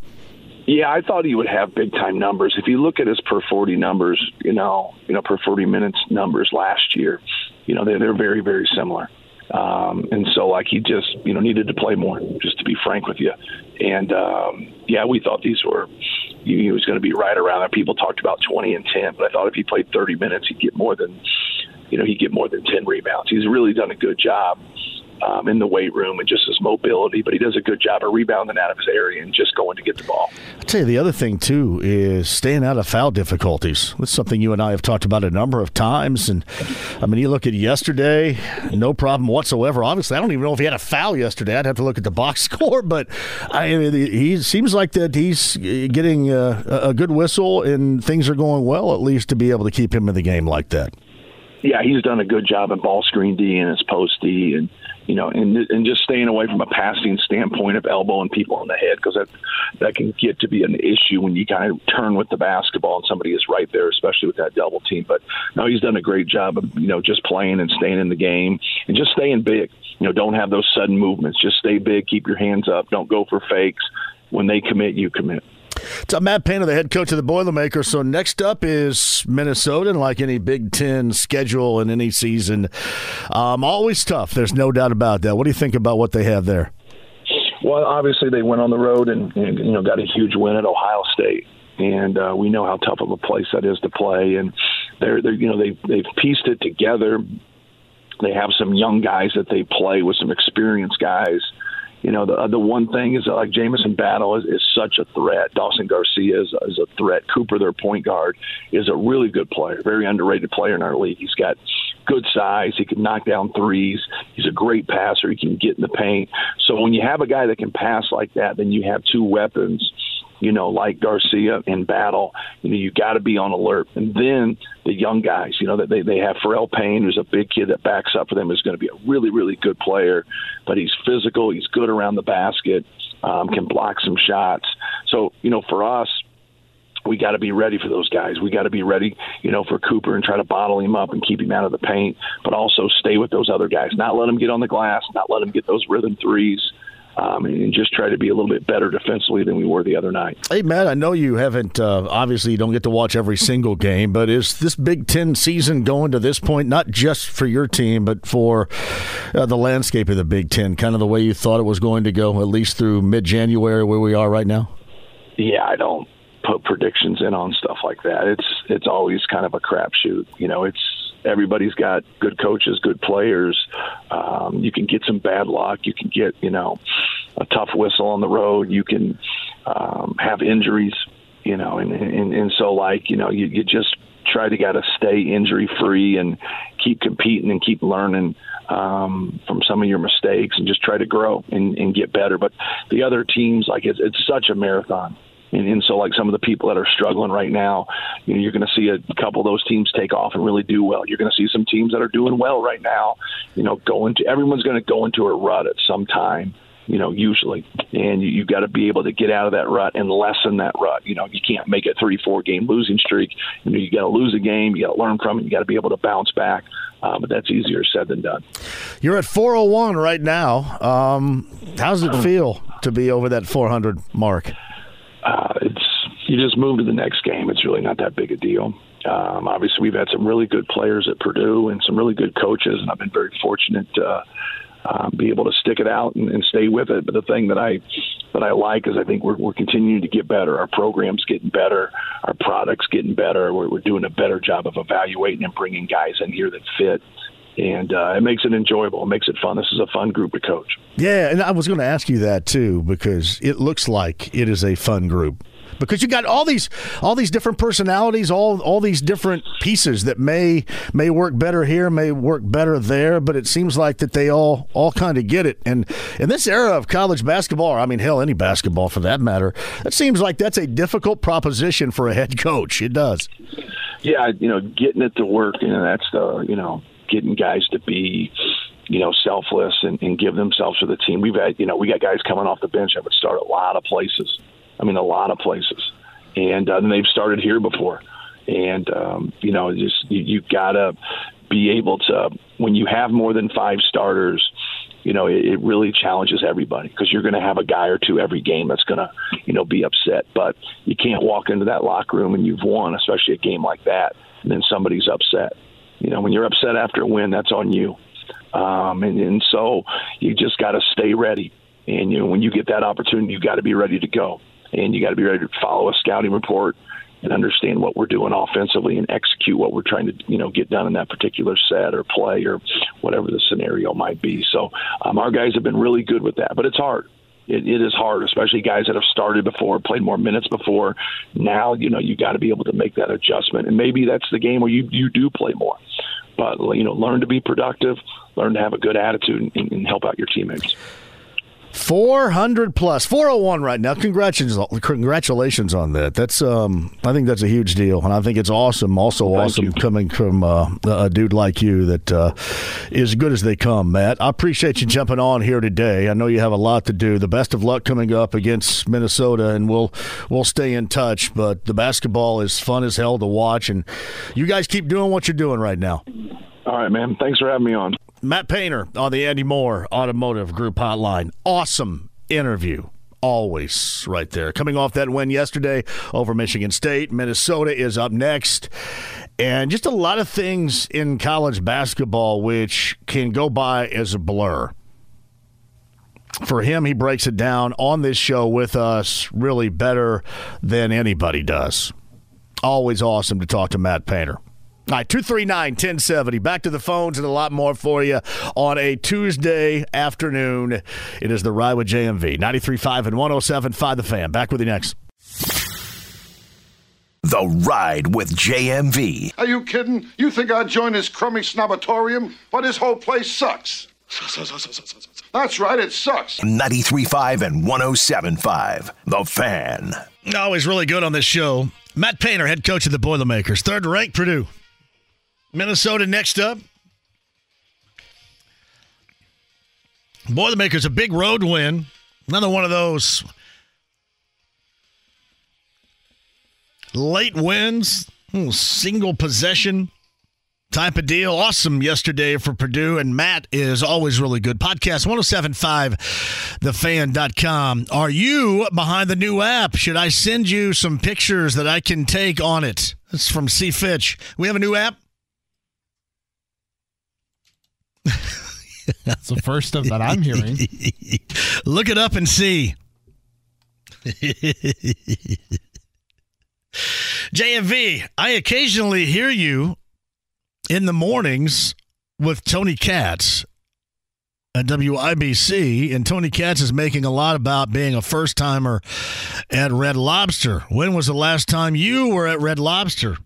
Yeah, I thought he would have big time numbers. If you look at his per forty numbers, you know, you know, per forty minutes numbers last year, you know, they're they're very very similar. Um, and so, like, he just you know needed to play more, just to be frank with you. And um, yeah, we thought these were he was going to be right around there. People talked about twenty and ten, but I thought if he played thirty minutes, he'd get more than you know he'd get more than ten rebounds. He's really done a good job um, in the weight room and just his mobility. But he does a good job of rebounding out of his area and just going to get the ball. I tell you, the other thing too is staying out of foul difficulties. That's something you and I have talked about a number of times. And I mean, you look at yesterday, no problem whatsoever. Obviously, I don't even know if he had a foul yesterday. I'd have to look at the box [laughs] score, but I, mean, he seems like that he's getting a, a good whistle and things are going well, at least to be able to keep him in the game like that yeah, he's done a good job in ball screen D and his post D, and you know, and and just staying away from a passing standpoint of elbowing people in the head because that that can get to be an issue when you kind of turn with the basketball and somebody is right there, especially with that double team. But no, he's done a great job of you know just playing and staying in the game and just staying big. You know, don't have those sudden movements. Just stay big, keep your hands up, don't go for fakes. When they commit, you commit. It's Matt Painter, the head coach of the Boilermakers. So next up is Minnesota, and like any Big Ten schedule in any season, um, always tough. There's no doubt about that. What do you think about what they have there? Well, obviously they went on the road and, you know got a huge win at Ohio State, and uh, we know how tough of a place that is to play. And they're, they're you know they they've pieced it together. They have some young guys that they play with some experienced guys you know, the uh, the one thing is that like Jamison Battle is, is such a threat. Dawson Garcia is, is a threat. Cooper, their point guard, is a really good player, very underrated player in our league. He's got good size. He can knock down threes. He's a great passer. He can get in the paint. So when you have a guy that can pass like that, then you have two weapons you know, like Garcia in battle, you know, you got to be on alert. And then the young guys, you know, that they, they have Pharrel Payne, who's a big kid that backs up for them, is going to be a really, really good player. But he's physical, he's good around the basket, um, can block some shots. So, you know, for us, we got to be ready for those guys. We got to be ready, you know, for Cooper and try to bottle him up and keep him out of the paint, but also stay with those other guys. Not let them get on the glass, not let them get those rhythm threes. Um, and just try to be a little bit better defensively than we were the other night. Hey, Matt, I know you haven't, uh, obviously, you don't get to watch every single game, but is this Big Ten season going to this point, not just for your team, but for uh, the landscape of the Big Ten, kind of the way you thought it was going to go, at least through mid January, where we are right now? Yeah, I don't put predictions in on stuff like that. It's it's always kind of a crapshoot. You know, it's everybody's got good coaches, good players. Um, you can get some bad luck. You can get you know a tough whistle on the road. You can um, have injuries. You know, and, and and so like you know you you just try to got to stay injury free and keep competing and keep learning um, from some of your mistakes and just try to grow and, and get better. But the other teams, like it's, it's such a marathon. And, and so, like some of the people that are struggling right now, you know, you're going to see a couple of those teams take off and really do well. You're going to see some teams that are doing well right now. You know, go into everyone's going to go into a rut at some time you know, usually. And you, you've got to be able to get out of that rut and lessen that rut. You know, you can't make a three, four game losing streak. You know, you got to lose a game, you got to learn from it, you got to be able to bounce back. Uh, but that's easier said than done. You're at 401 right now. Um, how does it feel to be over that 400 mark? Uh, it's you just move to the next game. It's really not that big a deal. Um, obviously, we've had some really good players at Purdue and some really good coaches, and I've been very fortunate to uh, be able to stick it out and, and stay with it. But the thing that I that I like is I think we're, we're continuing to get better. Our program's getting better. Our products getting better. We're, we're doing a better job of evaluating and bringing guys in here that fit and uh, it makes it enjoyable. It makes it fun. This is a fun group to coach. Yeah, and I was going to ask you that too because it looks like it is a fun group because you got all these all these different personalities, all all these different pieces that may may work better here, may work better there, but it seems like that they all all kind of get it. And in this era of college basketball, or I mean hell any basketball for that matter, it seems like that's a difficult proposition for a head coach. It does. Yeah, you know, getting it to work, you know, that's the you know getting guys to be you know, selfless and, and give themselves to the team. We've had, you know, we got guys coming off the bench that would start a lot of places. I mean, a lot of places, and uh, they've started here before. And um, you know, just you, you got to be able to when you have more than five starters. You know, it, it really challenges everybody because you're going to have a guy or two every game that's going to, you know, be upset. But you can't walk into that locker room and you've won, especially a game like that, and then somebody's upset you know, when you're upset after a win, that's on you. Um, and, and so you just got to stay ready. And, you know, when you get that opportunity, you got to be ready to go. And you got to be ready to follow a scouting report and understand what we're doing offensively and execute what we're trying to, you know, get done in that particular set or play or whatever the scenario might be. So um, our guys have been really good with that, but it's hard it, it is hard, especially guys that have started before, played more minutes before. Now, you know, you got to be able to make that adjustment, and maybe that's the game where you you do play more. But you know, learn to be productive, learn to have a good attitude, and, and help out your teammates. 400 plus 401 right now congratulations congratulations on that that's um i think that's a huge deal and i think it's awesome also Thank awesome you. coming from uh, a dude like you that uh, is good as they come matt i appreciate you jumping on here today i know you have a lot to do the best of luck coming up against minnesota and we'll we'll stay in touch but the basketball is fun as hell to watch and you guys keep doing what you're doing right now All right, man. Thanks for having me on. Matt Painter on the Andy Mohr Automotive Group Hotline. Awesome interview. Always right there. Coming off that win yesterday over Michigan State, Minnesota is up next. And just a lot of things in college basketball which can go by as a blur. For him, he breaks it down on this show with us really better than anybody does. Always awesome to talk to Matt Painter. All right, 239 1070. Back to the phones and a lot more for you on a Tuesday afternoon. It is the Ride with JMV 93.5 and 107.5 The Fan. Back with you next. The Ride with JMV. Are you kidding? You think I'd join his crummy snobatorium? But his whole place sucks. That's right, it sucks. 93.5 and 107.5 The Fan. Always really good on this show. Matt Painter, head coach of the Boilermakers, third ranked Purdue. Minnesota next up. Boilermakers, a big road win. Another one of those late wins, hmm, single possession type of deal. Awesome yesterday for Purdue, and Matt is always really good. Podcast 1075thefan.com. Are you behind the new app? Should I send you some pictures that I can take on it? It's from C. Fitch. We have a new app. [laughs] That's the first of that I'm hearing. [laughs] Look it up and see. [laughs] JMV, I occasionally hear you in the mornings with Tony Katz at WIBC, and Tony Katz is making a lot about being a first timer at Red Lobster. When was the last time you were at Red Lobster?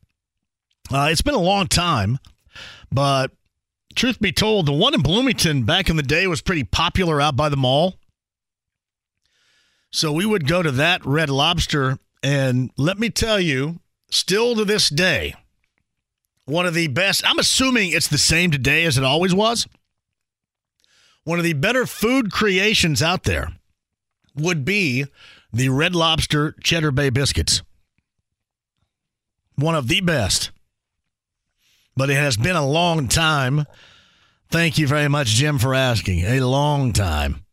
Uh, it's been a long time, but truth be told, the one in Bloomington back in the day was pretty popular out by the mall. So we would go to that Red Lobster, and let me tell you, still to this day, one of the best. I'm assuming it's the same today as it always was. One of the better food creations out there would be the Red Lobster Cheddar Bay biscuits. One of the best. But it has been a long time. Thank you very much, Jim, for asking. A long time.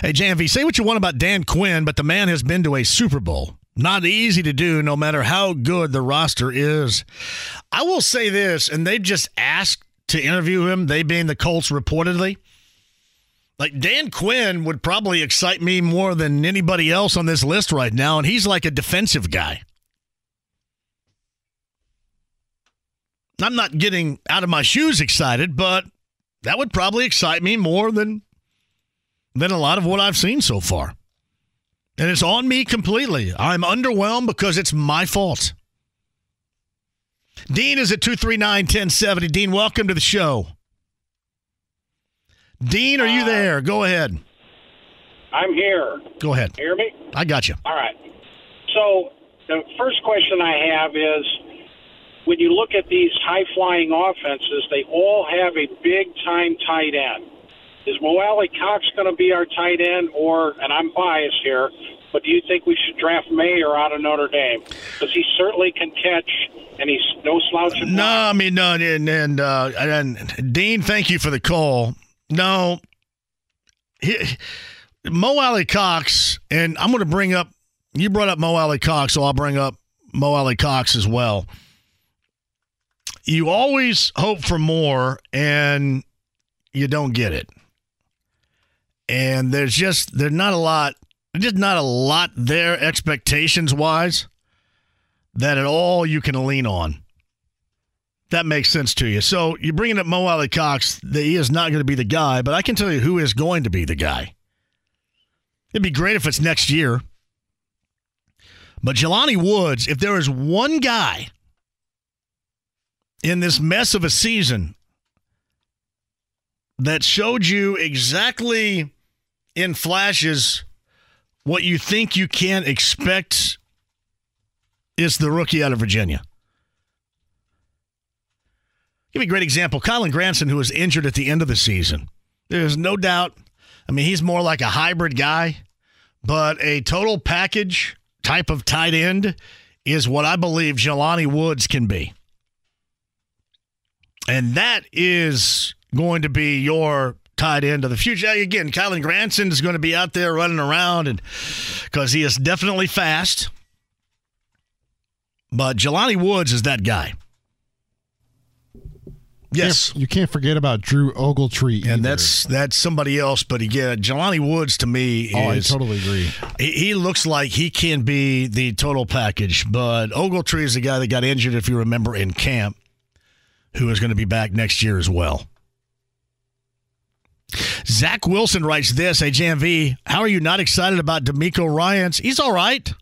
Hey, JMV, say what you want about Dan Quinn, but the man has been to a Super Bowl. Not easy to do, no matter how good the roster is. I will say this, and they just asked to interview him, they being the Colts reportedly. Like Dan Quinn would probably excite me more than anybody else on this list right now, and he's like a defensive guy. I'm not getting out of my shoes excited, but that would probably excite me more than than a lot of what I've seen so far. And it's on me completely. I'm underwhelmed because it's my fault. Dean is at 239 1070. Dean, welcome to the show. Dean, are you uh, there? Go ahead. I'm here. Go ahead. Hear me? I got you. All right. So the first question I have is when you look at these high flying offenses, they all have a big time tight end. Is Mo Alie-Cox going to be our tight end, or, and I'm biased here, but do you think we should draft Mayer out of Notre Dame? Because he certainly can catch, and he's no slouch. No, I mean, no, and, and, uh, and Dean, thank you for the call. No, he, Mo Alie-Cox, and I'm going to bring up, you brought up Mo Alie-Cox, so I'll bring up Mo Alie-Cox as well. You always hope for more, and you don't get it and there's just there's not a lot just not a lot there expectations wise that at all you can lean on. That makes sense to you. So you're bringing up Mo Alie-Cox. That he is not going to be the guy, but I can tell you who is going to be the guy. It'd be great if it's next year. But Jelani Woods, if there is one guy in this mess of a season that showed you exactly in flashes what you think you can expect is the rookie out of Virginia. Give me a great example. Kylen Granson, who was injured at the end of the season. There's no doubt. I mean, he's more like a hybrid guy, but a total package type of tight end is what I believe Jelani Woods can be. And that is going to be your tied into the future. Again, Kylen Granson is going to be out there running around, and because he is definitely fast. But Jelani Woods is that guy. Yes, you can't forget about Drew Ogletree, either. and that's that's somebody else. But again, Jelani Woods to me oh, is I totally agree. He, he looks like he can be the total package. But Ogletree is the guy that got injured, if you remember, in camp, who is going to be back next year as well. Zach Wilson writes this, HMV, how are you not excited about DeMeco Ryans? He's all right.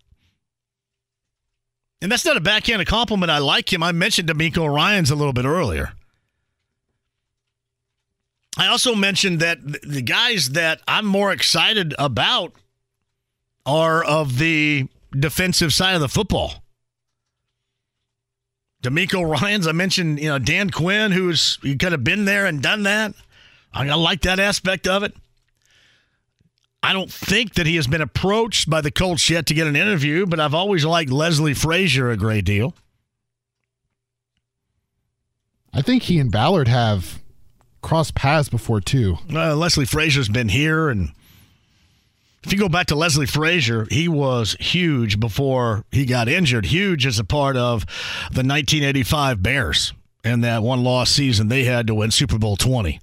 And that's not a backhanded compliment. I like him. I mentioned DeMeco Ryans a little bit earlier. I also mentioned that the guys that I'm more excited about are of the defensive side of the football. DeMeco Ryans, I mentioned, you know, Dan Quinn, who's you kind of been there and done that. I like that aspect of it. I don't think that he has been approached by the Colts yet to get an interview, but I've always liked Leslie Frazier a great deal. I think he and Ballard have crossed paths before too. Uh, Leslie Frazier's been here, and if you go back to Leslie Frazier, he was huge before he got injured. Huge as a part of the 1985 Bears and that one loss season they had to win Super Bowl 20.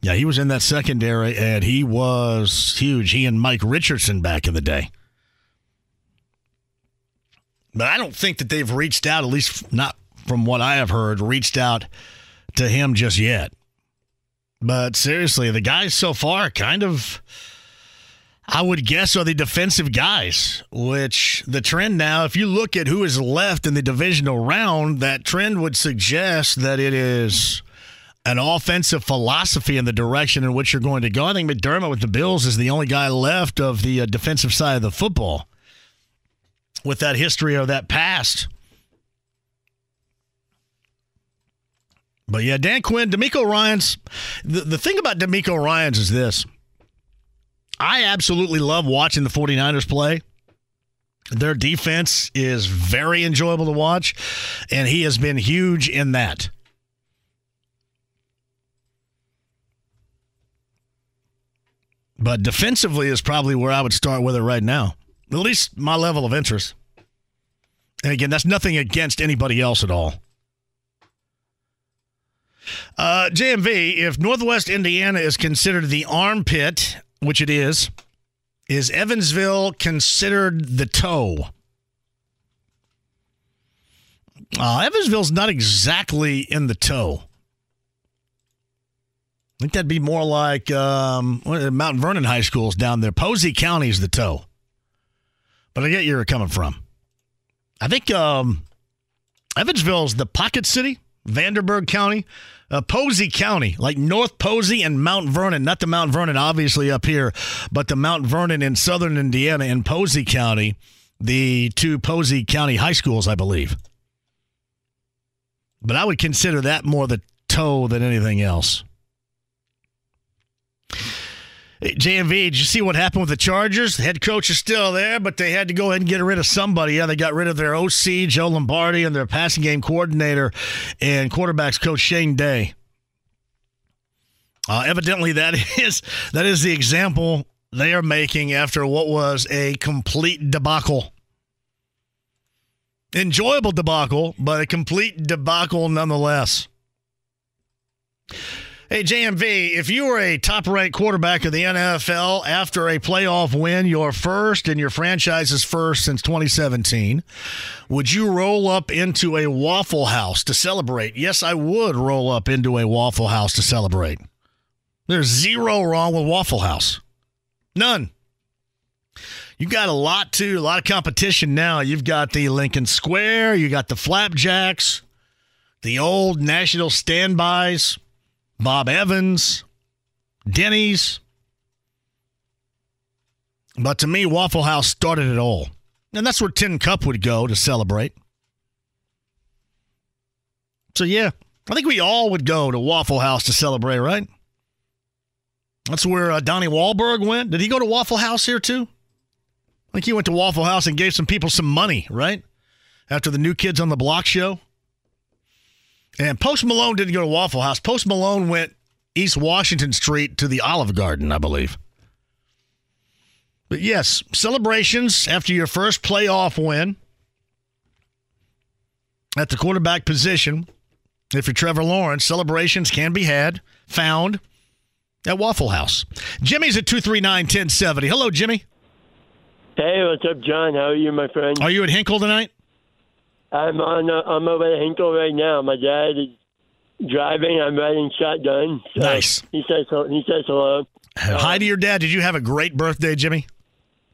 Yeah, he was in that secondary, and he was huge. He and Mike Richardson back in the day. But I don't think that they've reached out, at least not from what I have heard, reached out to him just yet. But seriously, the guys so far kind of, I would guess, are the defensive guys, which the trend now, if you look at who is left in the divisional round, that trend would suggest that it is an offensive philosophy in the direction in which you're going to go. I think McDermott with the Bills is the only guy left of the uh, defensive side of the football with that history or that past. But yeah, Dan Quinn, DeMeco Ryans. The, the thing about DeMeco Ryans is this I absolutely love watching the 49ers play. Their defense is very enjoyable to watch, and he has been huge in that. But defensively is probably where I would start with it right now. At least my level of interest. And again, that's nothing against anybody else at all. Uh, JMV, if Northwest Indiana is considered the armpit, which it is, is Evansville considered the toe? Uh, Evansville's not exactly in the toe. I think that'd be more like um, Mount Vernon High School's down there. Posey County's the toe. But I get you're coming from. I think um, Evansville's the pocket city, Vanderburgh County, uh, Posey County, like North Posey and Mount Vernon. Not the Mount Vernon, obviously, up here, but the Mount Vernon in southern Indiana in Posey County, the two Posey County high schools, I believe. But I would consider that more the toe than anything else. JMV, did you see what happened with the Chargers? The head coach is still there, but they had to go ahead and get rid of somebody. Yeah, they got rid of their OC, Joe Lombardi, and their passing game coordinator and quarterbacks coach Shane Day. Uh, evidently, that [laughs] is that is the example they are making after what was a complete debacle. Enjoyable debacle, but a complete debacle nonetheless. Hey, JMV, if you were a top ranked quarterback of the NFL after a playoff win, your first and your franchise's first since 2017, would you roll up into a Waffle House to celebrate? Yes, I would roll up into a Waffle House to celebrate. There's zero wrong with Waffle House. None. You've got a lot to, a lot of competition now. You've got the Lincoln Square, you got the Flapjacks, the old national standbys. Bob Evans, Denny's. But to me, Waffle House started it all. And that's where Tin Cup would go to celebrate. So, yeah, I think we all would go to Waffle House to celebrate, right? That's where uh, Donnie Wahlberg went. Did he go to Waffle House here too? I think he went to Waffle House and gave some people some money, right? After the New Kids on the Block show. And Post Malone didn't go to Waffle House. Post Malone went East Washington Street to the Olive Garden, I believe. But yes, celebrations after your first playoff win at the quarterback position. If you're Trevor Lawrence, celebrations can be had, found at Waffle House. Jimmy's at 239 1070. Hello, Jimmy. Hey, what's up, John? How are you, my friend? Are you at Hinkle tonight? I'm on. Uh, I'm over at Hinkle right now. My dad is driving. I'm riding shotgun. So nice. He says. He says hello. Hi to your dad. Did you have a great birthday, Jimmy?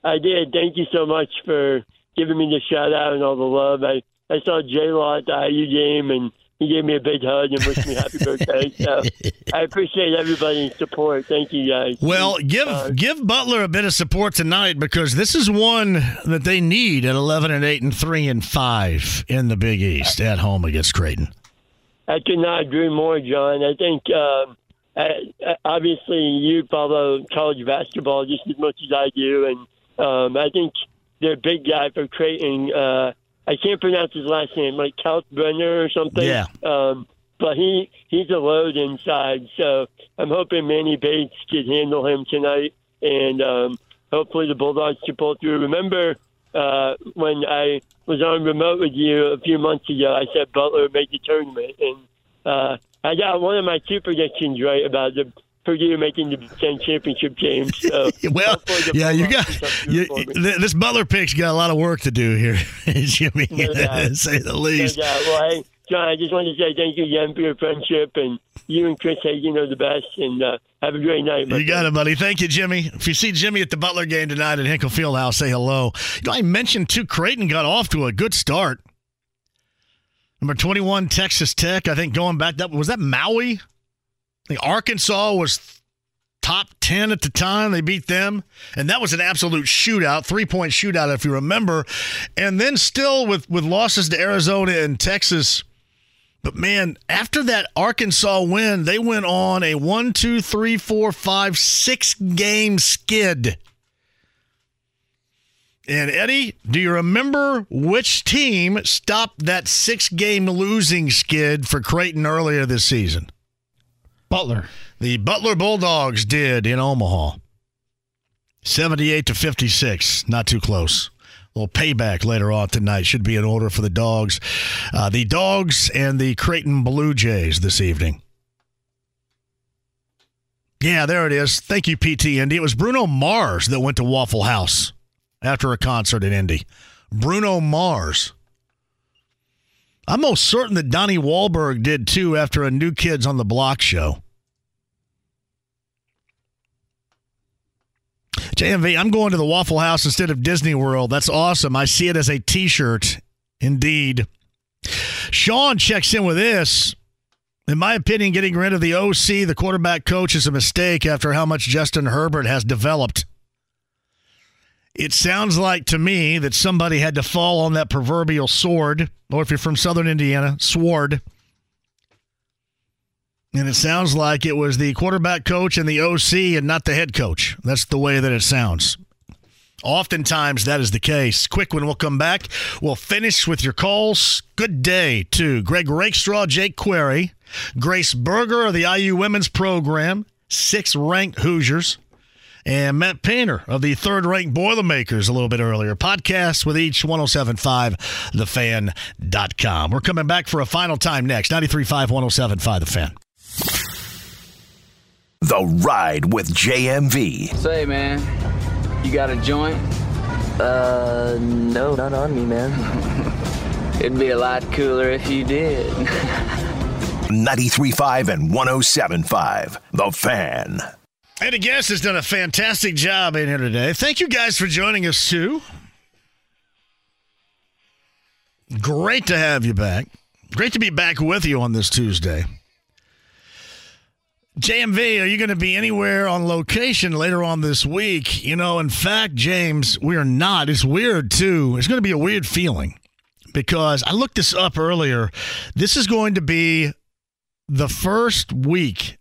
I did. Thank you so much for giving me the shout out and all the love. I I saw J Law at the IU game and he gave me a big hug and wished me happy [laughs] birthday. So I appreciate everybody's support. Thank you guys. Well, give uh, give Butler a bit of support tonight because this is one that they need at eleven and eight and three and five in the Big East at home against Creighton. I could not agree more, John. I think uh, uh, obviously you follow college basketball just as much as I do, and um, I think their big guy for Creighton. Uh, I can't pronounce his last name, like Kalkbrenner or something. Yeah. Um, but he he's a load inside, so I'm hoping Manny Bates can handle him tonight, and um, hopefully the Bulldogs can pull through. Remember uh, when I was on remote with you a few months ago? I said Butler would make the tournament, and uh, I got one of my two predictions right about the Purdue making the Ten championship game. So [laughs] well, yeah, you got can come through you, for me. th- this Butler pick's got a lot of work to do here, [laughs] Jimmy. No [laughs] to say the least. No. Well, hey, John, I just wanted to say thank you again for your friendship, and you and Chris Hagen are the best, and uh, have a great night. You got it, buddy. Thank you, Jimmy. If you see Jimmy at the Butler game tonight at Hinkle Fieldhouse, say hello. You know, I mentioned too, Creighton got off to a good start. Number twenty-one, Texas Tech. I think going back that was that Maui. Think Arkansas was top ten at the time. They beat them, and that was an absolute shootout, three-point shootout, if you remember. And then still with with losses to Arizona and Texas. But man, after that Arkansas win, they went on a one, two, three, four, five, six game skid. And Eddie, do you remember which team stopped that six game losing skid for Creighton earlier this season? Butler. The Butler Bulldogs did in Omaha. 78 to 56. Not too close. A little payback later on tonight should be in order for the dogs. Uh, the dogs and the Creighton Blue Jays this evening. Yeah, there it is. Thank you, PT Indy. It was Bruno Mars that went to Waffle House after a concert in Indy. Bruno Mars. I'm most certain that Donnie Wahlberg did too after a New Kids on the Block show. JMV, I'm going to the Waffle House instead of Disney World. That's awesome. I see it as a t shirt. Indeed. Sean checks in with this. In my opinion, getting rid of the OC, the quarterback coach, is a mistake after how much Justin Herbert has developed. It sounds like to me that somebody had to fall on that proverbial sword, or if you're from southern Indiana, sword. And it sounds like it was the quarterback coach and the OC and not the head coach. That's the way that it sounds. Oftentimes, that is the case. Quick when we'll come back. We'll finish with your calls. Good day to Greg Rakestraw, Jake Query, Grace Berger of the IU Women's Program, six ranked Hoosiers, and Matt Painter of the third ranked Boilermakers a little bit earlier. Podcast with each 1075 thefan.com. We're coming back for a final time next. 93.5 1075 The Fan. The Ride with JMV. Say, man, you got a joint? Uh, no, not on me, man. [laughs] It'd be a lot cooler if you did. [laughs] 93.5 and 107.5 The Fan. Eddie Guest has done a fantastic job in here today. Thank you guys for joining us, too. Great to have you back. Great to be back with you on this Tuesday. JMV, are you going to be anywhere on location later on this week? You know, in fact, James, we are not. It's weird, too. It's going to be a weird feeling because I looked this up earlier. This is going to be the first week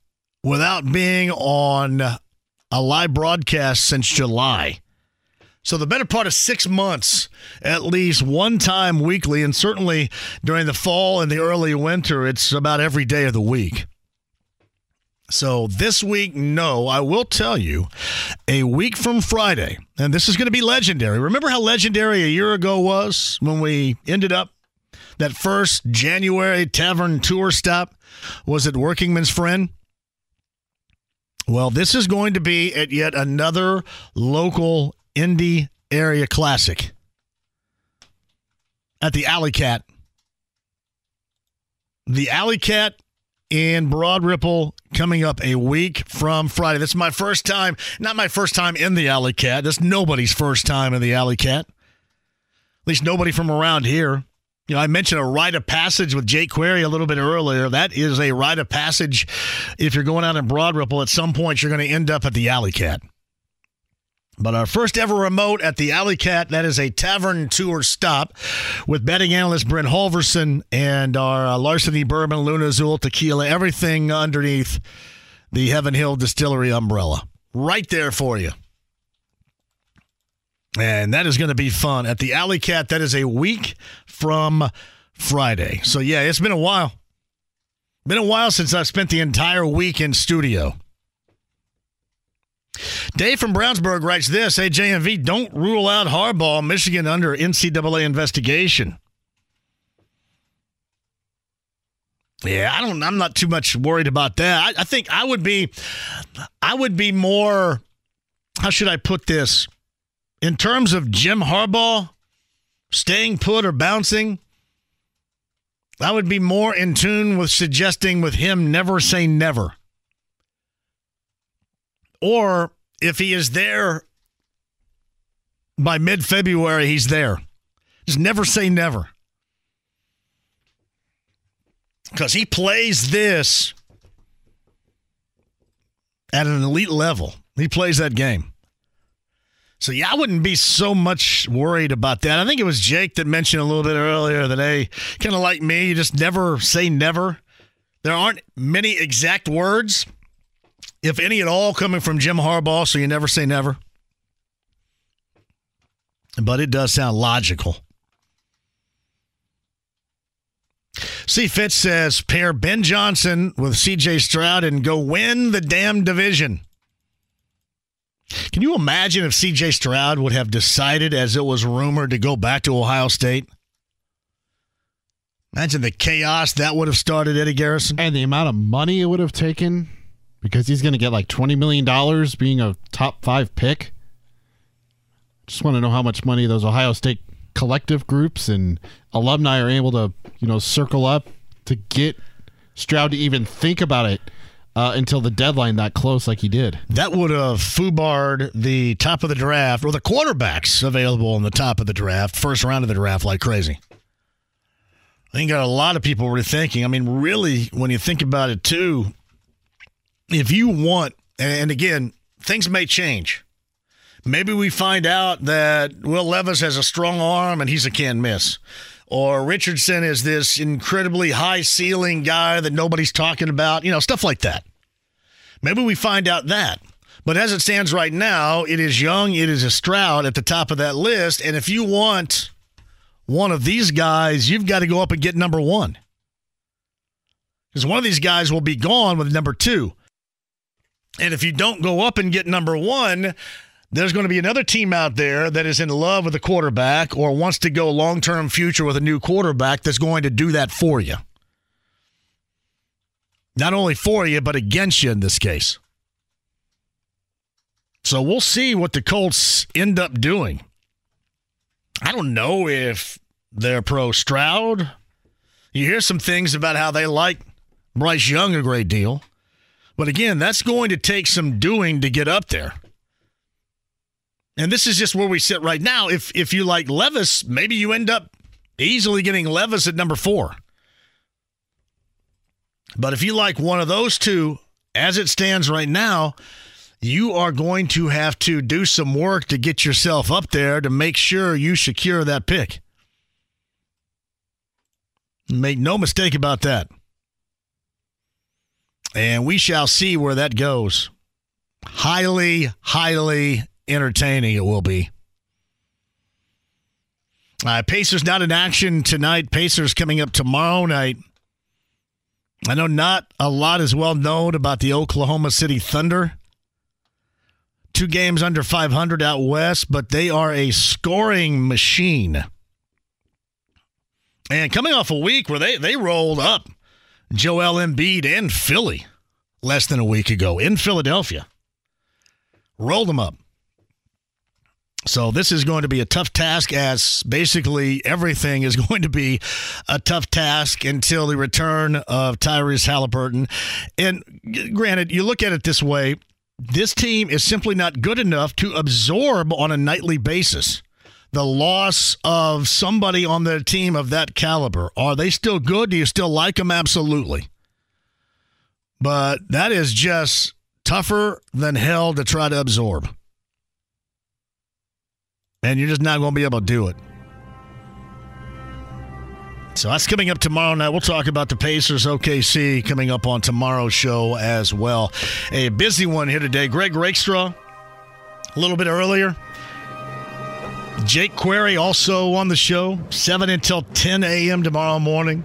without being on a live broadcast since July. So the better part of six months, at least one time weekly, and certainly during the fall and the early winter, it's about every day of the week. So this week, no, I will tell you, a week from Friday, and this is going to be legendary. Remember how legendary a year ago was when we ended up that first January tavern tour stop was at Workingman's Friend? Well, this is going to be at yet another local Indy area classic at the Alley Cat. The Alley Cat in Broad Ripple coming up a week from Friday. This is my first time, not my first time in the Alley Cat. That's nobody's first time in the Alley Cat. At least nobody from around here. You know, I mentioned a rite of passage with Jake Query a little bit earlier. That is a rite of passage. If you're going out in Broad Ripple, at some point you're going to end up at the Alley Cat. But our first ever remote at the Alley Cat, that is a tavern tour stop with betting analyst Brent Holverson and our uh, Larceny Bourbon, Luna Azul Tequila, everything underneath the Heaven Hill Distillery umbrella. Right there for you. And that is going to be fun at the Alley Cat. That is a week from Friday. So, yeah, it's been a while. Been a while since I've spent the entire week in studio. Dave from Brownsburg writes this Hey, JMV, don't rule out Harbaugh, Michigan under NCAA investigation. Yeah, I don't. I'm not too much worried about that. I, I, think I would be, I would be more. How should I put this? In terms of Jim Harbaugh staying put or bouncing, I would be more in tune with suggesting with him never say never. Or if he is there by mid February, he's there. Just never say never because he plays this at an elite level. He plays that game. So, yeah, I wouldn't be so much worried about that. I think it was Jake that mentioned a little bit earlier that, hey, kind of like me, you just never say never. There aren't many exact words, if any at all, coming from Jim Harbaugh, so you never say never. But it does sound logical. C. Fitz says pair Ben Johnson with CJ Stroud and go win the damn division. Can you imagine if CJ Stroud would have decided, as it was rumored, to go back to Ohio State? Imagine the chaos that would have started Eddie Garrison. And the amount of money it would have taken because he's going to get like $20 million being a top five pick. Just want to know how much money those Ohio State collective groups and alumni are able to, you know, circle up to get Stroud to even think about it uh, until the deadline that close, like he did. That would have foobarred the top of the draft or the quarterbacks available in the top of the draft, first round of the draft, like crazy. I think got a lot of people rethinking. I mean, really, when you think about it, too, if you want, and again, things may change. Maybe we find out that Will Levis has a strong arm and he's a can miss. Or Richardson is this incredibly high ceiling guy that nobody's talking about, you know, stuff like that. Maybe we find out that. But as it stands right now, it is Young, it is a Stroud at the top of that list. And if you want one of these guys, you've got to go up and get number one. Because one of these guys will be gone with number two. And if you don't go up and get number one, there's going to be another team out there that is in love with a quarterback or wants to go long term future with a new quarterback that's going to do that for you. Not only for you, but against you in this case. So we'll see what the Colts end up doing. I don't know if they're pro Stroud. You hear some things about how they like Bryce Young a great deal. But again, that's going to take some doing to get up there. And this is just where we sit right now. If if you like Levis, maybe you end up easily getting Levis at number four. But if you like one of those two, as it stands right now, you are going to have to do some work to get yourself up there to make sure you secure that pick. Make no mistake about that. And we shall see where that goes. Highly, highly entertaining it will be. Uh, Pacers not in action tonight. Pacers coming up tomorrow night. I know not a lot is well known about the Oklahoma City Thunder. Two games under 500 out west, but they are a scoring machine. And coming off a week where they, they rolled up Joel Embiid and Philly less than a week ago in Philadelphia. Rolled them up. So this is going to be a tough task as basically everything is [laughs] going to be a tough task until the return of Tyrese Halliburton. And granted, you look at it this way, this team is simply not good enough to absorb on a nightly basis the loss of somebody on the team of that caliber. Are they still good? Do you still like them? Absolutely. But that is just tougher than hell to try to absorb and you're just not going to be able to do it. So that's coming up tomorrow night. We'll talk about the Pacers OKC coming up on tomorrow's show as well. A busy one here today. Greg Rakestraw, a little bit earlier. Jake Query also on the show, 7 until 10 a.m. tomorrow morning.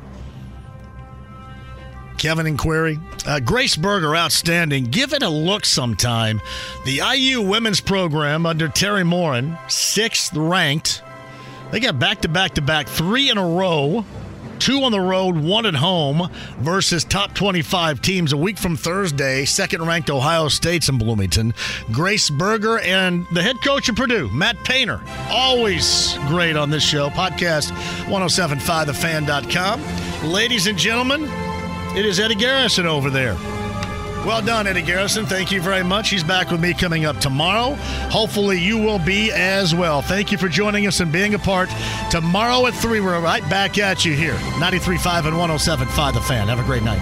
Kevin and Query. Uh, Grace Berger, outstanding. Give it a look sometime. The IU women's program under Teri Moren, sixth ranked. They got back to back to back, three in a row, two on the road, one at home, versus top 25 teams a week from Thursday. Second ranked Ohio State's in Bloomington. Grace Berger and the head coach of Purdue, Matt Painter. Always great on this show. Podcast 1075thefan.com. Ladies and gentlemen, it is Eddie Garrison over there. Well done, Eddie Garrison. Thank you very much. He's back with me coming up tomorrow. Hopefully, you will be as well. Thank you for joining us and being a part. Tomorrow at 3, we're right back at you here. 93.5 and 107.5 The Fan. Have a great night.